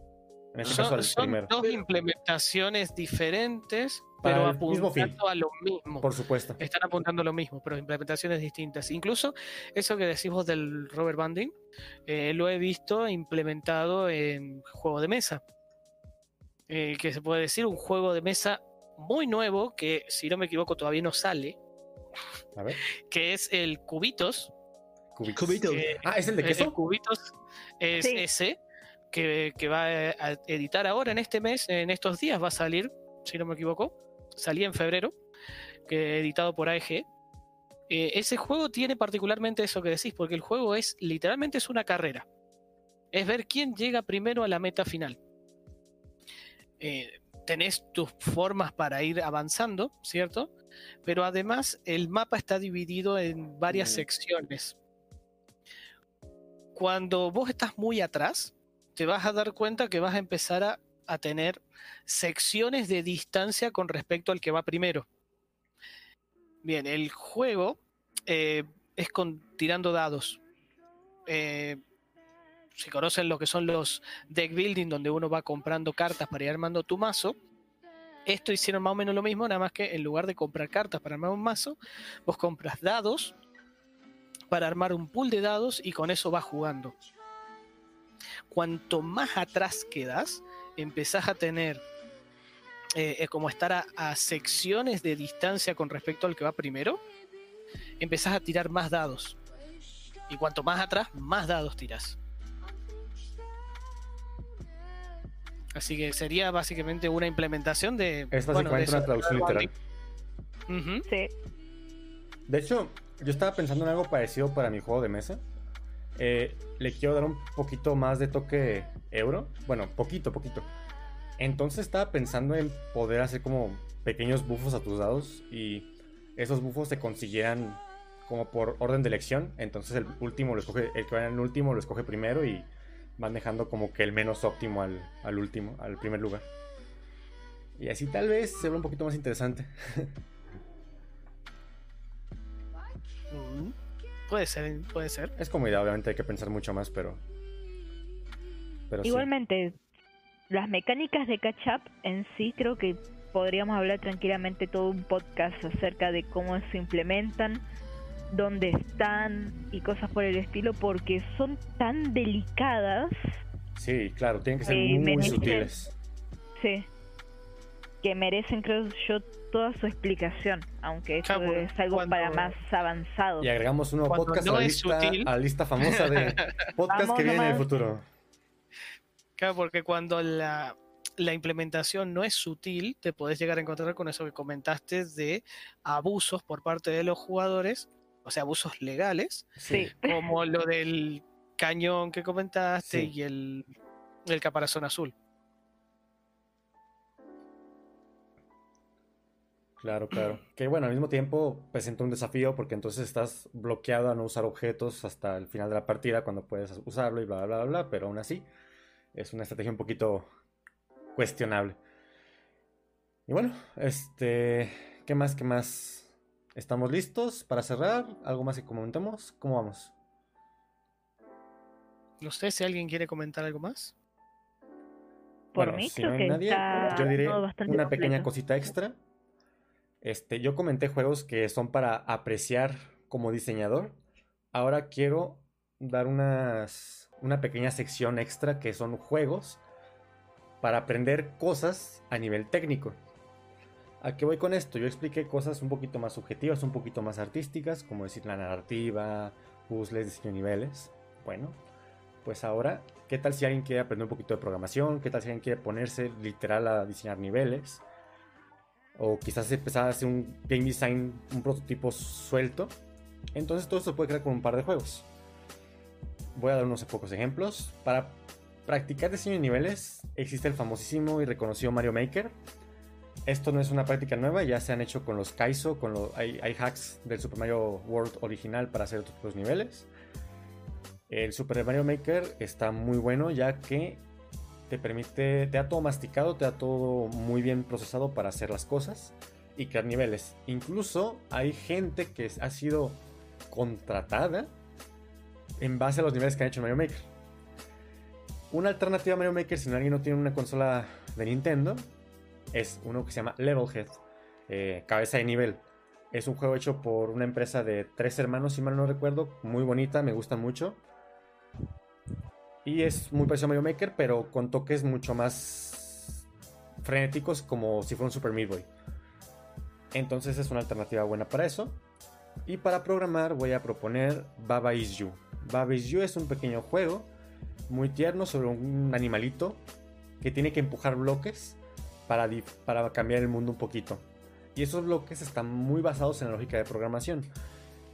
En este caso Son, al son primero, dos implementaciones diferentes, Para pero mismo apuntando a lo mismo. por supuesto. Están apuntando a lo mismo, pero implementaciones distintas. Incluso eso que decimos del rubber banding, eh, lo he visto implementado en juego de mesa. Eh, que se puede decir un juego de mesa muy nuevo, que si no me equivoco todavía no sale, A ver. que es el Cubitos. Cubitos. Cubitos. que- Ah, ¿es el de el queso? Cubitos es Sí. ese, que, que va a editar ahora en este mes, en estos días va a salir, si no me equivoco. Salía en febrero, que editado por AEG. Eh, ese juego tiene particularmente eso que decís, porque el juego es literalmente es una carrera. Es ver quién llega primero a la meta final. Eh, tenés tus formas para ir avanzando, ¿cierto? Pero además el mapa está dividido en varias secciones. Cuando vos estás muy atrás, te vas a dar cuenta que vas a empezar a, a tener secciones de distancia con respecto al que va primero. Bien, el juego eh, es con tirando dados. Eh, si conocen lo que son los deck building, donde uno va comprando cartas para ir armando tu mazo, esto hicieron más o menos lo mismo, nada más que en lugar de comprar cartas para armar un mazo, vos compras dados para armar un pool de dados y con eso vas jugando. Cuanto más atrás quedas, empezás a tener eh, eh, como estar a, a secciones de distancia con respecto al que va primero, empezás a tirar más dados. Y cuanto más atrás, más dados tiras. Así que sería básicamente una implementación de. Es bueno, de básicamente una traducción literal. Sí. De hecho, yo estaba pensando en algo parecido para mi juego de mesa. Eh, le quiero dar un poquito más de toque euro. Bueno, poquito, poquito. Entonces estaba pensando en poder hacer como pequeños bufos a tus dados y esos bufos se consiguieran como por orden de elección. Entonces el último lo escoge, el que va en el último lo escoge primero y van dejando como que el menos óptimo al, al último, al primer lugar. Y así tal vez se ve un poquito más interesante. Mm, Puede ser, puede ser. Es como idea, obviamente hay que pensar mucho más, pero. Pero sí. Igualmente, las mecánicas de catch up en sí creo que podríamos hablar tranquilamente todo un podcast acerca de cómo se implementan, dónde están y cosas por el estilo, porque son tan delicadas, Sí, claro, tienen que ser Sí, muy merecen. sutiles. sí, que merecen creo yo toda su explicación, aunque Claro, es algo cuando- para más avanzados. Y agregamos un nuevo Cuando podcast no a, la lista, sutil. a la lista famosa de podcast Vamos que viene en el futuro. Claro, porque cuando la, la implementación no es sutil, te podés llegar a encontrar con eso que comentaste de abusos por parte de los jugadores, o sea, abusos legales, Sí, como lo del cañón que comentaste Sí. y el, el caparazón azul. Claro, claro. Que bueno, al mismo tiempo presenta un desafío porque entonces estás bloqueado a no usar objetos hasta el final de la partida cuando puedes usarlo y bla, bla, bla, bla, pero aún así es una estrategia un poquito cuestionable. Y bueno, este, ¿qué más? ¿Qué más? ¿Estamos listos para cerrar? ¿Algo más que comentemos? ¿Cómo vamos? No sé si alguien quiere comentar algo más. Por mí si creo no hay que nadie, está yo diré una pequeña cosita extra. Este, yo comenté juegos que son para apreciar como diseñador. Ahora quiero dar unas, una pequeña sección extra que son juegos para aprender cosas a nivel técnico. ¿A qué voy con esto? Yo expliqué cosas un poquito más subjetivas, un poquito más artísticas, como decir la narrativa, puzzles, diseño niveles. Bueno, pues ahora, ¿qué tal si alguien quiere aprender un poquito de programación? ¿Qué tal si alguien quiere ponerse literal a diseñar niveles? O quizás empezar a hacer un game design, un prototipo suelto. Entonces todo esto puede crear con un par de juegos. Voy a dar unos pocos ejemplos. Para practicar diseño de niveles existe el famosísimo y reconocido Mario Maker. Esto no es una práctica nueva, ya se han hecho con los Kaizo, con los, hay, hacks del Super Mario World original para hacer otros niveles. El Super Mario Maker está muy bueno ya que te permite, te da todo masticado, te da todo muy bien procesado para hacer las cosas y crear niveles. Incluso hay gente que ha sido contratada en base a los niveles que han hecho en Mario Maker. Una alternativa a Mario Maker, si alguien no tiene una consola de Nintendo, es uno que se llama Levelhead, eh, cabeza de nivel. Es un juego hecho por una empresa de tres hermanos, si mal no recuerdo, muy bonita, me gusta mucho. Y es muy parecido a Mario Maker, pero con toques mucho más frenéticos, como si fuera un Super Meat Boy. Entonces es una alternativa buena para eso. Y para programar voy a proponer Baba Is You. Baba Is You es un pequeño juego muy tierno sobre un animalito que tiene que empujar bloques para, cambiar el mundo un poquito. Y esos bloques están muy basados en la lógica de programación.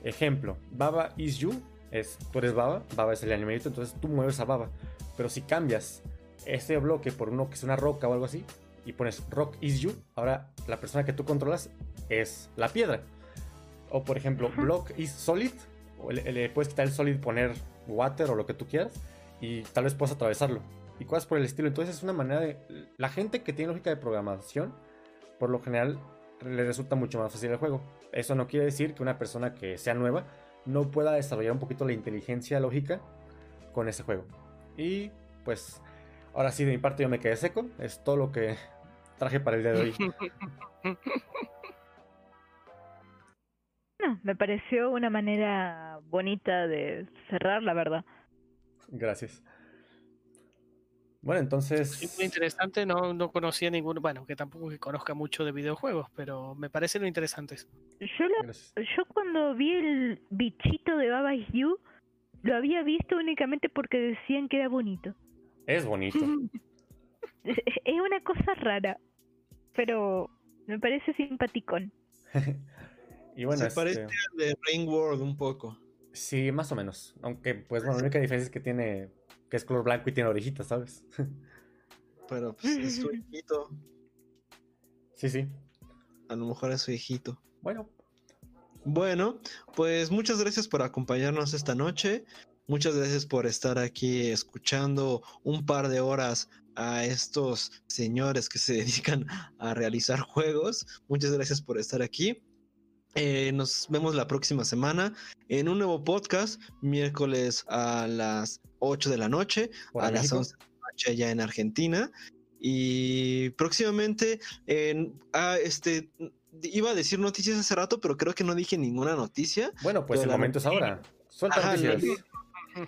Ejemplo, Baba is you, es, tú eres Baba, Baba es el animalito, entonces tú mueves a Baba. Pero si cambias ese bloque por uno que es una roca o algo así, y pones Rock is you, ahora la persona que tú controlas es la piedra. O por ejemplo, Block is solid, o le, le puedes quitar el solid, poner water o lo que tú quieras, y tal vez puedas atravesarlo. Y cosas por el estilo. Entonces es una manera de... La gente que tiene lógica de programación, por lo general, le resulta mucho más fácil el juego. Eso no quiere decir que una persona que sea nueva no pueda desarrollar un poquito la inteligencia lógica con ese juego. Y pues, ahora sí, de mi parte yo me quedé seco. Es todo lo que traje para el día de hoy. No, me pareció una manera bonita de cerrar, la verdad. Gracias. Bueno, entonces... Sí, muy interesante, no, no conocía ninguno, bueno, que tampoco que conozca mucho de videojuegos, pero me parecen interesantes. Yo, lo- Gracias. yo cuando vi el bichito de Baba Is You, lo había visto únicamente porque decían que era bonito. Es bonito. Es es una cosa rara, pero me parece simpaticón. y bueno, Se este, parece al de Rain World un poco. sí, más o menos. Aunque, pues bueno, la única diferencia es que tiene, que es color blanco y tiene orejitas, ¿sabes? Pero pues, es su hijito. sí, sí. A lo mejor es su hijito. Bueno, Bueno, pues muchas gracias por acompañarnos esta noche. Muchas gracias por estar aquí escuchando un par de horas a estos señores que se dedican a realizar juegos. Muchas gracias por estar aquí. Eh, nos vemos la próxima semana en un nuevo podcast, miércoles a las 8 de la noche, a las México. 11 de la noche allá en Argentina. Y próximamente, en, ah, este, iba a decir noticias hace rato, pero creo que no dije ninguna noticia. Bueno, pues el momento es ahora. Suelta Ajá, noticias. no,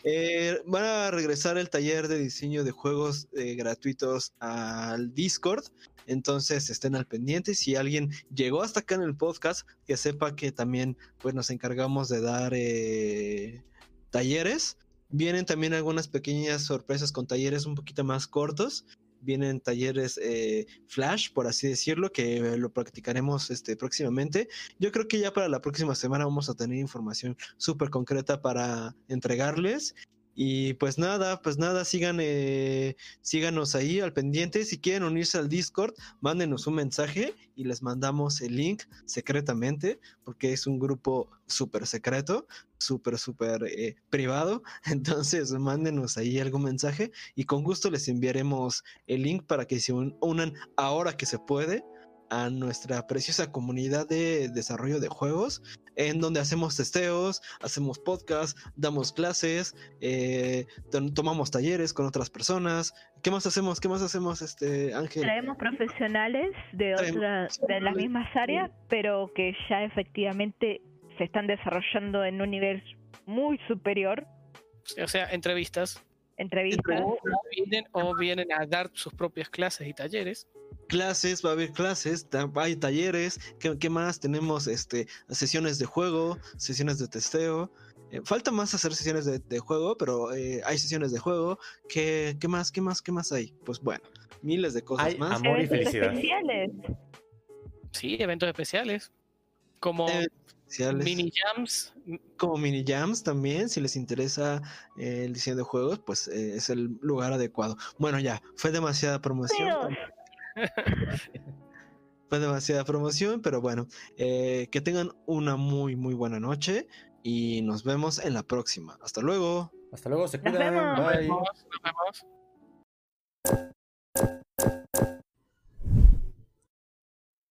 Eh, van a regresar el taller de diseño de juegos eh, gratuitos al Discord. Entonces estén al pendiente. Si alguien llegó hasta acá en el podcast, que sepa que también pues, nos encargamos de dar eh, talleres. Vienen también algunas pequeñas sorpresas con talleres un poquito más cortos. Vienen talleres eh, flash, por así decirlo, que lo practicaremos este, próximamente. Yo creo que ya para la próxima semana vamos a tener información súper concreta para entregarles. Y pues nada, pues nada, sigan, eh, síganos ahí al pendiente. Si quieren unirse al Discord, mándenos un mensaje y les mandamos el link secretamente, porque es un grupo súper secreto, súper, súper eh, privado. Entonces, mándenos ahí algún mensaje y con gusto les enviaremos el link para que se unan ahora que se puede a nuestra preciosa comunidad de desarrollo de juegos, en donde hacemos testeos, hacemos podcasts, damos clases, eh, tomamos talleres con otras personas. ¿Qué más hacemos? ¿Qué más hacemos, este Ángel? Traemos profesionales de otras, de las mismas áreas, pero que ya efectivamente se están desarrollando en un nivel muy superior. O sea, entrevistas. Entrevistas. o vienen a dar sus propias clases y talleres clases, va a haber clases, hay talleres, ¿qué, más? Tenemos este, sesiones de juego, sesiones de testeo. Eh, falta más hacer sesiones de, juego, pero eh, hay sesiones de juego. ¿Qué, ¿Qué, más? ¿Qué más? ¿Qué más hay? Pues bueno, miles de cosas hay más. Amor y felicidad. Especiales. Sí, eventos especiales. Como mini jams. Como mini jams también, si les interesa eh, el diseño de juegos, pues es el lugar adecuado. Bueno, ya, fue demasiada promoción. Fue demasiada promoción, pero bueno, eh, que tengan una muy, muy buena noche y nos vemos en la próxima. Hasta luego. Hasta luego, se cuidan. Bye. Nos vemos.